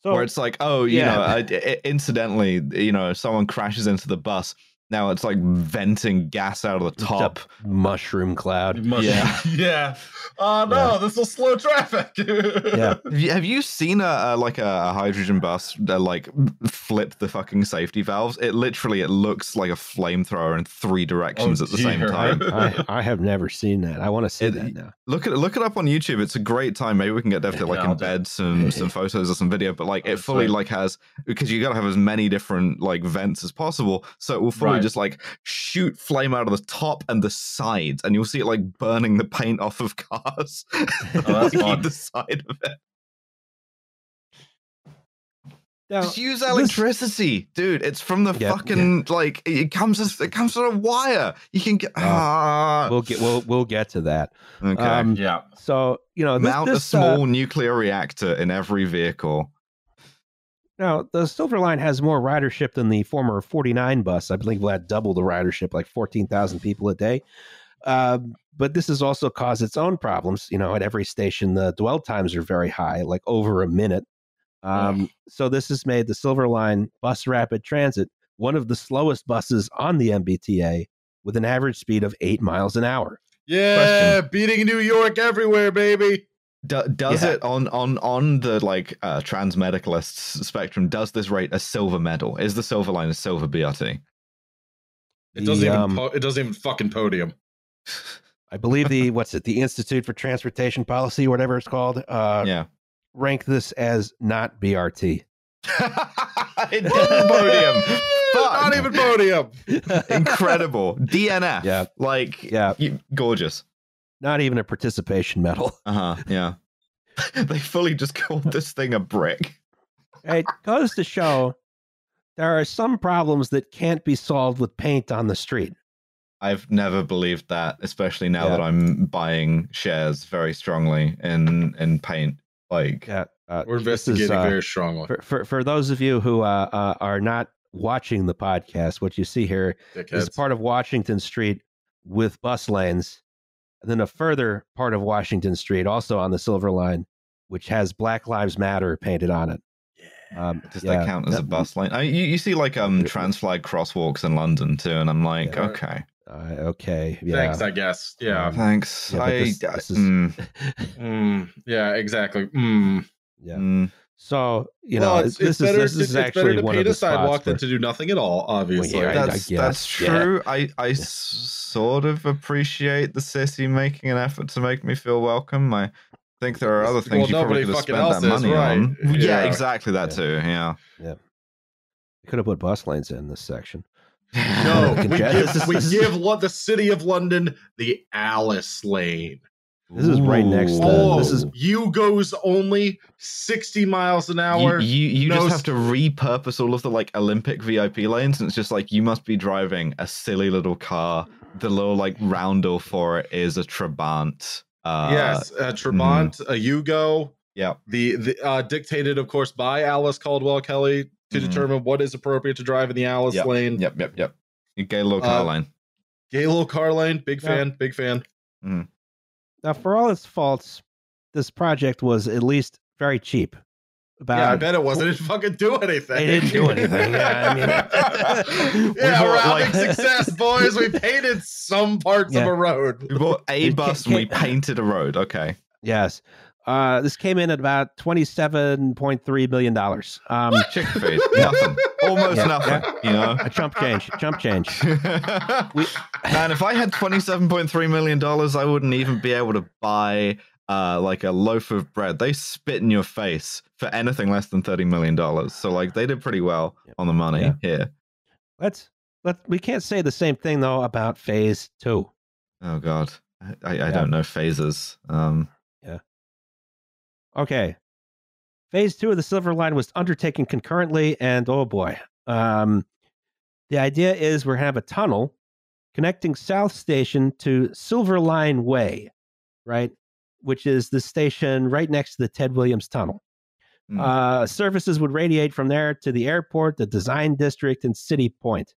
So where it's like, oh, you yeah. know, I, I- incidentally, you know, someone crashes into the bus, now it's like venting gas out of the top. mushroom cloud. Must- Yeah. yeah. Oh no, this will slow traffic. Yeah. Have you, seen a, a like a, a hydrogen bus that like flip the fucking safety valves? It literally it looks like a flamethrower in three directions Oh, at the same time. I, I have never seen that. I want to see It- that now. Look at look it up on YouTube. It's a great time. Maybe we can get Dev to like Yeah, I'll do embed some some photos or some video. But like Oh, it fully sweet. like has because you got to have as many different like vents as possible. So it will fully Right. Just like shoot flame out of the top and the sides, and you'll see it like burning the paint off of cars. Oh, that's like fun. side of it. Now, Just use this- electricity, dude. It's from the Yeah, fucking like it comes as it comes on a wire. You can get ah. we'll get we'll we'll get to that. okay. Um, yeah. So you know, this, Mount this, a uh, small nuclear reactor in every vehicle. Now, the Silver Line has more ridership than the former 49 bus. I believe we had double the ridership, like 14,000 people a day. Um, but this has also caused its own problems. You know, at every station, the dwell times are very high, like over a minute. Um, so this has made the Silver Line Bus Rapid Transit one of the slowest buses on the MBTA with an average speed of eight miles an hour. Yeah, beating New York everywhere, baby. Do, does Yeah. it on on on the like uh, trans medicalists spectrum? Does this rate a silver medal? Is the silver line a silver BRT? It doesn't The, even. um, po- it doesn't even fucking podium. I believe the what's it? The Institute for Transportation Policy, or whatever it's called, uh, yeah. rank this as not BRT. it doesn't podium. Fuck. Not even podium. Incredible. DNF. Yeah. Like, Yeah. you, gorgeous. Not even a participation medal. Uh huh. Yeah. they fully just called this thing a brick. It goes to show there are some problems that can't be solved with paint on the street. I've never believed that, especially now Yeah. that I'm buying shares very strongly in in paint. Like, Yeah, uh, We're this is, investigating uh, very strongly. For, for for those of you who uh, uh, are not watching the podcast, what you see here is Dickheads. part of Washington Street with bus lanes, and then a further part of Washington Street, also on the Silver Line, which has Black Lives Matter painted on it. Um, does yeah, that count as a bus lane? I, you, you see like um trans flag crosswalks in London too, and I'm like, Yeah. okay, Uh, okay, yeah. Thanks, I guess. Yeah. thanks. Yeah, I, this- this is- mm, Mm, yeah. Exactly. Mm. yeah. So you well, know, it's, this it's is better. this it's, is it's actually better to one paint of the a sidewalk spots than to do nothing at all. Obviously. yeah, I- that's guess, that's yeah. true. I I s- sort of appreciate the city making an effort to make me feel welcome. I think there are other Well, things you probably could have fucking spent else that is, money right. on. Yeah, Yeah. exactly that too. Yeah. yeah. You could have put bus lanes in this section. No, we give, we give the city of London the Alice Lane. This is right next to Oh, this is you goes only sixty miles an hour. you, you no just have to repurpose all of the like Olympic VIP lanes, and it's just like you must be driving a silly little car. The little like roundel for it is a Trabant. Uh, yes, a Trabant, a Yugo. Yeah. The the uh, dictated, of course, by Alice Caldwell Kelly to Mhm. determine what is appropriate to drive in the Alice Yep, lane. Yep. Yep. Yep. You get a little car Uh, lane. Galo car lane, big Yeah. fan, big fan. Now for all its faults, this project was at least very cheap. About yeah, I bet it wasn't. It didn't fucking do anything. They didn't do anything, yeah, I mean- yeah, We we're bought, having like- success, boys. We painted some parts of a road. We bought a bus and we painted a road. Okay. yes. Uh, this came in at about twenty-seven point three million dollars. Um, Chick feed. Nothing. Almost Yeah, nothing. You know. a chump change, chump change. We- Man, if I had twenty-seven point three million dollars, I wouldn't even be able to buy uh, like a loaf of bread. They spit in your face for anything less than thirty million dollars. So like they did pretty well Yep. on the money Yeah. here. Let's let we can't say the same thing though about Phase Two. Oh god, I, I, I Yeah. don't know phases. Um, Okay. Phase two of the Silver Line was undertaken concurrently, and oh boy. Um, the idea is we're going to have a tunnel connecting South Station to Silver Line Way, right? Which is the station right next to the Ted Williams Tunnel. Hmm. Uh, services would radiate from there to the airport, the design district, and City Point,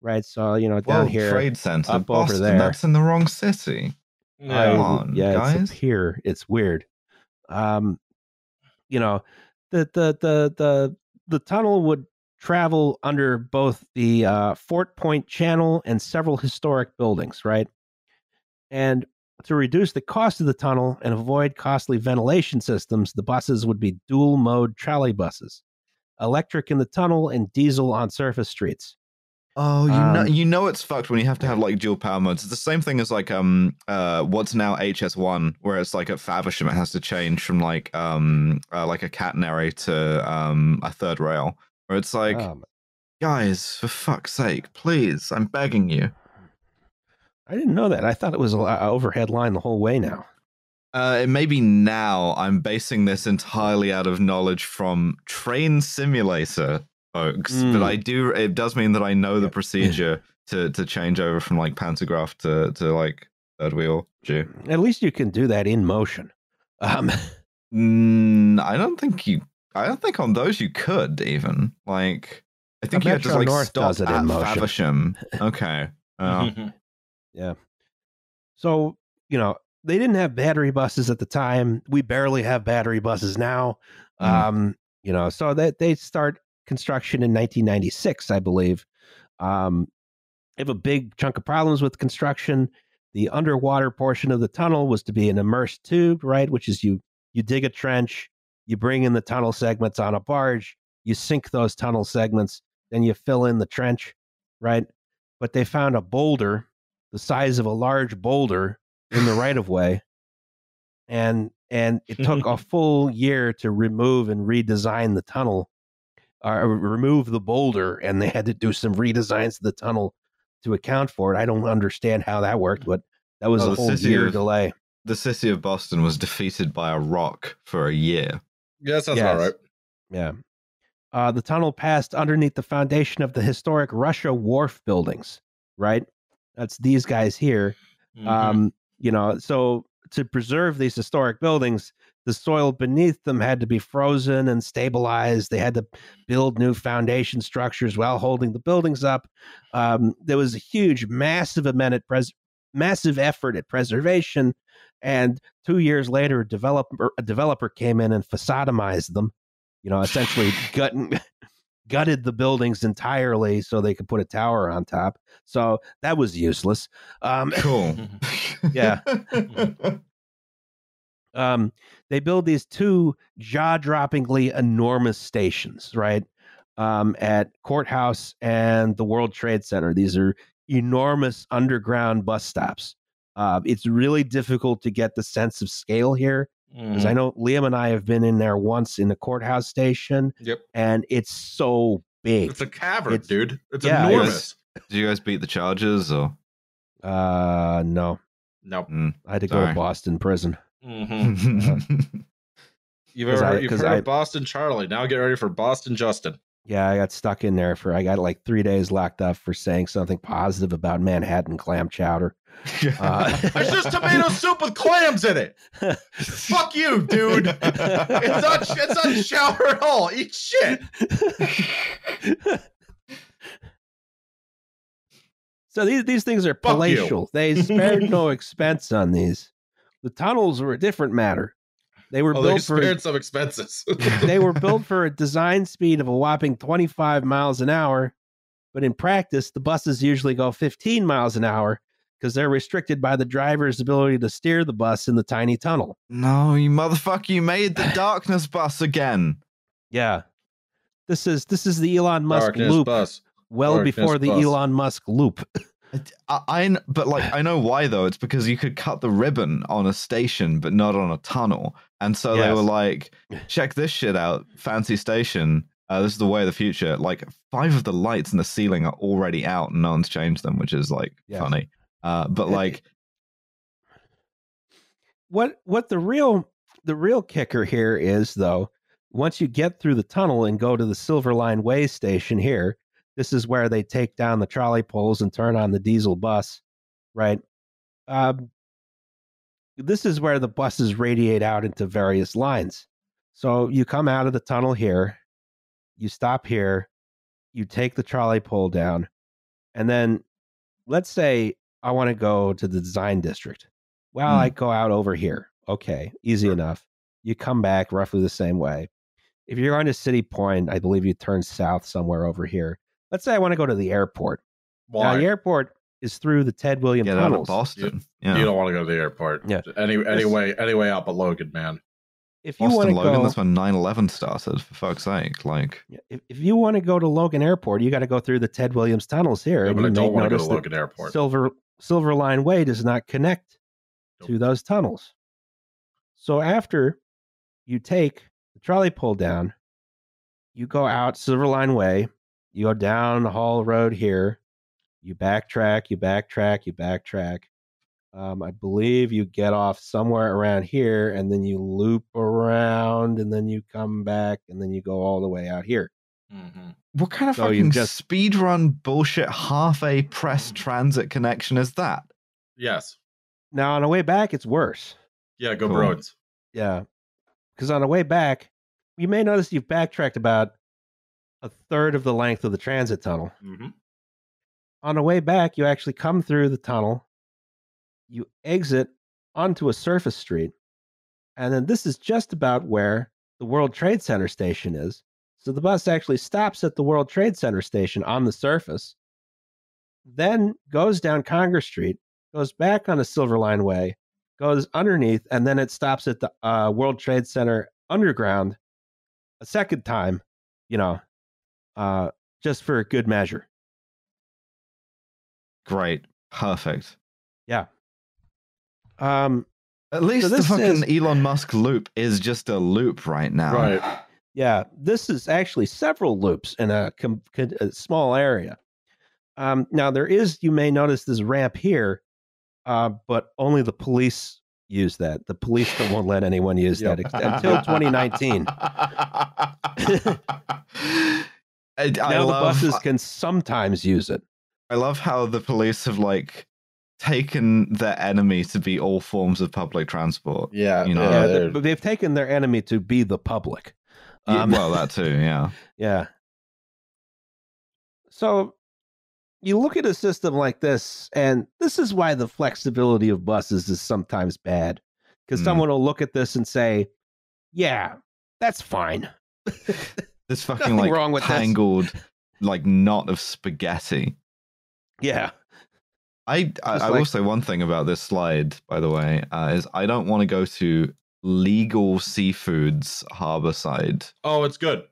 right? So, you know, down World here. Trade Center, up over Boston. there. That's in the wrong city. I- Yeah. Come on, yeah, guys. it's up here. It's weird. Um, you know, the the the the the tunnel would travel under both the uh, Fort Point Channel and several historic buildings, right? And to reduce the cost of the tunnel and avoid costly ventilation systems, the buses would be dual mode trolley buses, electric in the tunnel and diesel on surface streets. Oh, you know, Um, you know it's fucked when you have to have like dual power modes. It's the same thing as like um uh what's now HS1, where it's like at Faversham it has to change from like um uh, like a catenary to um a third rail, where it's like Um, guys, for fuck's sake, please, I'm begging you. I didn't know that. I thought it was a a overhead line the whole way now. Uh, it may be now. I'm basing this entirely out of knowledge from Train Simulator, folks. But Mm. I do. It does mean that I know the procedure to to change over from like pantograph to to like third wheel. Due. At least you can do that in motion. Um, Mm, I don't think you. I don't think on those you could even like. I think Uh, you had to Metro like North stop does it in at motion. Faversham. Okay. Oh. so you know they didn't have battery buses at the time. We barely have battery buses now. Mm. Um, you know, so that they start construction in 1996, I believe. Um, they have a big chunk of problems with construction. The underwater portion of the tunnel was to be an immersed tube, right? Which is you you dig a trench, you bring in the tunnel segments on a barge, you sink those tunnel segments, then you fill in the trench, right? but they found a boulder the size of a large boulder in the right of way, and and it took a full year to remove and redesign the tunnel, or remove the boulder, and they had to do some redesigns to the tunnel to account for it. I don't understand how that worked, but that was Oh, a whole year of- delay. The city of Boston was defeated by a rock for a year. Yeah, that sounds Yes. about right. Yeah. Uh, the tunnel passed underneath the foundation of the historic Russia wharf buildings, right? That's these guys here. Mhm. Um, you know, so to preserve these historic buildings, the soil beneath them had to be frozen and stabilized. They had to build new foundation structures while holding the buildings up. Um, there was a huge, massive amount at pres- massive effort at preservation. And two years later, a developer a developer came in and facademized them. You know, essentially gutting, gutted the buildings entirely so they could put a tower on top. So that was useless. Um, Cool. Yeah. um, they build these two jaw-droppingly enormous stations, right? Um, at Courthouse and the World Trade Center. These are enormous underground bus stops. Uh, it's really difficult to get the sense of scale here because I know Liam and I have been in there once in the courthouse station, Yep. and it's so big. It's a cavern, It's- dude. It's yeah, enormous. Did you guys beat the Chargers or? Uh, no, No. Mm. I had to go to Boston prison. Mm-hmm. you've ever I- you've heard I- of Boston Charlie. Now get ready for Boston Justin. Yeah, I got stuck in there for I got like three days locked up for saying something positive about Manhattan clam chowder. Uh, There's just tomato soup with clams in it. Fuck you, dude. It's not. It's not shower at all. Eat shit. so these these things are Fuck you. palatial. They spared no expense on these. The tunnels were a different matter. They were Well, they built for some expenses. they were built for a design speed of a whopping 25 miles an hour, but in practice, the buses usually go 15 miles an hour because they're restricted by the driver's ability to steer the bus in the tiny tunnel. no, you motherfucker! You made the darkness bus again. Yeah. This is this is the Elon Musk Darkness loop bus. well Darkness before the bus. Elon Musk loop. I, I but like I know why though. It's because you could cut the ribbon on a station, but not on a tunnel. And so they were like, "Check this shit out, fancy station. Uh, this is the way of the future." Like five of the lights in the ceiling are already out, and no one's changed them, which is like Yes. funny. Uh, but like, what what the real the real kicker here is though once you get through the tunnel and go to the silver line way station here this is where they take down the trolley poles and turn on the diesel bus right um, this is where the buses radiate out into various lines so you come out of the tunnel here you stop here you take the trolley pole down and then let's say i want to go to the design district well, Hmm. I go out over here. Okay, easy enough. You come back roughly the same way. If you're going to City Point, I believe you turn south somewhere over here. Let's say I want to go to the airport. Now, the airport is through the Ted Williams get out of tunnels. Boston. Yeah, You don't want to go to the airport. Yeah. Any anyway, anyway, out but Logan, man. If you want Boston to Logan. go, That's when 9/11 started. For fuck's sake! Like, if, if you want to go to Logan Airport, you got to go through the Ted Williams tunnels here. Yeah, but I don't want to go to Logan Airport. Silver Silver Line Way does not connect to those tunnels. So after you take the trolley pull down, you go out Silver Line Way, you go down the Haul Road here, you backtrack, you backtrack, you backtrack. Um, I believe you get off somewhere around here, and then you loop around, and then you come back, and then you go all the way out here. Mhm. what kind of So you fucking just- speed run bullshit half a press transit connection is that? Yes. Now on the way back, it's worse. Yeah. Go Cool. Bruins. Yeah. Because on the way back, you may notice you've backtracked about a third of the length of the transit tunnel. hmm On the way back, you actually come through the tunnel, you exit onto a surface street, and then this is just about where the World Trade Center station is. So the bus actually stops at the World Trade Center station on the surface, then goes down Congress Street, goes back on a Silver Line Way, goes underneath, and then it stops at the uh, World Trade Center underground a second time, you know, uh, just for good measure. Great. Perfect. Yeah. Um, At least the fucking is- Elon Musk loop is just a loop right now. Right. yeah, this is actually several loops in a, com- con- a small area. Um, now there is, you may notice this ramp here, uh, but only the police use that. The police don't won't let anyone use that ex- until 2019. I, I now the love, buses can sometimes use it. I love how the police have like taken their enemy to be all forms of public transport. Yeah. You know, yeah, yeah, they're- they- but they've taken their enemy to be the public. Yeah, Um, well, that too. Yeah. Yeah. So you look at a system like this, and this is why the flexibility of buses is sometimes bad. Because Mm. someone will look at this and say, yeah, that's fine. This fucking Nothing like wrong with this. tangled like knot of spaghetti. Yeah. I I, Just I like- will say one thing about this slide, by the way, uh, is I don't want to go to legal seafoods harborside, oh, it's good.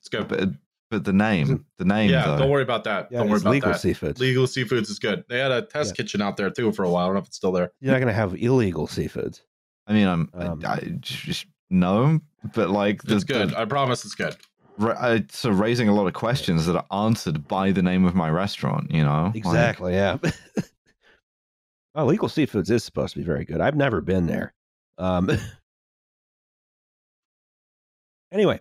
It's good. but but the name, the name, yeah, though. don't worry about that. Yeah, don't worry it's about legal that. seafoods. Legal seafoods is good. They had a test Yeah. kitchen out there too for a while. I don't know if it's still there. You're not going to have illegal seafoods. I mean, I'm Um, I, I just no, but like the, It's good. the- I promise it's good. ra- uh, so raising a lot of questions that are answered by the name of my restaurant. You know, Like, Exactly. Yeah. oh, legal seafoods is supposed to be very good. I've never been there. Um, anyway,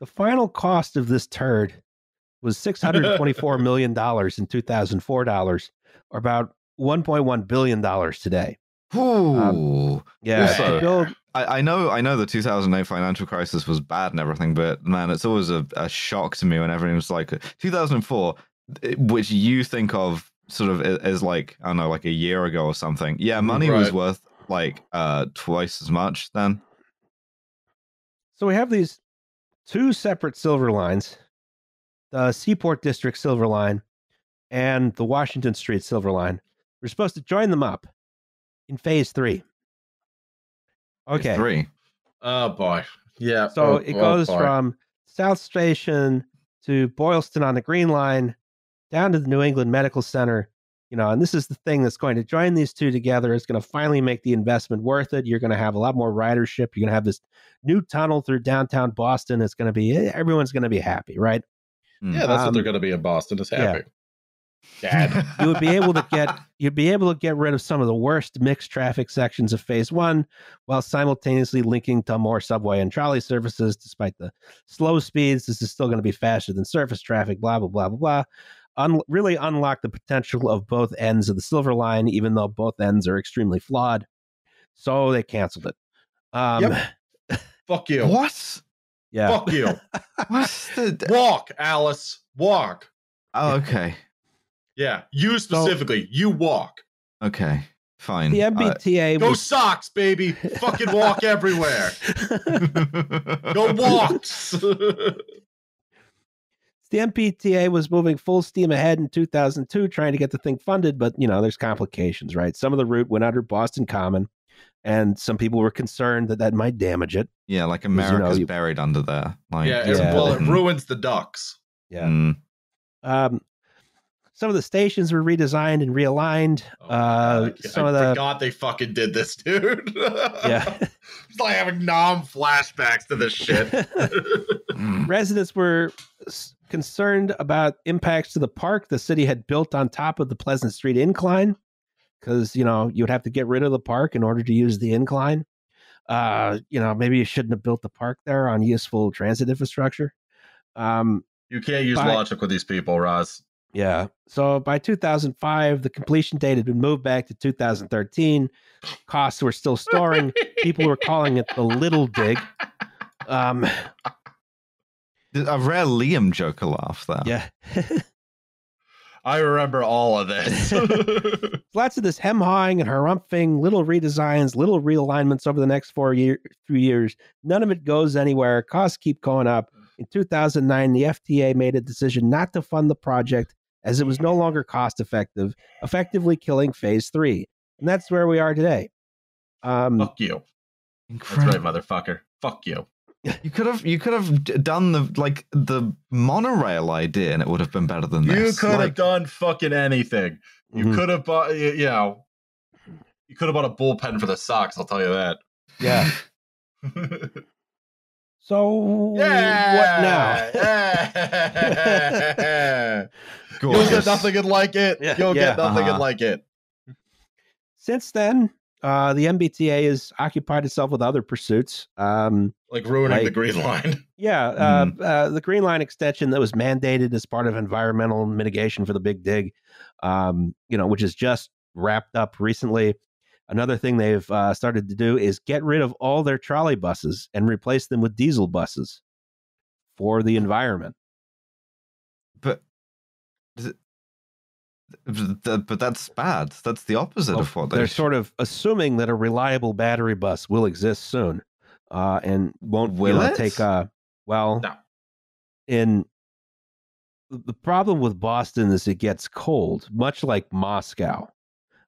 the final cost of this turd was six hundred twenty-four million dollars in two thousand four dollars, or about one point one billion dollars today. Ooh. Yeah, Also- I, I know I know the 2008 financial crisis was bad and everything, but man, it's always a, a shock to me when everything was like 2004, eh, which you think of sort of as like I don't know, like a year ago or something. Yeah, money was worth like uh twice as much then. So we have these two separate silver lines the Seaport District Silver Line and the Washington Street Silver Line. We're supposed to join them up in phase three. Okay. Three. Oh boy. Yeah. So oh, it oh, goes boy. from South Station to Boylston on the Green Line down to the New England Medical Center. You know, and this is the thing that's going to join these two together. It's going to finally make the investment worth it. You're going to have a lot more ridership. You're going to have this new tunnel through downtown Boston. It's going to be everyone's going to be happy, right? Yeah, that's what Um, they're going to be in Boston. Is yeah. Happy. Dad. You would be able to get you'd be able to get rid of some of the worst mixed traffic sections of phase one while simultaneously linking to more subway and trolley services despite the slow speeds this is still going to be faster than surface traffic blah blah blah blah blah Un- really unlock the potential of both ends of the silver line even though both ends are extremely flawed so they canceled it um Fuck you. What? yeah Fuck you. What's the? Walk, Alice. Walk. Oh, okay, Yeah. You specifically. you walk. okay, fine. the Uh, mbta Go was socks, baby. Fucking walk everywhere. Go walks. The MBTA was moving full steam ahead in 2002, trying to get the thing funded, but you know, there's complications, right? Some of the route went under Boston Common, and some people were concerned that that might damage it. yeah, like you know, America's you- buried under there. Like, yeah, it's it- well, it ruins the ducks. Yeah. Mm. Um, some of the stations were redesigned and realigned. Oh my uh, God, some I of the forgot they fucking did this, dude. Yeah. it's like having nom flashbacks to this shit. Mm. residents were concerned about impacts to the park the city had built on top of the Pleasant Street incline, because you know you would have to get rid of the park in order to use the incline. Uh, you know, maybe you shouldn't have built the park there on useful transit infrastructure. Um, you can't use Bye. logic with these people, Roz. Yeah. So by 2005, the completion date had been moved back to 2013. Costs were still soaring. People were calling it the Little Dig. Um, A rare Liam Joker laugh there. yeah. I remember all of this. lots of this hem hawing and harumphing, little redesigns, little realignments over the next four year, three years. None of it goes anywhere. Costs keep going up. In 2009, the FTA made a decision not to fund the project as it was no longer cost effective, effectively killing phase three. And that's where we are today. Um, Fuck you. That's right, motherfucker. Fuck you. You could have you could have done the like the monorail idea, and it would have been better than You this. You could have Like, done fucking anything. You Mhm. could have bought, you know, you could have bought a bullpen for the Sox. I'll tell you that. Yeah. So what now? Yeah. You'll get nothing and like it. Yeah, You'll yeah. get nothing and Uh-huh. like it. Since then, uh, the MBTA has occupied itself with other pursuits. Um, Like ruining Like- the green line. yeah, uh, uh, the Green Line extension that was mandated as part of environmental mitigation for the Big Dig, um, you know, which is just wrapped up recently. Another thing they've uh, started to do is get rid of all their trolley buses and replace them with diesel buses for the environment. But th- but that's bad. That's the opposite Well, of what they're they sort of assuming that a reliable battery bus will exist soon, uh, and won't you Will know, it? take a well No. in the the problem with Boston is it gets cold, much like Moscow,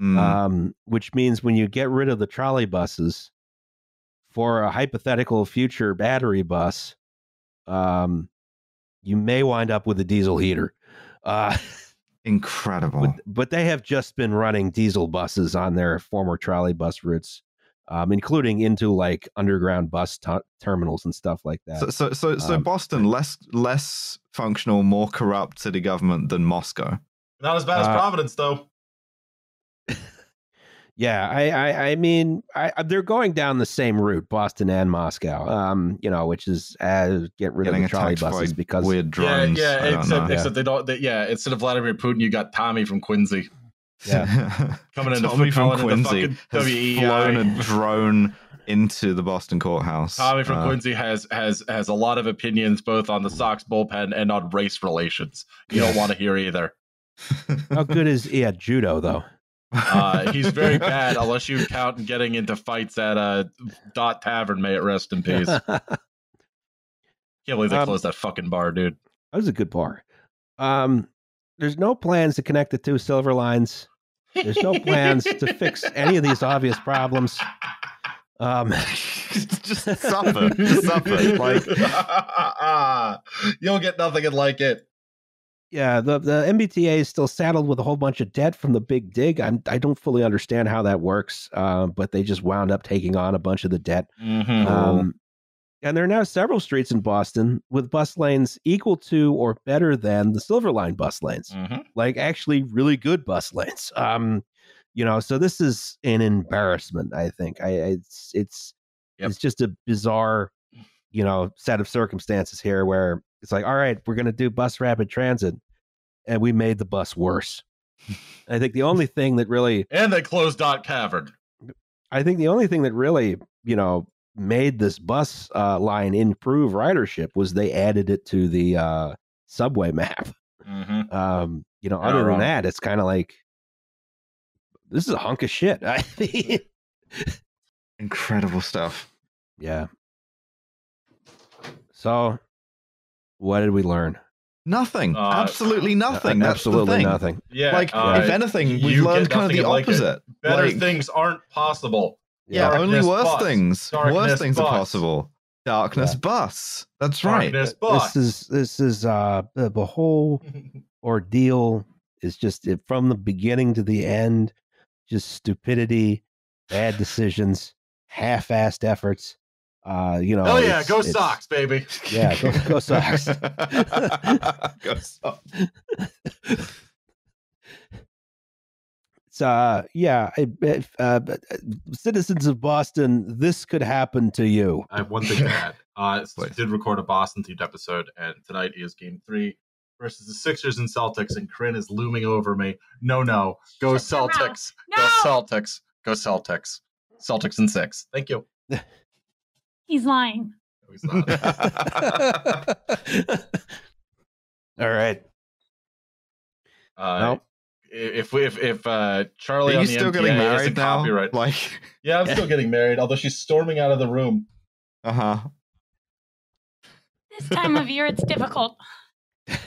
Mm, um, which means when you get rid of the trolley buses for a hypothetical future battery bus, um, you may wind up with a diesel heater. Uh, incredible. but, but they have just been running diesel buses on their former trolley bus routes, um, including into like underground bus tu- terminals and stuff like that. So so so, so Um, Boston less less functional, more corrupt city government than Moscow. Not as bad as Uh, Providence, though. yeah, I, I, I mean, I, I- they're going down the same route, Boston and Moscow. Um, you know, which is uh, get rid Getting of the trolley buses because weird drones. yeah, I yeah. don't Except, know. except they don't. They, yeah, instead of Vladimir Putin, you got Tommy from Quincy yeah, coming into Tommy from calling into Quincy fucking has WEI. flown a drone into the Boston courthouse. Tommy from Uh, Quincy has has has a lot of opinions both on the Sox bullpen and on race relations. You don't want to hear either. how good is he at judo though? Uh, he's very bad unless you count getting into fights at uh, Dot Tavern. May it rest in peace. Can't believe they Um, closed that fucking bar, dude. That was a good bar. Um, there's no plans to connect the two silver lines. There's no plans to fix any of these obvious problems. Um, just suffer, just suffer. Like you'll get nothing and like it. Yeah, the the MBTA is still saddled with a whole bunch of debt from the big dig. I'm, I don't fully understand how that works, uh, but they just wound up taking on a bunch of the debt. Mm-hmm. Um, and there are now several streets in Boston with bus lanes equal to or better than the Silver Line bus lanes, Mm-hmm. like actually really good bus lanes. Um, you know, so this is an embarrassment. I think I, it's it's Yep. it's just a bizarre, you know, set of circumstances here where it's like, all right, we're going to do bus rapid transit, and we made the bus worse. I think the only thing that really And they closed Dot Tavern. I think the only thing that really, you know, made this bus uh, line improve ridership was they added it to the uh, subway map. Mm-hmm. Um, you know, other than that, it's kind of like this is a hunk of shit. Incredible stuff. yeah. So, what did we learn? Nothing. Uh, Absolutely nothing. Uh, absolutely nothing. Yeah. Like, uh, if anything, we've learned kind of the and like opposite. better like- things aren't possible. Yeah. Yeah, only worse bus. things. Darkness worse things are possible. Darkness Yeah. bus. That's right. Darkness bus. This is this is uh the, the whole ordeal is just it, from the beginning to the end, just stupidity, bad decisions, half-assed efforts. Uh, you know, Hell yeah, go it's- Sox, baby. Yeah, go, go Sox. Go Sox. It's uh, yeah, I- if, uh, uh, citizens of Boston, this could happen to you. I have one thing to add. Uh, so we Please. did record a Boston themed episode, and tonight is game three versus the Sixers and Celtics, and Corinne is looming over me. No, no. Go Shut. Celtics. No! Go Celtics. Go Celtics. Celtics and six. Thank you. He's lying. No, he's not. All right. Uh, Nope. If if if uh, Charlie Are on you the still MTA getting isn't married now? copyright, Like, yeah, I'm still getting married. Although she's storming out of the room. uh huh. This time of year, it's difficult.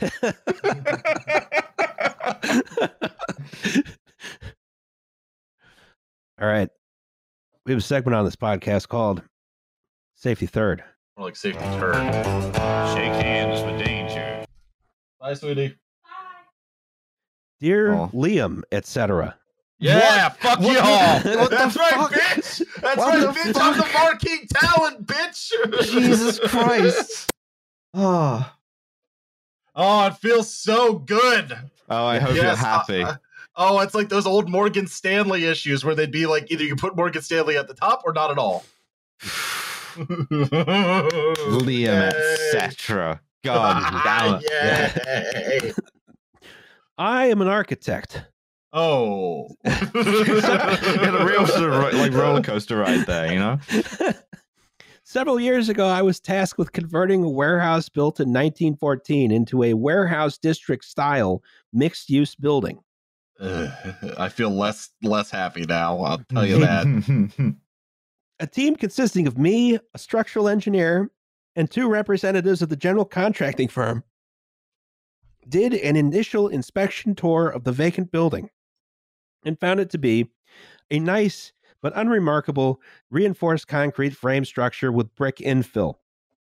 All right. We have a segment on this podcast called Safety Third. More like safety turd. Shake hands with danger. Bye, sweetie. Bye. Dear Oh. Liam, etc. Yeah, fuck What y'all. the- what the That's right, fuck? bitch. That's What right, the bitch. I'm the marquee talent, bitch. Jesus Christ. Oh. Oh, it feels so good. Oh, I hope Yes, you're happy. uh, oh, it's like those old Morgan Stanley issues where they'd be like either you put Morgan Stanley at the top or not at all. Liam, Yay. etc. God damn it. Yay. I am an architect. Oh. you had a real sort of like roller coaster ride there, you know? Several years ago, I was tasked with converting a warehouse built in 1914 into a warehouse district style mixed use building. Ugh, I feel less less happy now. I'll tell you that. A team consisting of me, a structural engineer, and two representatives of the general contracting firm did an initial inspection tour of the vacant building and found it to be a nice but unremarkable reinforced concrete frame structure with brick infill.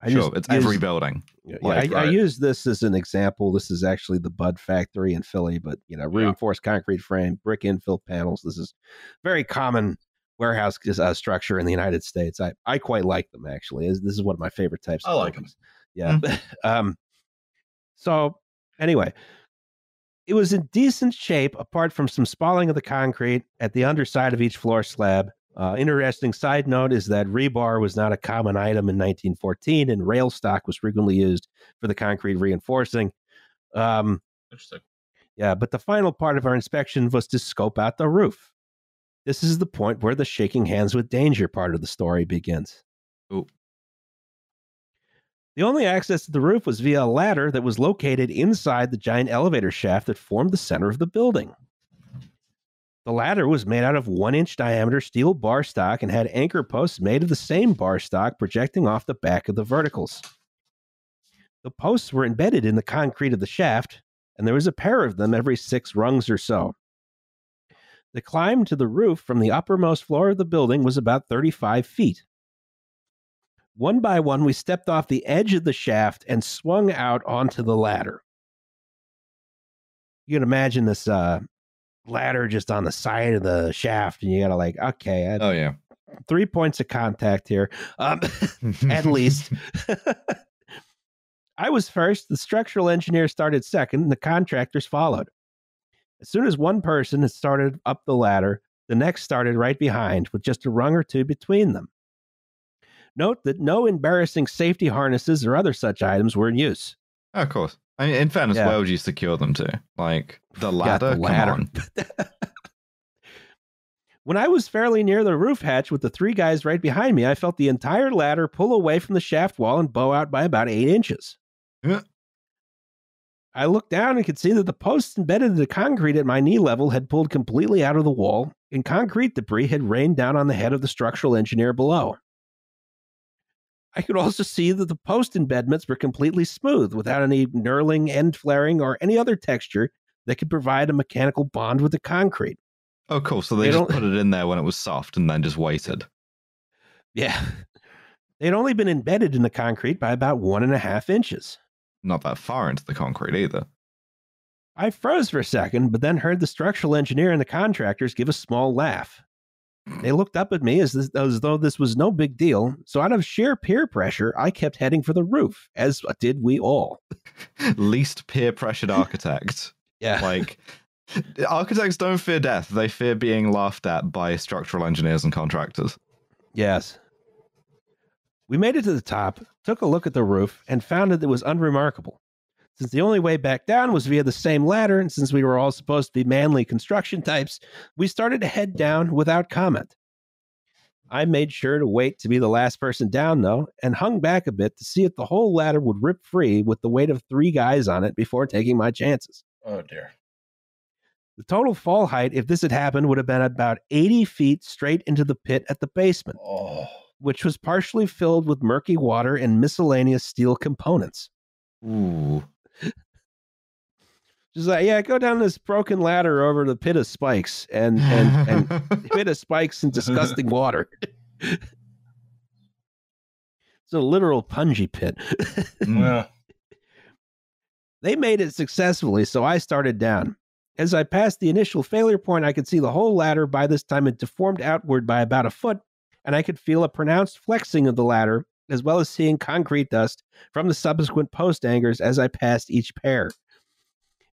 I sure, it's every building. Yeah, Like, I, I use this as an example. This is actually the Budd factory in Philly, but you know, Yeah. reinforced concrete frame, brick infill panels. This is very common warehouse uh, structure in the United States. I, I quite like them actually. This is one of my favorite types. I of like 'em. buildings. Yeah. um. So anyway, it was in decent shape apart from some spalling of the concrete at the underside of each floor slab. Uh, interesting side note is that rebar was not a common item in 1914, and rail stock was frequently used for the concrete reinforcing. Um, Interesting. yeah, but the final part of our inspection was to scope out the roof. This is the point where the shaking hands with danger part of the story begins. Ooh. The only access to the roof was via a ladder that was located inside the giant elevator shaft that formed the center of the building. The ladder was made out of one inch diameter steel bar stock and had anchor posts made of the same bar stock projecting off the back of the verticals. The posts were embedded in the concrete of the shaft, and there was a pair of them every six rungs or so. The climb to the roof from the uppermost floor of the building was about 35 feet. One by one, we stepped off the edge of the shaft and swung out onto the ladder. You can imagine this uh, ladder just on the side of the shaft, and you gotta like, okay, I, Oh yeah. three points of contact here, um, at least. I was first. The structural engineer started second, and the contractors followed. As soon as one person had started up the ladder, the next started right behind, with just a rung or two between them. Note that no embarrassing safety harnesses or other such items were in use. Oh, of course. I mean, in fairness, Yeah. where would you secure them to? Like the Yeah, ladder? the ladder. Come on. When I was fairly near the roof hatch with the three guys right behind me, I felt the entire ladder pull away from the shaft wall and bow out by about eight inches. Yeah. I looked down and could see that the posts embedded in the concrete at my knee level had pulled completely out of the wall, and concrete debris had rained down on the head of the structural engineer below. I could also see that the post embedments were completely smooth without any knurling, end flaring, or any other texture that could provide a mechanical bond with the concrete. Oh, cool. So they, They just put it in there when it was soft and then just waited. Yeah. They'd only been embedded in the concrete by about one and a half inches. Not that far into the concrete either. I froze for a second, but then heard the structural engineer and the contractors give a small laugh. They looked up at me as, this, as though this was no big deal, so out of sheer peer pressure, I kept heading for the roof, as did we all. Least peer pressured architect. Yeah. like architects don't fear death; they fear being laughed at by structural engineers and contractors. Yes. We made it to the top, took a look at the roof, and found that it was unremarkable. Since the only way back down was via the same ladder, and since we were all supposed to be manly construction types, we started to head down without comment. I made sure to wait to be the last person down, though, and hung back a bit to see if the whole ladder would rip free with the weight of three guys on it before taking my chances. Oh dear. The total fall height, if this had happened, would have been about 80 feet straight into the pit at the basement. Oh. Which was partially filled with murky water and miscellaneous steel components. Ooh. She's like, yeah, go down this broken ladder over the pit of spikes and and and pit of spikes and disgusting water. It's a literal punji pit. Mm. Yeah. They made it successfully, so I started down. As I passed the initial failure point, I could see the whole ladder by this time had deformed outward by about a foot, and I could feel a pronounced flexing of the ladder, as well as seeing concrete dust from the subsequent post anchors as I passed each pair.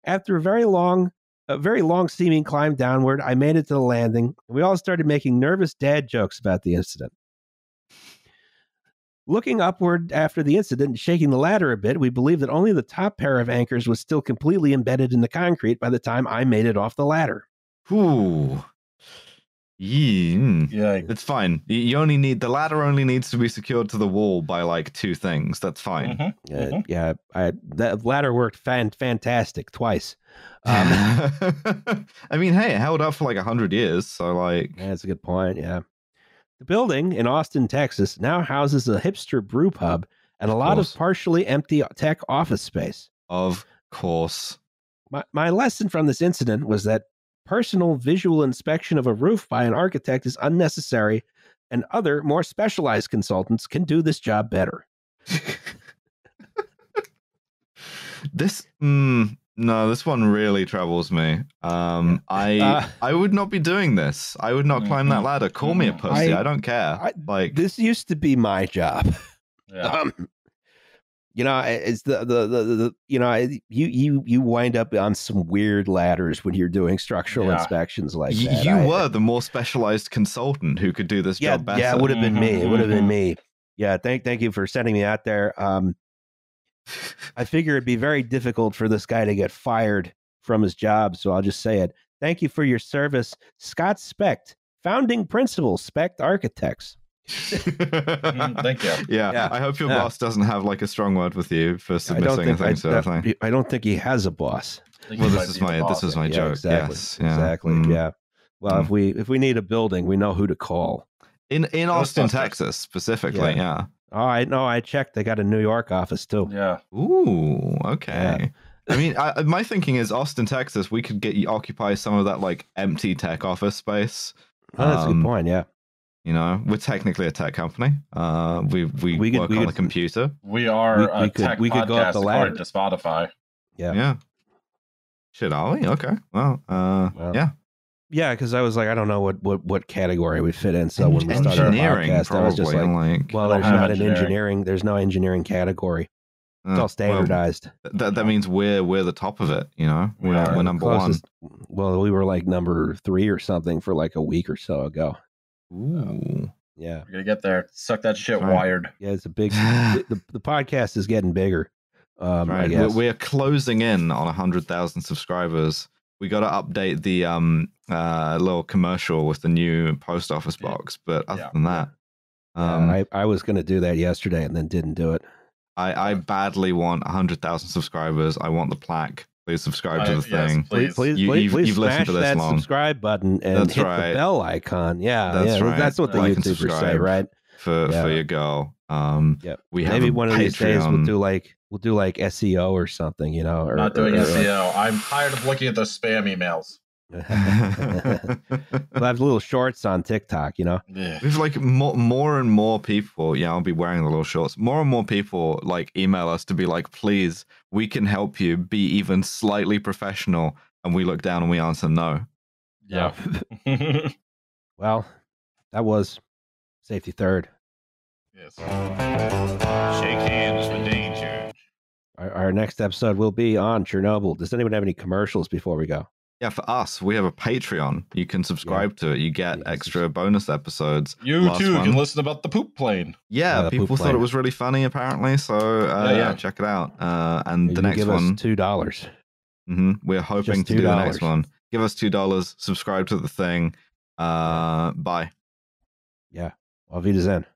After a very long, a very long seeming climb downward, I made it to the landing, and we all started making nervous dad jokes about the incident. Looking upward after the incident and shaking the ladder a bit, we believed that only the top pair of anchors was still completely embedded in the concrete by the time I made it off the ladder. Ooh. Yeah. Yeah. It's fine. You- You only need the ladder only needs to be secured to the wall by like two things. That's fine. Mhm. Yeah, Mhm. yeah. I, that ladder worked fan, fantastic twice. Um, I mean, hey, it held up for like a hundred years, so like, Yeah, that's a good point. Yeah. The building in Austin, Texas now houses a hipster brew pub and a lot of course. partially empty tech office space. of course. My, my lesson from this incident was that personal visual inspection of a roof by an architect is unnecessary, and other, more specialized consultants can do this job better. this mm, no, this one really troubles me. Um, I Uh, I would not be doing this. I would not climb that Mhm. ladder. Call me a Mhm. pussy. I, I- don't care. I- like, This used to be my job. Yeah. Um, you know, it's the, the the the you know you you you wind up on some weird ladders when you're doing structural Yeah. inspections like that. you I- were the more specialized consultant who could do this yeah, job better. yeah, it would have been me. It would have been Mhm. me. Yeah, thank thank you for sending me out there. Um, I figure it'd be very difficult for this guy to get fired from his job, so I'll just say it. Thank you for your service, Scott Specht, founding principal, Specht Architects. Mhm, Thank you. Yeah, Yeah. I hope your Yeah. boss doesn't have like a strong word with you for submitting don't think I, things to the thing. I don't think he has a boss. Well, this is my boss. this is my Yeah, joke. exactly, Yes, yeah. exactly. Mm. Yeah. Well, if we if we need a building, we know who to call. In in Austin, Texas, specifically. Yeah. Oh, I know. I checked. They got a New York office too. Yeah. Ooh, okay. I mean, I, my thinking is Austin, Texas. We could get you occupy some of that like empty tech office space. Oh, that's a Um, good point. Yeah. You know, we're technically a tech company. Uh, we we, We could- work we on could- a computer. We are We- a we could- tech we could go up the ladder. to Spotify. Yeah. Yeah. Shit, are we? Okay. Well, uh, Well, yeah. Yeah, because I was like, I don't know what what what category we fit in. So when we started the engineering, podcast, probably. I was just like, like well, I don't there's not an engineering. engineering. There's no engineering category. It's uh, all well, standardized. that that means we're we're the top of it. You know, We we're, are. we're number one. Well, we were like number three or something for like a week or so ago. Ooh. Yeah, We're gonna get there. Suck that shit, Right. wired. yeah, it's a big. the, the podcast is getting bigger. Um, I right. We're, we're closing in on hundred thousand subscribers. We got to update the um uh little commercial with the new post office box. But other Yeah. than that, Yeah, um, I, I was going to do that yesterday and then didn't do it. I I badly want hundred thousand subscribers. I want the plaque. Please subscribe to the yes, thing. please. please, You- please, you've- please you've listened smash to this that long. subscribe button and That's hit right. the bell icon. Yeah, That's yeah, right. that's what the Like YouTubers say, right? for Yeah. for your girl. Um, Yep. we have Maybe one of these days we'll do like we'll do like SEO or something, you know. Or, Not doing or- or- SEO. I'm tired of looking at those spam emails. we'll have little shorts on TikTok, you know. Yeah. We've like more, more and more people. Yeah, I'll be wearing the little shorts. More and more people like email us to be like, please, we can help you be even slightly professional. And we look down and we answer no. Yeah. Well, that was safety third. yes. Shake hands for danger. Our, our next episode will be on Chernobyl. Does anyone have any commercials before we go? Yeah, for us, we have a Patreon. You can subscribe to it. You get You can extra bonus episodes. You Last too one. can listen about the poop plane. Yeah, Yeah, the people poop thought it was really funny, apparently. So uh, Yeah, yeah, yeah. check it out. Uh, and the next give one, us two dollars. hmm we're hoping to do the next one. Give us two dollars. Subscribe to the thing. Uh, bye. Auf Wiedersehen.